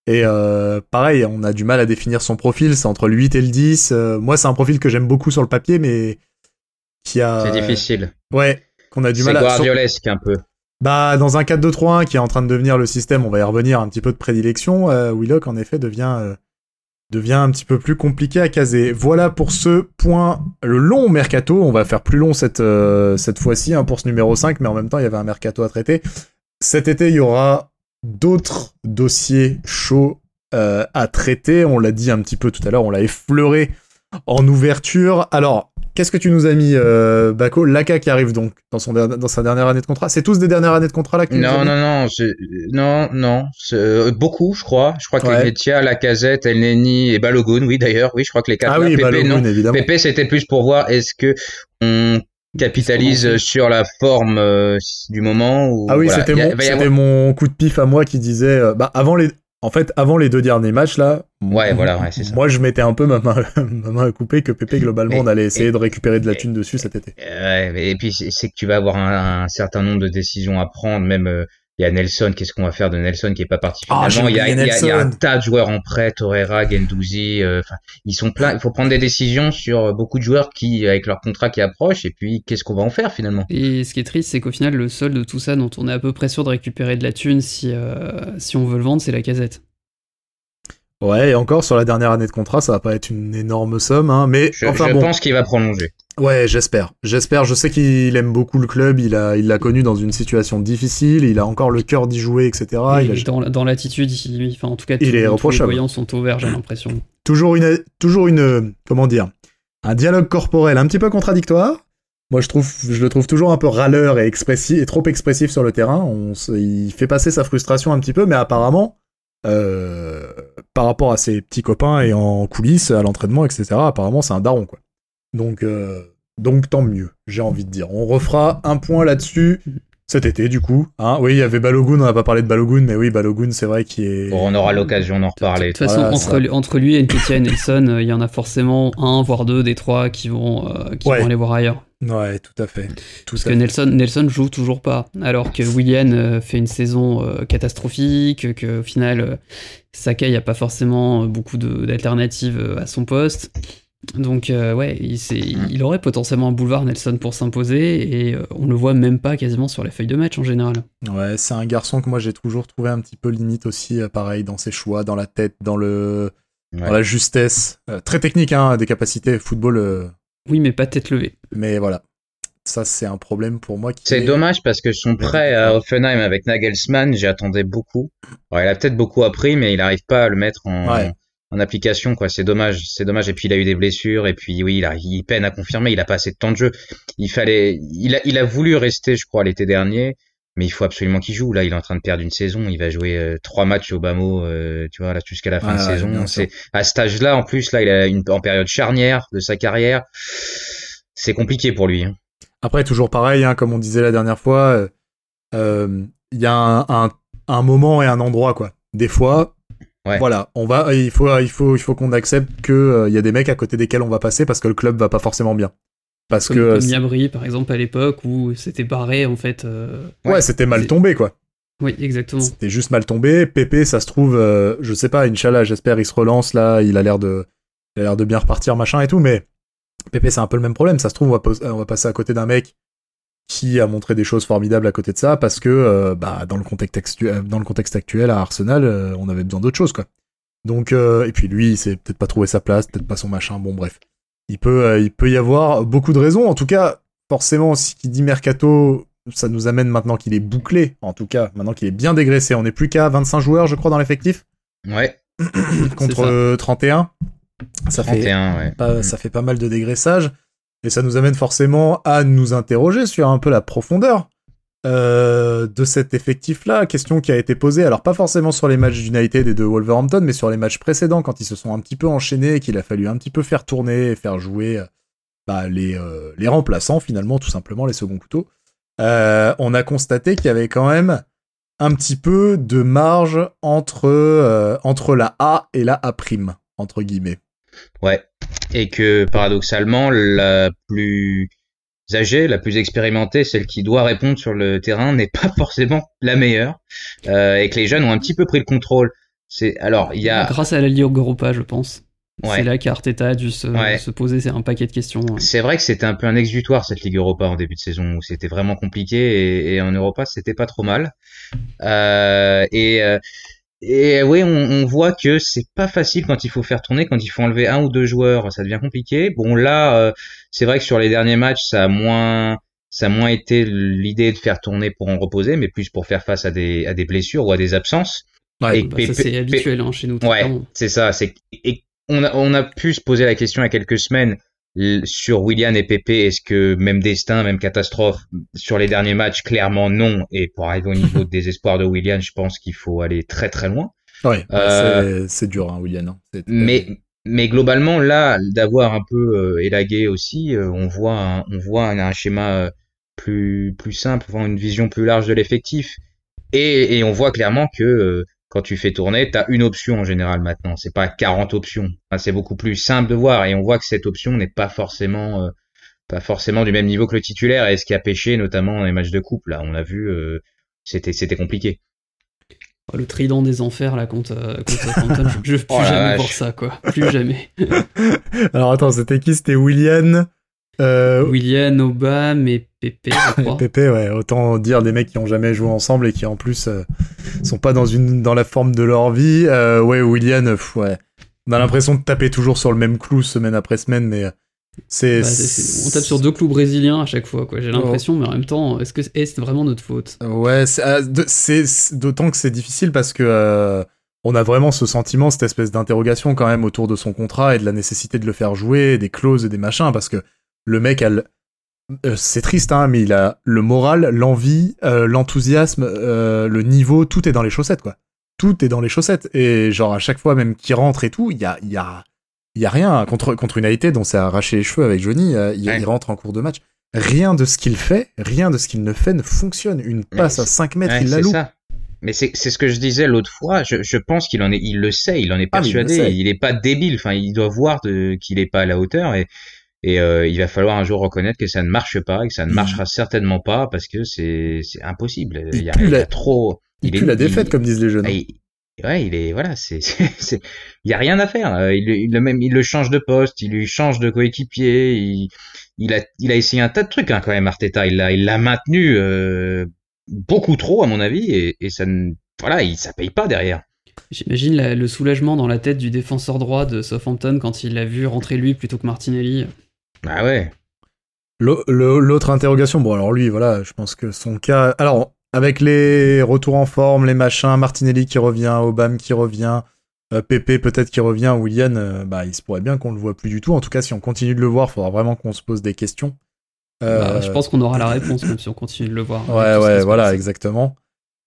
Et euh, pareil, on a du mal à définir son profil. C'est entre le 8 et le 10. Euh, moi, c'est un profil que j'aime beaucoup sur le papier, mais qui a. C'est difficile. Ouais, qu'on a du C'est mal à. Guardiolesque un peu. Bah, dans un 4-2-3-1 qui est en train de devenir le système, on va y revenir un petit peu de prédilection. euh, Willock, en effet, devient euh, devient un petit peu plus compliqué à caser. Voilà pour ce point, le long mercato. On va faire plus long cette, euh, cette fois-ci hein, pour ce numéro 5, mais en même temps, il y avait un mercato à traiter. Cet été, il y aura d'autres dossiers chauds à traiter. On l'a dit un petit peu tout à l'heure, on l'a effleuré en ouverture. Alors, qu'est-ce que tu nous as mis, euh, Bako Laka qui arrive donc dans, son, dans sa dernière année de contrat. C'est tous des dernières années de contrat là que Non, non, non, non, non, euh, beaucoup, je crois. Je crois que Ouais. les Metia, Lacazette, El Neni et Balogun, oui d'ailleurs, oui, je crois que les quatre. Ah là, oui, Balogun, non. évidemment. Pepe, c'était plus pour voir est-ce que on capitalise sur la forme euh, du moment ou Ah oui, voilà. c'était mon, avoir- mon coup de pif à moi qui disait, euh, bah avant les, en fait, avant les deux derniers matchs là. Ouais, voilà, ouais, ça. Moi, je mettais un peu ma main, [laughs] ma main à couper que Pépé globalement, on allait essayer et- de récupérer de la et- thune dessus cet été. Et puis c'est que tu vas avoir un, un certain nombre de décisions à prendre, même euh, il y a Nelson, qu'est-ce qu'on va faire de Nelson qui est pas parti Ah, il y, a, oublié il y a- il y a un tas de joueurs en prêt, Torreira, Gendouzi, euh, ils sont pleins, il faut prendre des décisions sur beaucoup de joueurs qui avec leur contrat qui approche et puis qu'est-ce qu'on va en faire finalement? Et ce qui est triste, c'est qu'au final, le seul de tout ça dont on est à peu près sûr de récupérer de la thune si, euh, si on veut le vendre, c'est la casette. Ouais, et encore sur la dernière année de contrat, ça va pas être une énorme somme, hein, mais Je, enfin je bon. pense qu'il va prolonger. Ouais, j'espère. J'espère. Je sais qu'il aime beaucoup le club. Il a, il l'a connu dans une situation difficile. Il a encore le cœur d'y jouer, etc. Et il a dans, dans l'attitude, il- enfin, en tout cas, Il tous- est tous les voyants sont au vert, j'ai l'impression. [clears throat] toujours une, toujours une, comment dire, un dialogue corporel un petit peu contradictoire. Moi, je trouve, je le trouve toujours un peu râleur et expressif, et trop expressif sur le terrain. On il fait passer sa frustration un petit peu, mais apparemment, euh, par rapport à ses petits copains et en coulisses, à l'entraînement, etc., apparemment, c'est un daron, quoi. Donc, euh, donc tant mieux, j'ai envie de dire. On refera un point là-dessus cet été du coup. Hein oui, il y avait Balogun, on n'a pas parlé de Balogun, mais oui, Balogun, c'est vrai qu'il est. Bon, on aura l'occasion d'en reparler. De toute façon, Voilà, entre, lui- entre lui et Nketiah et Nelson, euh, il y en a forcément un, voire deux des trois qui vont, euh, qui Ouais. vont aller voir ailleurs. Ouais, tout à fait. Tout Parce à que fait. Nelson, Nelson joue toujours pas, alors que Willian euh, fait une saison euh, catastrophique, que au final, euh, Sakai a pas forcément beaucoup de- d'alternatives euh, à son poste. Donc euh, ouais, il, aurait potentiellement un boulevard Nelson pour s'imposer et euh, on le voit même pas quasiment sur les feuilles de match en général. Ouais, c'est un garçon que moi j'ai toujours trouvé un petit peu limite aussi, euh, pareil, dans ses choix, dans la tête, dans le, Ouais. dans la justesse. Euh, très technique, hein, des capacités football, euh, Oui, mais pas tête levée. mais voilà. Ça, c'est un problème pour moi. C'est est- dommage parce que son prêt à Offenheim avec Nagelsmann, j'attendais beaucoup. Alors, il a peut-être beaucoup appris, mais il n'arrive pas à le mettre en, Ouais. En application, quoi. C'est dommage, c'est dommage. Et puis, il a eu des blessures, et puis, oui, il, a, il peine à confirmer, il a pas assez de temps de jeu. Il fallait, il a, il a voulu rester, je crois, l'été dernier, mais il faut absolument qu'il joue. Là, il est en train de perdre une saison. Il va jouer euh, trois matchs au Bamo, euh, tu vois, là, jusqu'à la fin de ouais, saison. C'est, à cet âge-là, en plus, là, il a une, en période charnière de sa carrière. C'est compliqué pour lui. hein. Après, toujours pareil, hein, comme on disait la dernière fois, euh, euh, il y a un, un, un moment et un endroit, quoi. Des fois, Ouais. voilà, on va, il faut, il faut, il faut qu'on accepte que euh, il y a des mecs à côté desquels on va passer parce que le club va pas forcément bien. Parce Comme, que, comme euh, Niabri, par exemple, à l'époque où c'était barré en fait. euh, ouais, c'était mal tombé, quoi. Oui, exactement. C'était juste mal tombé. Pépé, ça se trouve, euh, je sais pas, Inch'Allah, j'espère, il se relance là, il a l'air de, il a l'air de bien repartir, machin et tout, mais Pépé, c'est un peu le même problème. Ça se trouve, on va, pos- on va passer à côté d'un mec qui a montré des choses formidables à côté de ça parce que, euh, bah, dans le contexte actuel, dans le contexte actuel à Arsenal, euh, on avait besoin d'autre chose, quoi. Donc, euh, et puis lui, il s'est peut-être pas trouvé sa place, peut-être pas son machin, bon, bref. Il peut, euh, il peut y avoir beaucoup de raisons. En tout cas, forcément, si qui dit mercato, ça nous amène maintenant qu'il est bouclé. En tout cas, maintenant qu'il est bien dégraissé. On n'est plus qu'à 25 joueurs, je crois, dans l'effectif, Ouais. [clears throat] contre ça. euh, 31. Ça fait, 31, ouais. pas- ça fait pas mal de dégraissage. Et ça nous amène forcément à nous interroger sur un peu la profondeur euh, de cet effectif-là. Question qui a été posée, alors pas forcément sur les matchs d'United et de Wolverhampton, mais sur les matchs précédents, quand ils se sont un petit peu enchaînés et qu'il a fallu un petit peu faire tourner et faire jouer euh, bah, les, euh, les remplaçants, finalement, tout simplement, les seconds couteaux. On a constaté qu'il y avait quand même un petit peu de marge entre, entre la A et la A', entre guillemets. Ouais. Et que paradoxalement, la plus âgée, la plus expérimentée, celle qui doit répondre sur le terrain, n'est pas forcément la meilleure. Euh, et que les jeunes ont un petit peu pris le contrôle. C'est alors il y a Grâce à la Ligue Europa, je pense. Ouais. C'est là qu'Arteta a dû se, Ouais. se poser un paquet de questions. C'est vrai que c'était un peu un exutoire cette Ligue Europa en début de saison où c'était vraiment compliqué et, et en Europa c'était pas trop mal. Euh, et euh, et oui, on, on voit que c'est pas facile quand il faut faire tourner, quand il faut enlever un ou deux joueurs, ça devient compliqué. Bon là, euh, c'est vrai que sur les derniers matchs, ça a moins ça a moins été l'idée de faire tourner pour en reposer, mais plus pour faire face à des à des blessures ou à des absences. Ouais, Et Bah, ça c'est habituel hein, chez nous. Ouais, c'est ça. C'est et on a on a pu se poser la question il y a quelques semaines sur Willian et Pépé. Est-ce que même destin, même catastrophe? Sur les derniers matchs Clairement non. Et pour arriver au niveau de désespoir de Willian, je pense qu'il faut aller très très loin. Ouais, Euh, c'est- dur, hein, William. hein. Mais mais globalement là, d'avoir un peu euh, élagué aussi, euh, on voit un, on voit un, un schéma plus plus simple, une vision plus large de l'effectif. Et, et on voit clairement que quand tu fais tourner, tu as une option en général maintenant. C'est pas 40 options. Enfin, c'est beaucoup plus simple de voir et on voit que cette option n'est pas forcément euh, pas forcément du même niveau que le titulaire et ce qui a pêché notamment dans les matchs de coupe là, on a vu euh, c'était c'était compliqué. Oh, Le trident des enfers là contre, euh, contre je veux [laughs] plus Oh la jamais vache. voir ça quoi. Plus jamais. [laughs] Alors attends, c'était qui? C'était William euh, William, Obama et Pépé, je [laughs] crois. Pépé, ouais, autant dire des mecs qui ont jamais joué ensemble et qui en plus euh, sont pas dans une dans la forme de leur vie. Euh, ouais, William, euh, pff, ouais, on a l'impression de taper toujours sur le même clou semaine après semaine, mais euh, c'est Bah, c'est- c'est- on tape sur deux clous brésiliens à chaque fois quoi. Oh. J'ai l'impression, mais en même temps, est-ce que est-ce vraiment notre faute? Ouais, c'est ah, c'est c'est- d'autant que c'est difficile parce que euh, on a vraiment ce sentiment, cette espèce d'interrogation quand même autour de son contrat et de la nécessité de le faire jouer, des clauses et des machins, parce que le mec a le- euh, c'est triste, hein, mais il a le moral, l'envie, euh, l'enthousiasme, euh, le niveau, tout est dans les chaussettes, quoi. Tout est dans les chaussettes. Et genre, à chaque fois, même qu'il rentre et tout, il y a, y a, y a rien. Contre, contre United, on s'est arraché les cheveux avec Johnny, euh, il, Ouais. il rentre en cours de match. rien de ce qu'il fait, rien de ce qu'il ne fait ne fonctionne. Une passe à 5 mètres, il la loupe. Ça. Mais c'est ce que je disais l'autre fois. Je, je, pense qu'il en est, il le sait, il en est ah, persuadé. il, est pas débile. Enfin, il doit voir qu'il est pas à la hauteur et et euh, il va falloir un jour reconnaître que ça ne marche pas et que ça ne marchera certainement pas parce que c'est c'est impossible. Il, y a, trop. Il, il la défaite comme disent les jeunes. ouais, il est voilà, [laughs] c'est c'est il y a rien à faire. Il, il le même il le change de poste, il lui change de coéquipier. Il, il a il a essayé un tas de trucs hein, quand même Arteta. Il l'a il l'a maintenu euh, beaucoup trop à mon avis et, et ça ne voilà, il ça paye pas derrière. J'imagine le soulagement dans la tête du défenseur droit de Southampton quand il l'a vu rentrer lui plutôt que Martinelli. Ah ouais. L'autre interrogation, bon alors lui, voilà, je pense que son cas... Alors, avec les retours en forme, les machins, Martinelli qui revient, Obama qui revient, euh, Pepe peut-être qui revient, William, euh, bah il se pourrait bien qu'on le voit plus du tout. En tout cas, si on continue de le voir, il faudra vraiment qu'on se pose des questions. Euh, bah, je pense qu'on aura la réponse même si on continue de le voir. Ouais, ouais, voilà, exactement.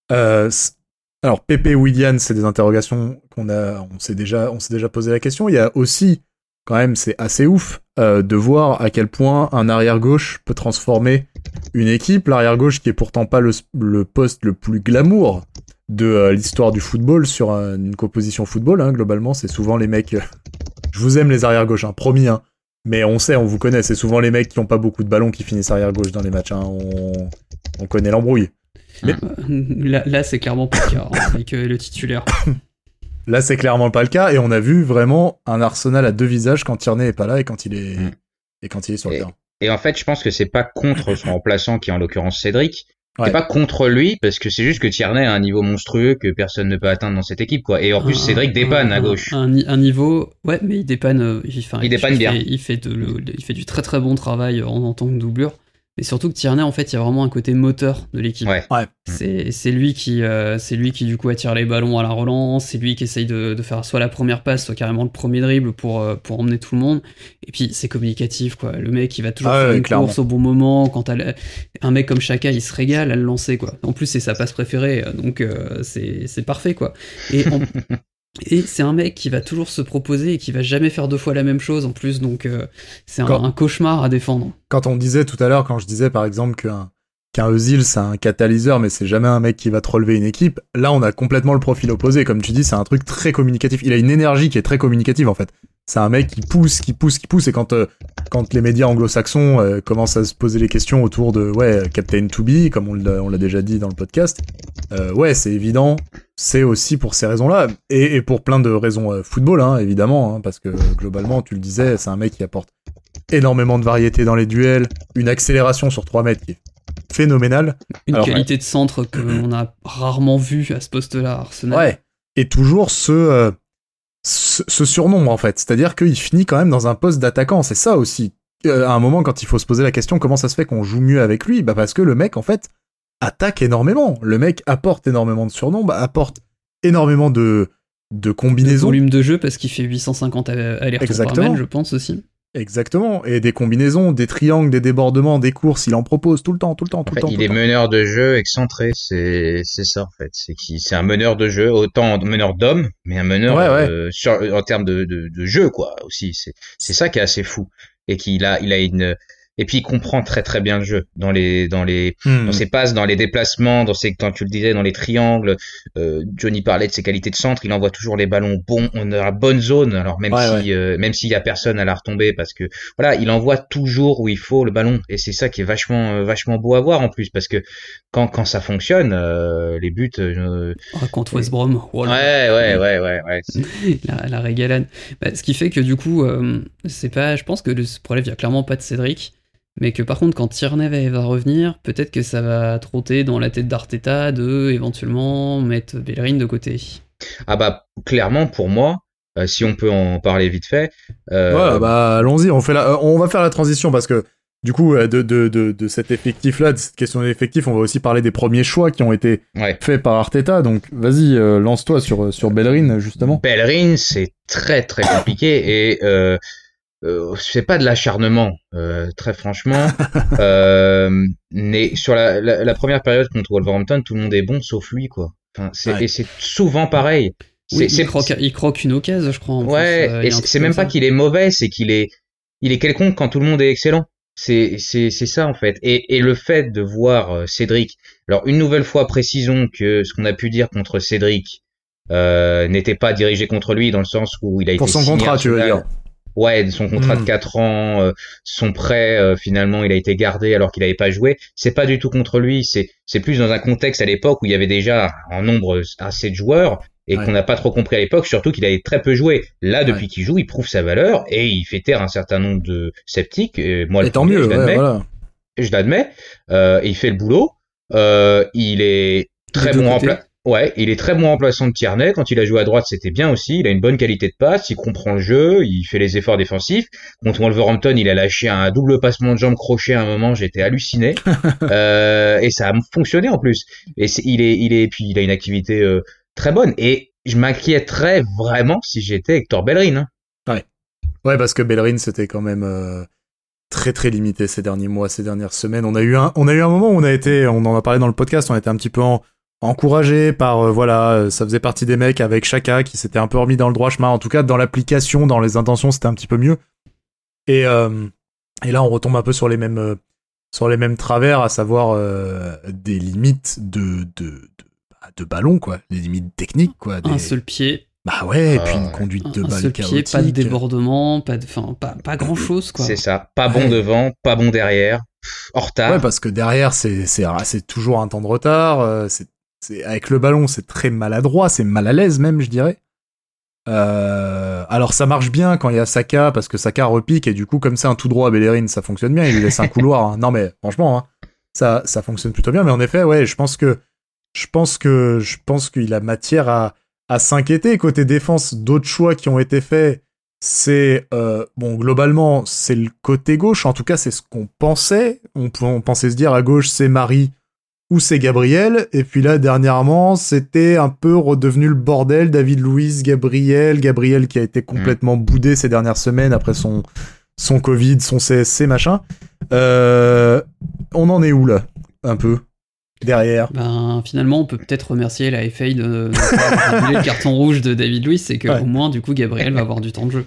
alors, Pepe et William, c'est des interrogations qu'on a, on s'est déjà, on s'est déjà posé la question. Il y a aussi quand même, c'est assez ouf euh, de voir à quel point un arrière-gauche peut transformer une équipe. L'arrière-gauche qui est pourtant pas le, poste le plus glamour de euh, l'histoire du football sur une composition football. Hein, globalement, c'est souvent les mecs... Euh, je vous aime les arrière-gauches, hein, promis. Hein, mais on sait, on vous connaît, c'est souvent les mecs qui ont pas beaucoup de ballons qui finissent arrière-gauche dans les matchs. Hein, on, on connaît l'embrouille. Mais... Là, là c'est clairement pas le cas avec le titulaire. [coughs] Là, c'est clairement pas le cas, et on a vu vraiment un Arsenal à deux visages quand Tierney est pas là et quand il est, mm. et quand il est sur le terrain. Et en fait, je pense que c'est pas contre son remplaçant, qui est en l'occurrence Cédric. C'est pas contre lui, parce que c'est juste que Tierney a un niveau monstrueux que personne ne peut atteindre dans cette équipe, quoi. Et en plus, Cédric dépanne à gauche. Un, niveau, ouais, mais il dépanne, euh, il, dépanne bien. il fait, il fait du très très bon travail en, en tant que doublure. Mais surtout que Tierney, en fait, il y a vraiment un côté moteur de l'équipe. Ouais. C'est lui qui, euh, c'est lui qui du coup attire les ballons à la relance. C'est lui qui essaye de, de, faire soit la première passe, soit carrément le premier dribble pour euh, pour emmener tout le monde. Et puis c'est communicatif, quoi. Le mec, il va toujours ah faire une course au bon moment. Quand un mec comme Chaka, il se régale à le lancer, quoi. En plus, c'est sa passe préférée, donc euh, c'est parfait, quoi. Et en, [laughs] Et c'est un mec qui va toujours se proposer et qui va jamais faire deux fois la même chose en plus, donc euh, c'est un, cauchemar à défendre. Quand on disait tout à l'heure, quand je disais par exemple qu'un qu'un Eusil c'est un catalyseur, mais c'est jamais un mec qui va te relever une équipe, là on a complètement le profil opposé. Comme tu dis, c'est un truc très communicatif. Il a une énergie qui est très communicative en fait c'est un mec qui pousse, qui pousse, qui pousse. Et quand, euh, quand les médias anglo-saxons euh, commencent à se poser les questions autour de ouais, Captain to be, comme on l'a déjà dit dans le podcast, euh, ouais, c'est évident. C'est aussi pour ces raisons-là. Et, et, pour plein de raisons football, hein, évidemment. Hein, parce que globalement, tu le disais, c'est un mec qui apporte énormément de variété dans les duels, une accélération sur 3 mètres qui est phénoménale. Une qualité de centre qu'on a rarement vu à ce poste-là, Arsenal. Ouais. Et toujours ce ce, surnombre en fait. C'est-à-dire qu'il finit quand même dans un poste d'attaquant. C'est ça aussi. Euh, à un moment, quand il faut se poser la question comment ça se fait qu'on joue mieux avec lui, bah parce que le mec en fait attaque énormément. Le mec apporte énormément de surnombres, apporte énormément de de combinaisons. volume de jeu parce qu'il fait 850 allers-retours par semaine, je pense aussi. Exactement. Et des combinaisons, des triangles, des débordements, des courses, il en propose tout le temps, tout le temps, tout le temps. Il est meneur de jeu excentré, c'est c'est ça en fait. C'est qui c'est un meneur de jeu, autant meneur d'homme, mais un meneur euh, sur, en termes de, de, de, jeu quoi aussi. C'est c'est ça qui est assez fou et qu'il a il a une et puis il comprend très très bien le jeu dans les dans les hmm. dans ses passes, dans les déplacements, dans ses quand tu le disais dans les triangles. Euh, Johnny parlait de ses qualités de centre, il envoie toujours les ballons bons, on a la bonne zone. Alors même si euh, même s'il y a personne à la retomber parce que voilà, il envoie toujours où il faut le ballon et c'est ça qui est vachement euh, vachement beau à voir en plus parce que quand quand ça fonctionne, euh, les buts. Euh, oh, contre West Brom. Ouais ouais ouais ouais ouais. [laughs] la, la régalade. Bah, ce qui fait que du coup, c'est pas. Je pense que le problème vient clairement pas de Cédric mais que par contre quand Tierney va revenir, peut-être que ça va trotter dans la tête d'Arteta de éventuellement mettre Bellerin de côté. Ah bah clairement pour moi, euh, si on peut en parler vite fait. Euh... Ouais bah allons-y, on fait la, euh, on va faire la transition parce que du coup euh, de, de, de, de cet effectif là, de cette question d'effectif, on va aussi parler des premiers choix qui ont été faits par Arteta. Donc vas-y, lance-toi sur sur Bellerin justement. Bellerin c'est très très compliqué et euh, c'est pas de l'acharnement, euh, très franchement. [laughs] euh, mais sur la, la, première période contre Wolverhampton, tout le monde est bon sauf lui, quoi. Enfin, c'est, Et c'est souvent pareil. Oui, il, croque, il, croque, une occasion, je crois. ouais, euh, et c'est même pas qu'il est mauvais, c'est qu'il est, il est quelconque quand tout le monde est excellent. C'est c'est c'est ça en fait. Et et le fait de voir euh, Cédric. Alors une nouvelle fois précisons que ce qu'on a pu dire contre Cédric euh, n'était pas dirigé contre lui dans le sens où il a Pour été son signé contrat, tu veux dire. Ouais, son contrat Hmm. de 4 ans, euh, son prêt euh, finalement il a été gardé alors qu'il n'avait pas joué. C'est pas du tout contre lui, c'est c'est plus dans un contexte à l'époque où il y avait déjà un nombre assez de joueurs et Ouais. qu'on n'a pas trop compris à l'époque, surtout qu'il avait très peu joué. Là, depuis qu'il joue, il prouve sa valeur et il fait taire un certain nombre de sceptiques. Et moi, le Et tant premier, mieux, je ouais, l'admets. voilà. Je l'admets. Euh, il fait le boulot. Euh, il est très bon remplaçant. Ouais, il est très bon remplaçant de Tierney. Quand il a joué à droite, c'était bien aussi. Il a une bonne qualité de passe. Il comprend le jeu. Il fait les efforts défensifs. Contre Wolverhampton, il a lâché un double passement de jambes crochet à un moment. J'étais halluciné. [laughs] euh, et ça a fonctionné en plus. Et il est, il est, puis il a une activité euh, très bonne. Et je m'inquiéterais vraiment si j'étais Hector Bellerin. hein. Ouais, parce que Bellerin, c'était quand même euh, très très limité ces derniers mois, ces dernières semaines. On a eu un, on a eu un moment où on a été, on en a parlé dans le podcast, on était un petit peu en- encouragé par, euh, voilà, euh, ça faisait partie des mecs avec Chaka qui s'était un peu remis dans le droit chemin. En tout cas, dans l'application, dans les intentions, c'était un petit peu mieux. Et, euh, et là, on retombe un peu sur les mêmes, euh, sur les mêmes travers, à savoir euh, des limites de, de, de, bah, de ballon, quoi. Les limites techniques, quoi. Des... Un seul pied, Bah ouais, et puis Ah une ouais. conduite de un balle seul pied, pas de débordement, pas de, enfin, pas, pas grand chose quoi. C'est ça. Pas bon Ouais. devant, pas bon derrière. En retard. Ouais, parce que derrière, c'est c'est c'est toujours un temps de retard. c'est avec le ballon, c'est très maladroit, c'est mal à l'aise même, je dirais. Euh, alors ça marche bien quand il y a Saka parce que Saka repique et du coup comme c'est un tout droit à Bellerin, ça fonctionne bien. Il lui laisse un couloir. hein. Non mais franchement, hein, ça ça fonctionne plutôt bien. Mais en effet, ouais, je pense que je pense que je pense qu'il a matière à à s'inquiéter côté défense. D'autres choix qui ont été faits, c'est euh, bon globalement c'est le côté gauche. En tout cas, c'est ce qu'on pensait. On, on pensait se dire à gauche c'est Marie ou c'est Gabriel. Et puis là dernièrement c'était un peu redevenu le bordel. David Louise, Gabriel, Gabriel qui a été complètement boudé ces dernières semaines après son son Covid, son CSC machin. Euh, on en est où là Un peu derrière? Ben, finalement, on peut peut-être remercier la FA de, de pas avoir annulé le carton rouge de David Luiz, c'est que Ouais. au moins, du coup, Gabriel va avoir du temps de jeu.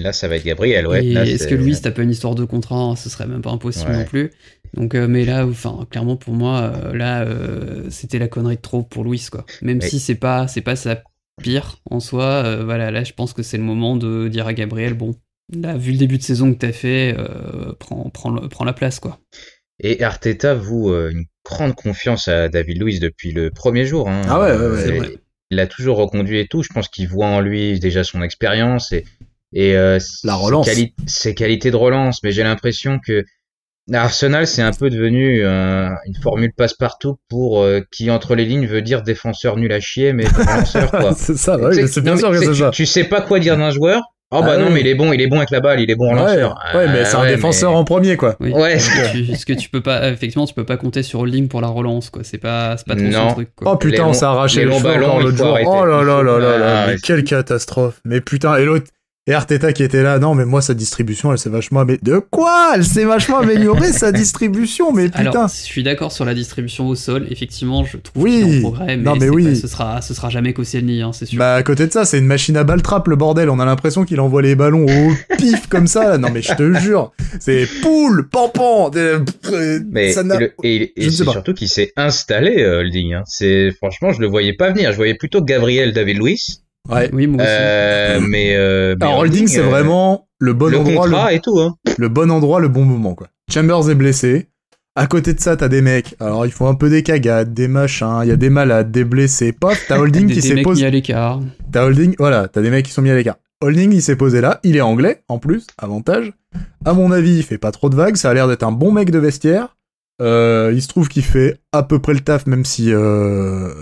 Là, ça va être Gabriel, ouais. Est-ce que t'as pas une histoire de contrat? Ce serait même pas impossible Ouais. non plus. Donc, euh, mais là, enfin, clairement pour moi, euh, là, euh, c'était la connerie de trop pour Luiz, quoi. Même si c'est pas, c'est pas sa pire en soi. euh, voilà, là, je pense que c'est le moment de dire à Gabriel, bon, là, vu le début de saison que t'as fait, euh, prends, prends, prends la place, quoi. Et Arteta voue euh, une grande confiance à David Luiz depuis le premier jour. hein. Ah ouais, ouais, ouais. C'est vrai. Il l'a toujours reconduit et tout. Je pense qu'il voit en lui déjà son expérience et, et euh, La ses relance. quali- ses qualités de relance. Mais j'ai l'impression que Arsenal, c'est un peu devenu euh, une formule passe-partout pour euh, qui, entre les lignes, veut dire défenseur nul à chier, mais relanceur, quoi. [laughs] c'est ça, ouais, C'est- c'est bien non, sûr que c'est tu, ça. tu sais pas quoi dire d'un joueur? Oh bah Ah non, mais il est bon, il est bon avec la balle, il est bon en Ouais, lanceur. ouais, mais c'est un ouais, défenseur mais- en premier, quoi. Oui. Ouais. Ce que tu, ce que tu peux pas, effectivement, tu peux pas compter sur Holding pour la relance, quoi. C'est pas, c'est pas trop Non. son truc, quoi. Oh putain, Les on s'est arraché les les, cheveux encore l'autre jour. Oh là là là là là, Ah, quelle catastrophe. Mais putain, et l'autre, et Arteta qui était là, non mais moi sa distribution elle s'est vachement mais de quoi? Elle s'est vachement améliorée sa [laughs] distribution, mais putain. Alors, je suis d'accord sur la distribution au sol. Effectivement, je trouve Oui. qu'il progrès, mais, Non, mais oui. pas- ce sera, ce sera jamais Koscielny, hein, c'est sûr. Bah à côté de ça, c'est une machine à balle trappe le bordel. On a l'impression qu'il envoie les ballons au pif comme ça. Là. Non mais je te jure, c'est poule, pampan. Mais ça n'a- le- et, c'est surtout qu'il s'est installé, euh, Holding. Hein. C'est franchement, je le voyais pas venir. Je voyais plutôt Gabriel David Luiz. Ouais. Oui, moi aussi. Euh, mais, euh, mais Alors Holding, c'est euh, vraiment le bon le endroit, le contrat et tout. Hein. le bon endroit, le bon moment, quoi. Chambers est blessé. À côté de ça, t'as des mecs. Alors, ils font un peu des cagades, des machins. Il y a des malades, des blessés. Paf, t'as Holding [laughs] des, qui s'est mecs posé. mis à l'écart. T'as Holding, voilà, t'as des mecs qui sont mis à l'écart. Holding, il s'est posé là. Il est anglais, en plus, avantage. À mon avis, il fait pas trop de vagues. Ça a l'air d'être un bon mec de vestiaire. Euh, il se trouve qu'il fait à peu près le taf, même si, euh,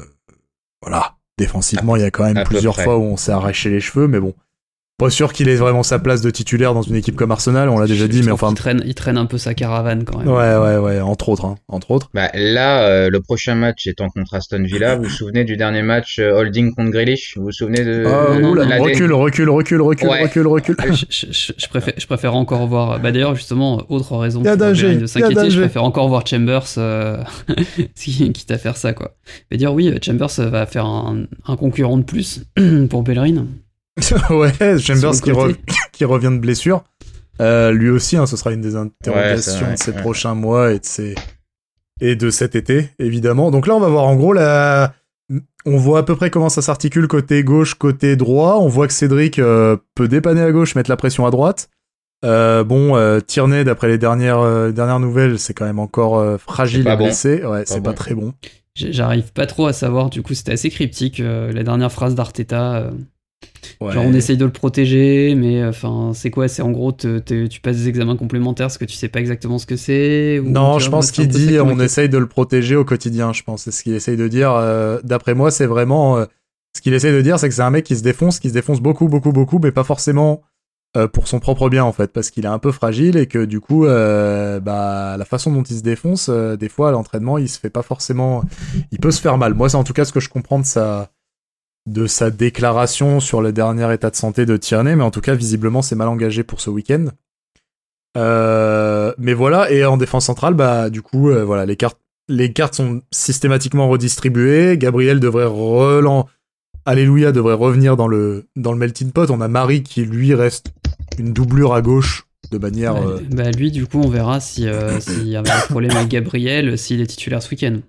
voilà, défensivement, il y a quand même À plusieurs fois où on s'est arraché les cheveux, mais bon. Pas sûr qu'il ait vraiment sa place de titulaire dans une équipe comme Arsenal, on l'a déjà dit, mais enfin, traîne, il traîne un peu sa caravane quand même. Ouais, ouais, ouais, entre autres, hein, entre autres. Bah, là, euh, le prochain match étant contre Aston Villa, vous vous souvenez du dernier match euh, Holding contre Grealish? Vous vous souvenez de Ah, non, la recule, recule, recule, recule, Ouais. recule, recule. je, je- je- je préfère, je préfère encore voir. Bah d'ailleurs, justement, autre raison pour de s'inquiéter, je préfère encore voir Chambers, euh, [laughs] qui- quitte à faire ça, quoi. Mais dire oui, Chambers va faire un, un concurrent de plus [clears throat] pour Bellerin. [laughs] ouais, Chambers qui, re- [laughs] qui revient de blessure. Euh, lui aussi, hein, ce sera une des interrogations de ces prochains mois et de, ces... et de cet été, évidemment. Donc là, on va voir en gros la... On voit à peu près comment ça s'articule côté gauche, côté droit. On voit que Cédric euh, peut dépanner à gauche, mettre la pression à droite. Euh, bon, euh, Tierney, d'après les dernières, euh, dernières nouvelles, c'est quand même encore fragile et blessé. Ouais, c'est pas très bon. J'arrive pas trop à savoir, du coup, c'était assez cryptique, la dernière phrase d'Arteta. Genre, on essaye de le protéger, mais enfin, c'est quoi C'est en gros, tu passes des examens complémentaires parce que tu sais pas exactement ce que c'est Non, je pense qu'il dit on essaye de le protéger au quotidien, je pense. C'est ce qu'il essaye de dire. D'après moi, c'est vraiment. ce qu'il essaye de dire, c'est que c'est un mec qui se défonce, qui se défonce beaucoup, beaucoup, beaucoup, mais pas forcément euh, pour son propre bien en fait, parce qu'il est un peu fragile et que du coup, euh, bah, la façon dont il se défonce, euh, des fois à l'entraînement, il se fait pas forcément, il peut se faire mal. Moi, c'est en tout cas ce que je comprends de sa de sa déclaration sur le dernier état de santé de Tierney, mais en tout cas, visiblement, c'est mal engagé pour ce week-end. mais voilà, et en défense centrale, bah, du coup, voilà, les cartes, les cartes sont systématiquement redistribuées. Gabriel devrait relan Alléluia devrait revenir dans le, dans le melting pot. On a Marie qui lui reste une doublure à gauche de manière. Bah, euh, bah lui, du coup, on verra si euh, [coughs] s'il y avait un problème avec Gabriel, s'il est titulaire ce week-end.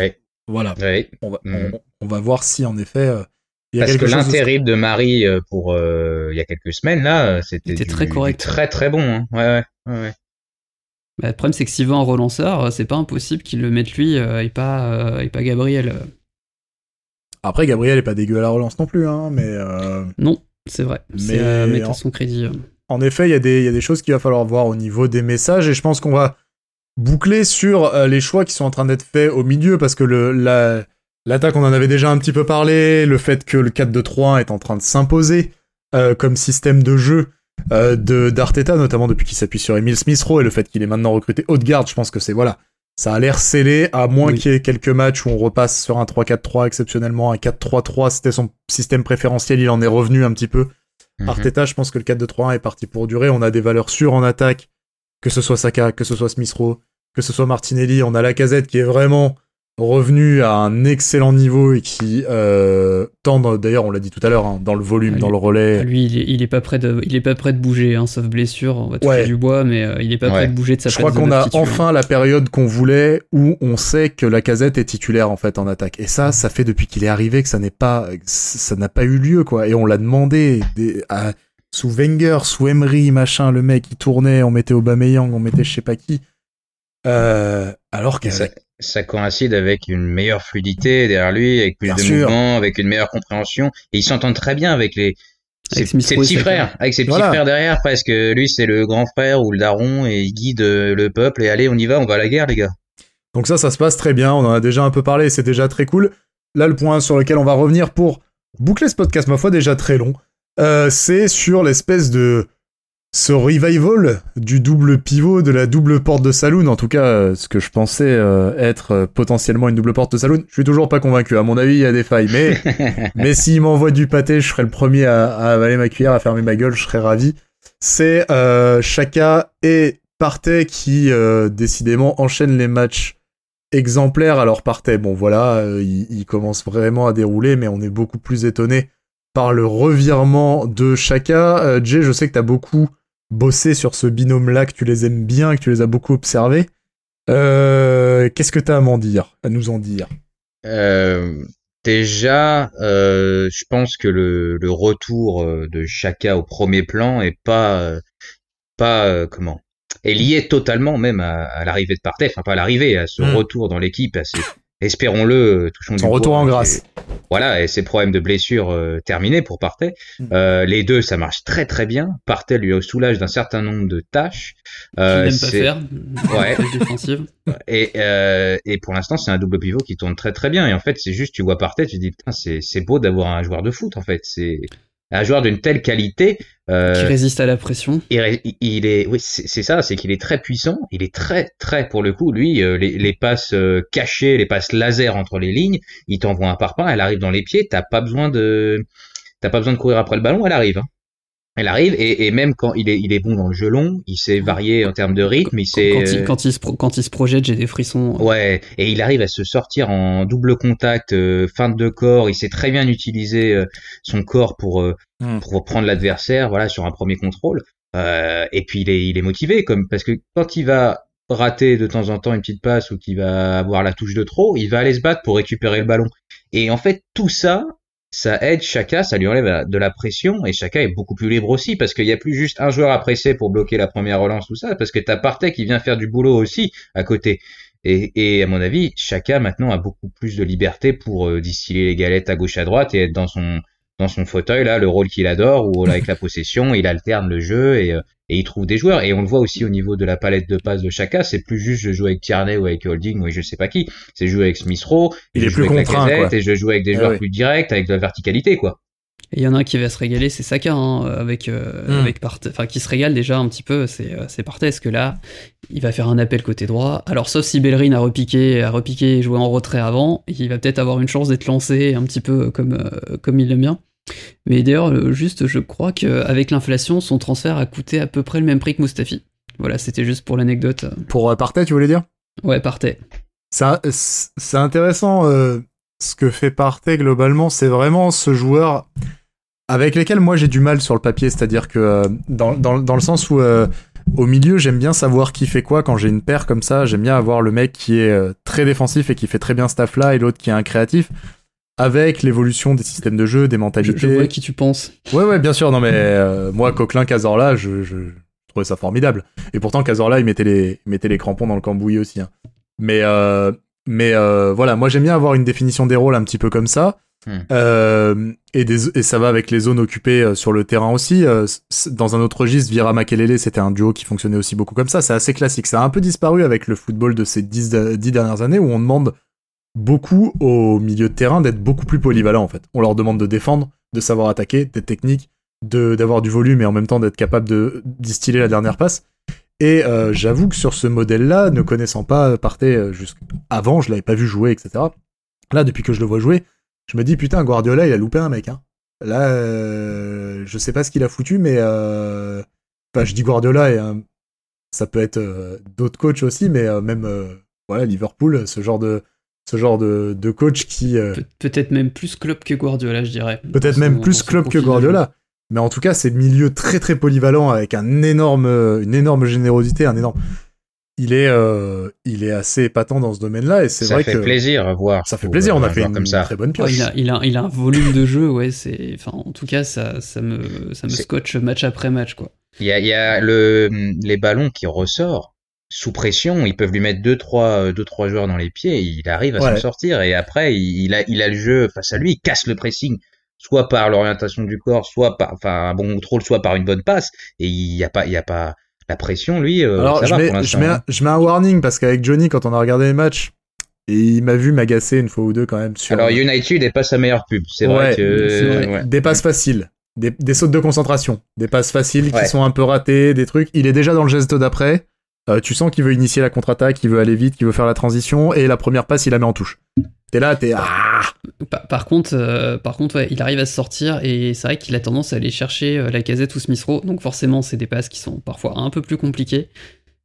Oui. Voilà. On, va, mm. on, va, voir si en effet. Euh, il y a Parce que l'intérim de... Marie pour il y a quelques semaines là, c'était très correct, très très bon. Hein. Ouais, ouais, ouais. Bah, le problème c'est que s'il veut un relanceur, c'est pas impossible qu'il le mette lui et pas et pas Gabriel. Après, Gabriel est pas dégueu à la relance non plus, hein, mais. Euh, non, c'est vrai. Mais à mettre son crédit. Euh. En effet, il y, a des, y a des choses qu'il va falloir voir au niveau des messages, et je pense qu'on va boucler sur euh, les choix qui sont en train d'être faits au milieu, parce que le, la, l'attaque, on en avait déjà un petit peu parlé, le fait que le 4-2-3-1 est en train de s'imposer comme système de jeu de d'Arteta, notamment depuis qu'il s'appuie sur Emile Smith-Rowe, et le fait qu'il est maintenant recruté haute garde, je pense que c'est voilà ça a l'air scellé, à moins qu'il y ait quelques matchs où on repasse sur un 3-4-3 exceptionnellement, un 4-3-3, c'était son système préférentiel, il en est revenu un petit peu. Mhm. Arteta, je pense que le 4-2-3-1 est parti pour durer, on a des valeurs sûres en attaque, que ce soit Saka, que ce soit Smith Rowe, que ce soit Martinelli, on a la casette qui est vraiment revenu à un excellent niveau et qui euh, tend d'ailleurs on l'a dit tout à l'heure hein, dans le volume ah, dans le relais. lui il est, pas prêt de il est pas prêt de bouger hein, sauf blessure on va toucher du bois mais euh, il est pas prêt de bouger de sa je crois qu'on a enfin la période qu'on voulait où on sait que la casette est titulaire en fait en attaque. Et ça ça fait depuis qu'il est arrivé que ça n'est pas ça n'a pas eu lieu quoi. Et on l'a demandé sous Wenger sous Emery machin le mec il tournait on mettait Aubameyang on mettait je sais pas qui euh, alors que ça coïncide avec une meilleure fluidité derrière lui, avec plus de mouvements, avec une meilleure compréhension. Et ils s'entendent très bien avec les ses, petits frères, avec ses petits frères derrière presque. Lui, c'est le grand frère ou le daron et il guide euh, le peuple. Et allez, on y va, on va à la guerre, les gars. Donc ça, ça se passe très bien. On en a déjà un peu parlé, c'est déjà très cool. Là, le point sur lequel on va revenir pour boucler ce podcast, ma foi, déjà très long, euh, c'est sur l'espèce de ce revival du double pivot, de la double porte de saloon, en tout cas euh, ce que je pensais euh, être euh, potentiellement une double porte de saloon, je suis toujours pas convaincu. À mon avis, il y a des failles, mais [laughs] mais s'il m'envoie du pâté, je serai le premier à, avaler ma cuillère, à fermer ma gueule, je serai ravi. C'est Chaka et Partey qui décidément enchaînent les matchs exemplaires. Alors Partey, bon voilà, il, il commence vraiment à dérouler, mais on est beaucoup plus étonné par le revirement de Chaka. Jay, je sais que t'as beaucoup bossé sur ce binôme-là, que tu les aimes bien, que tu les as beaucoup observés. Euh, qu'est-ce que tu as à m'en dire, à nous en dire? Euh, Déjà, euh, je pense que le, retour de Chaka au premier plan est pas pas comment? Est lié totalement même à, l'arrivée de Partey, enfin pas à l'arrivée, à ce hmm. retour dans l'équipe, à espérons-le, euh, touchons Son retour en grâce. voilà, et ses problèmes de blessure euh, terminés pour Partey. Mm. Euh, les deux, ça marche très très bien. Partey lui soulage d'un certain nombre de tâches. Euh, n'aime pas faire. [laughs] Ouais. et, euh, et pour l'instant, c'est un double pivot qui tourne très très bien. Et en fait, c'est juste, tu vois Partey, tu dis putain, c'est c'est beau d'avoir un joueur de foot. En fait, c'est un joueur d'une telle qualité euh, qui résiste à la pression. Il, il est, oui, c'est ça, c'est qu'il est très puissant. Il est très, très pour le coup, lui, euh, les, les, passes euh, cachées, les passes laser entre les lignes, il t'envoie un par pain, elle arrive dans les pieds. T'as pas besoin de, t'as pas besoin de courir après le ballon, elle arrive. Hein elle arrive et, et, même quand il est, il est bon dans le jeu long, il sait varier en termes de rythme. Il sait quand, il, quand, il, se, quand il se projette, j'ai des frissons. Ouais, et il arrive à se sortir en double contact, euh, feinte de corps. Il sait très bien utiliser euh, son corps pour euh, hmm. pour prendre l'adversaire. Voilà, sur un premier contrôle. et puis il est, il est motivé, comme parce que quand il va rater de temps en temps une petite passe ou qu'il va avoir la touche de trop, il va aller se battre pour récupérer le ballon. Et en fait, tout ça, ça aide Chaka, ça lui enlève de la pression et Chaka est beaucoup plus libre aussi parce qu'il n'y a plus juste un joueur à presser pour bloquer la première relance, tout ça, parce que t'as Partey qui vient faire du boulot aussi à côté. Et, à mon avis, Chaka maintenant a beaucoup plus de liberté pour euh, distiller les galettes à gauche à droite et être dans son dans son fauteuil là, le rôle qu'il adore, où avec la possession, il alterne le jeu et, euh, et il trouve des joueurs. Et on le voit aussi au niveau de la palette de passes de Chaka, c'est plus juste je joue avec Tierney ou avec Holding ou je sais pas qui, c'est jouer avec Smith Rowe, il est plus contraint, avec et je joue avec des ah joueurs plus directs, avec de la verticalité quoi. Et il y en a un qui va se régaler, c'est Saka, hein, avec, euh, hmm. avec enfin qui se régale déjà un petit peu, c'est euh, c'est Parce que là, il va faire un appel côté droit? Alors sauf si Bellerin a repiqué, a repiqué et joué en retrait avant, il va peut-être avoir une chance d'être lancé un petit peu comme, euh, comme il l'aime bien. Mais d'ailleurs, euh, juste, je crois qu'avec l'inflation, son transfert a coûté à peu près le même prix que Mustafi. Voilà, c'était juste pour l'anecdote. Pour euh, Partey, tu voulais dire? Ouais, Partey. C'est intéressant euh, ce que fait Partey globalement. C'est vraiment ce joueur avec lequel moi j'ai du mal sur le papier. C'est-à-dire que dans, dans, le sens où au milieu, j'aime bien savoir qui fait quoi quand j'ai une paire comme ça. J'aime bien avoir le mec qui est très défensif et qui fait très bien ce taf là et l'autre qui est un créatif avec l'évolution des systèmes de jeu, des mentalités. Je, vois qui tu penses. Ouais, ouais, bien sûr. Non, mais euh, moi, Coquelin, Cazorla, je, je, trouvais ça formidable. Et pourtant, Cazorla, il mettait les, il mettait les crampons dans le cambouis aussi. Hein. Mais, euh, mais euh, voilà, moi, j'aime bien avoir une définition des rôles un petit peu comme ça. Hmm. Euh, et, des, et ça va avec les zones occupées euh, sur le terrain aussi. Euh, dans un autre registre, Vira Makelele, c'était un duo qui fonctionnait aussi beaucoup comme ça. C'est assez classique. Ça a un peu disparu avec le football de ces dix, dix dernières années où on demande beaucoup au milieu de terrain d'être beaucoup plus polyvalent en fait. On leur demande de défendre, de savoir attaquer, d'être technique, d'avoir du volume et en même temps d'être capable de distiller la dernière passe. Et euh, j'avoue que sur ce modèle-là, ne connaissant pas Partey euh, avant, je l'avais pas vu jouer, etc. Là, depuis que je le vois jouer, je me dis putain, Guardiola, il a loupé un mec. Hein. Là, euh, je sais pas ce qu'il a foutu, mais enfin, je dis Guardiola et ça peut être d'autres coachs aussi, mais même voilà Liverpool, ce genre de ce genre de, de coach qui... Euh, peut-être même plus club que Guardiola, je dirais. Peut-être même plus club que Guardiola. Mais en tout cas, c'est milieu très très polyvalent avec un énorme, une énorme générosité, un énorme... Il est, euh, il est assez épatant dans ce domaine-là et c'est vrai que ça fait plaisir à voir. Ça fait plaisir. On a fait une, comme ça. très bonne pioche. il, a, il, a, il, a, un volume de jeu, ouais. C'est, enfin, en tout cas, ça, ça me, ça me scotche match après match, quoi. Il y a, il y a le, les ballons qui ressortent sous pression, ils peuvent lui mettre deux trois euh, deux trois joueurs dans les pieds, et il arrive à s'en sortir et après il a il a le jeu face à lui, il casse le pressing soit par l'orientation du corps, soit par enfin un bon contrôle, soit par une bonne passe et il y a pas il y a pas la pression lui euh, Alors, ça je, va mets, pour je, mets un, je mets un warning parce qu'avec Johnny quand on a regardé les matchs et il m'a vu m'agacer une fois ou deux quand même sur Alors United n'est pas sa meilleure pub, c'est vrai que des passes faciles. Des, des, sautes de concentration, des passes faciles qui sont un peu ratées, des trucs. Il est déjà dans le geste d'après. Euh, tu sens qu'il veut initier la contre-attaque, qu'il veut aller vite, qu'il veut faire la transition, et la première passe, il la met en touche. T'es là, t'es... Ah par, contre, euh, par contre il arrive à se sortir, et c'est vrai qu'il a tendance à aller chercher euh, la casette ou Smith Rowe, donc forcément, c'est des passes qui sont parfois un peu plus compliquées,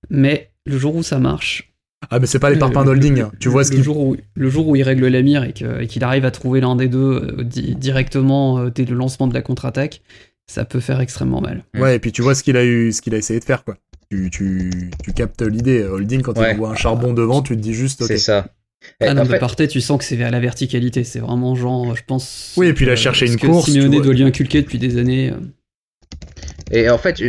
mais le jour où ça marche... Ah mais c'est pas les parpaings d'holding, hein. tu vois ce le jour où Le jour où il règle la mire et qu'il arrive à trouver l'un des deux directement dès le lancement de la contre-attaque, ça peut faire extrêmement mal. Ouais, et puis tu vois ce qu'il a eu, ce qu'il a essayé de faire, quoi tu, tu, tu captes l'idée. Holding, quand tu vois un charbon devant, tu te dis juste. C'est ça. Ah non, de fait... tu sens que c'est vers la verticalité. C'est vraiment genre, je pense. Oui, et puis il a cherché une course. Simeone doit lui inculquer depuis des années. Euh. Et en fait,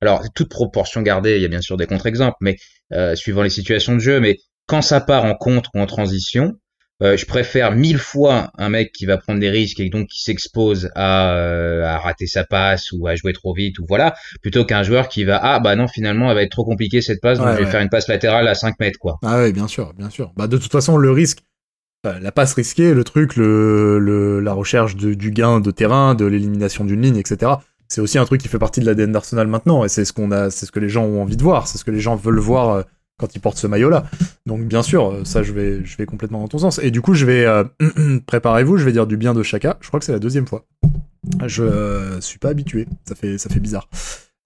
alors toute proportion gardée, il y a bien sûr des contre-exemples, mais euh, suivant les situations de jeu, mais quand ça part en contre ou en transition, euh, je préfère mille fois un mec qui va prendre des risques et donc qui s'expose à, euh, à rater sa passe ou à jouer trop vite ou voilà, plutôt qu'un joueur qui va ah bah non finalement elle va être trop compliquée cette passe donc je vais faire une passe latérale à 5 mètres quoi. Ah ouais bien sûr bien sûr. Bah de toute façon le risque, la passe risquée, le truc, le, le la recherche de, du gain de terrain, de l'élimination d'une ligne etc. C'est aussi un truc qui fait partie de l'ADN d'Arsenal maintenant et c'est ce qu'on a, c'est ce que les gens ont envie de voir, c'est ce que les gens veulent voir euh, quand il porte ce maillot-là. Donc bien sûr, euh, ça je vais, je vais complètement dans ton sens. Et du coup, je vais euh, [clears throat] préparez-vous, je vais dire du bien de Chaka. Je crois que c'est la deuxième fois. Je euh, suis pas habitué, ça fait, ça fait bizarre.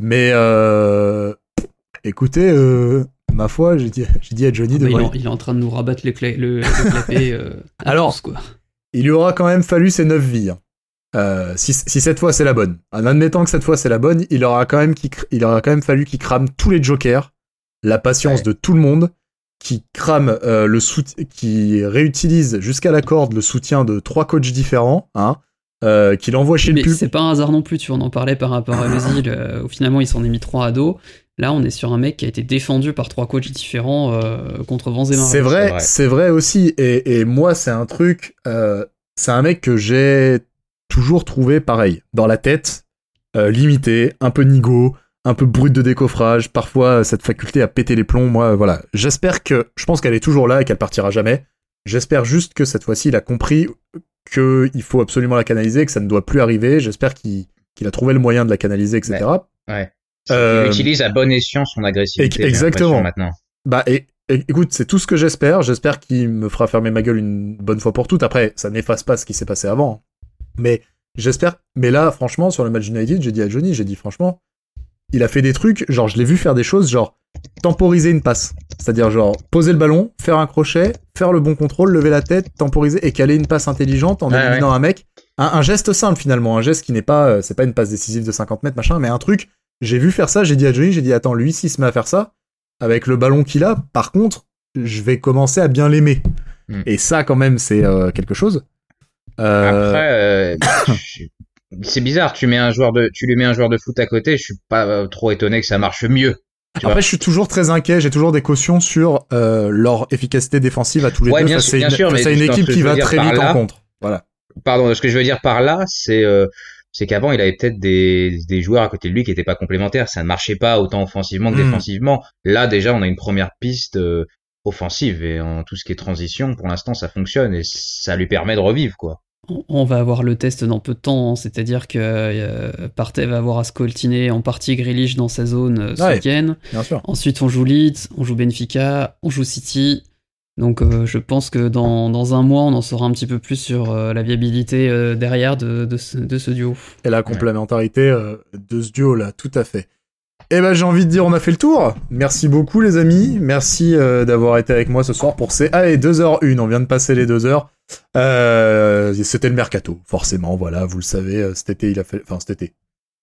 Mais écoutez, ma foi, j'ai dit, j'ai dit à Johnny de. Il, est en train de nous rabattre le, le, clapet. Alors, quoi. il lui aura quand même fallu ses neuf vies. Hein. Euh, si, si cette fois c'est la bonne, en admettant que cette fois c'est la bonne, il aura quand même, il aura quand même fallu qu'il crame tous les jokers, la patience Ouais. de tout le monde, qui crame euh, le sout- qui réutilise jusqu'à la corde le soutien de trois coachs différents, hein, euh, qu'il envoie chez Mais le pub. c'est pas un hasard non plus, tu vois, on en parlait par rapport à Özil, [laughs] euh, où finalement il s'en est mis trois à dos. Là, on est sur un mec qui a été défendu par trois coachs différents euh, contre Benzema. C'est c'est vrai, vrai. c'est vrai aussi. Et, et moi, c'est un truc, euh, c'est un mec que j'ai toujours trouvé pareil, dans la tête, euh, limité, un peu nigo, un peu brut de décoffrage, parfois euh, cette faculté à péter les plombs. Moi, voilà. J'espère que, je pense qu'elle est toujours là et qu'elle partira jamais. J'espère juste que cette fois-ci, il a compris qu'il faut absolument la canaliser, que ça ne doit plus arriver. J'espère qu'il a trouvé le moyen de la canaliser, etc. Ouais. Euh, Il utilise à bon escient son agressivité. exactement. Maintenant. Bah, et, et- écoute, c'est tout ce que j'espère. J'espère qu'il me fera fermer ma gueule une bonne fois pour toutes. Après, ça n'efface pas ce qui s'est passé avant. Mais j'espère. Mais là, franchement, sur le match United, j'ai dit à Johnny, j'ai dit franchement, il a fait des trucs. Genre, je l'ai vu faire des choses, genre temporiser une passe. C'est-à-dire, genre, poser le ballon, faire un crochet, faire le bon contrôle, lever la tête, temporiser et caler une passe intelligente en Ouais, éliminant un mec. Un, un geste simple finalement, un geste qui n'est pas, euh, c'est pas une passe décisive de 50 mètres machin, mais un truc. J'ai vu faire ça, j'ai dit à Johnny, j'ai dit attends, lui s'il se met à faire ça, avec le ballon qu'il a, par contre, je vais commencer à bien l'aimer. Hmm. Et ça, quand même, c'est euh, quelque chose. Euh, Après, [coughs] c'est bizarre. Tu mets un joueur de, tu lui mets un joueur de foot à côté. Je suis pas euh, trop étonné que ça marche mieux. vois. après, je suis toujours très inquiet. J'ai toujours des cautions sur euh, leur efficacité défensive à tous les Ouais, deux bien face sûr, à bien une, sûr, face mais à une équipe qui va très vite là- en contre. Voilà. Pardon, ce que je veux dire par là, c'est euh, c'est qu'avant il avait peut-être des, des joueurs à côté de lui qui étaient pas complémentaires. Ça ne marchait pas autant offensivement que Hmm. défensivement. Là déjà, on a une première piste euh, offensive et en tout ce qui est transition, pour l'instant, ça fonctionne et ça lui permet de revivre quoi. On- va avoir le test dans peu de temps, hein. c'est-à-dire que euh, Partey va avoir à scoltiner en partie Grealish dans sa zone euh, ce Ouais. week-end. Bien sûr. Ensuite, on joue Leeds, on joue Benfica, on joue City. Donc, euh, je pense que dans, dans un mois, on en saura un petit peu plus sur euh, la viabilité euh, derrière de, de, ce, de ce duo. Et la complémentarité de ce duo-là, tout à fait. Eh ben, j'ai envie de dire, on a fait le tour. Merci beaucoup, les amis. Merci euh, d'avoir été avec moi ce soir pour ces. Allez, 2h01, on vient de passer les 2 heures. Euh, C'était le mercato, forcément. Voilà, vous le savez, euh, cet été, il a fait. Enfin, cet été.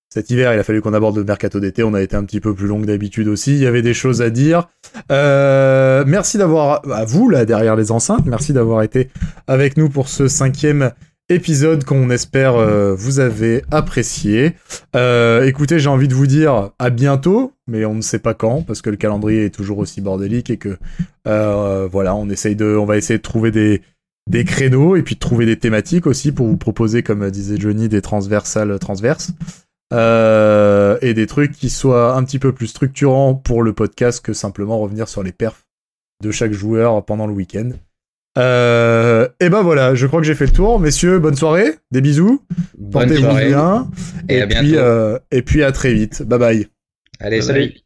Cet hiver, il a fallu qu'on aborde le mercato d'été. On a été un petit peu plus long que d'habitude aussi. Il y avait des choses à dire. Merci d'avoir, à vous là derrière les enceintes, merci d'avoir été avec nous pour ce cinquième épisode qu'on espère euh, vous avez apprécié. Euh, écoutez, j'ai envie de vous dire à bientôt, mais on ne sait pas quand parce que le calendrier est toujours aussi bordélique et que euh, voilà, on essaye de, on va essayer de trouver des des créneaux et puis de trouver des thématiques aussi pour vous proposer, comme disait Johnny, des transversales transverses. Et des trucs qui soient un petit peu plus structurants pour le podcast que simplement revenir sur les perfs de chaque joueur pendant le week-end. Euh, et ben voilà, je crois que j'ai fait le tour. Messieurs, bonne soirée, des bisous, portez-vous bien, et à puis, euh, et puis à très vite. Bye bye. Allez, Bye salut. bye.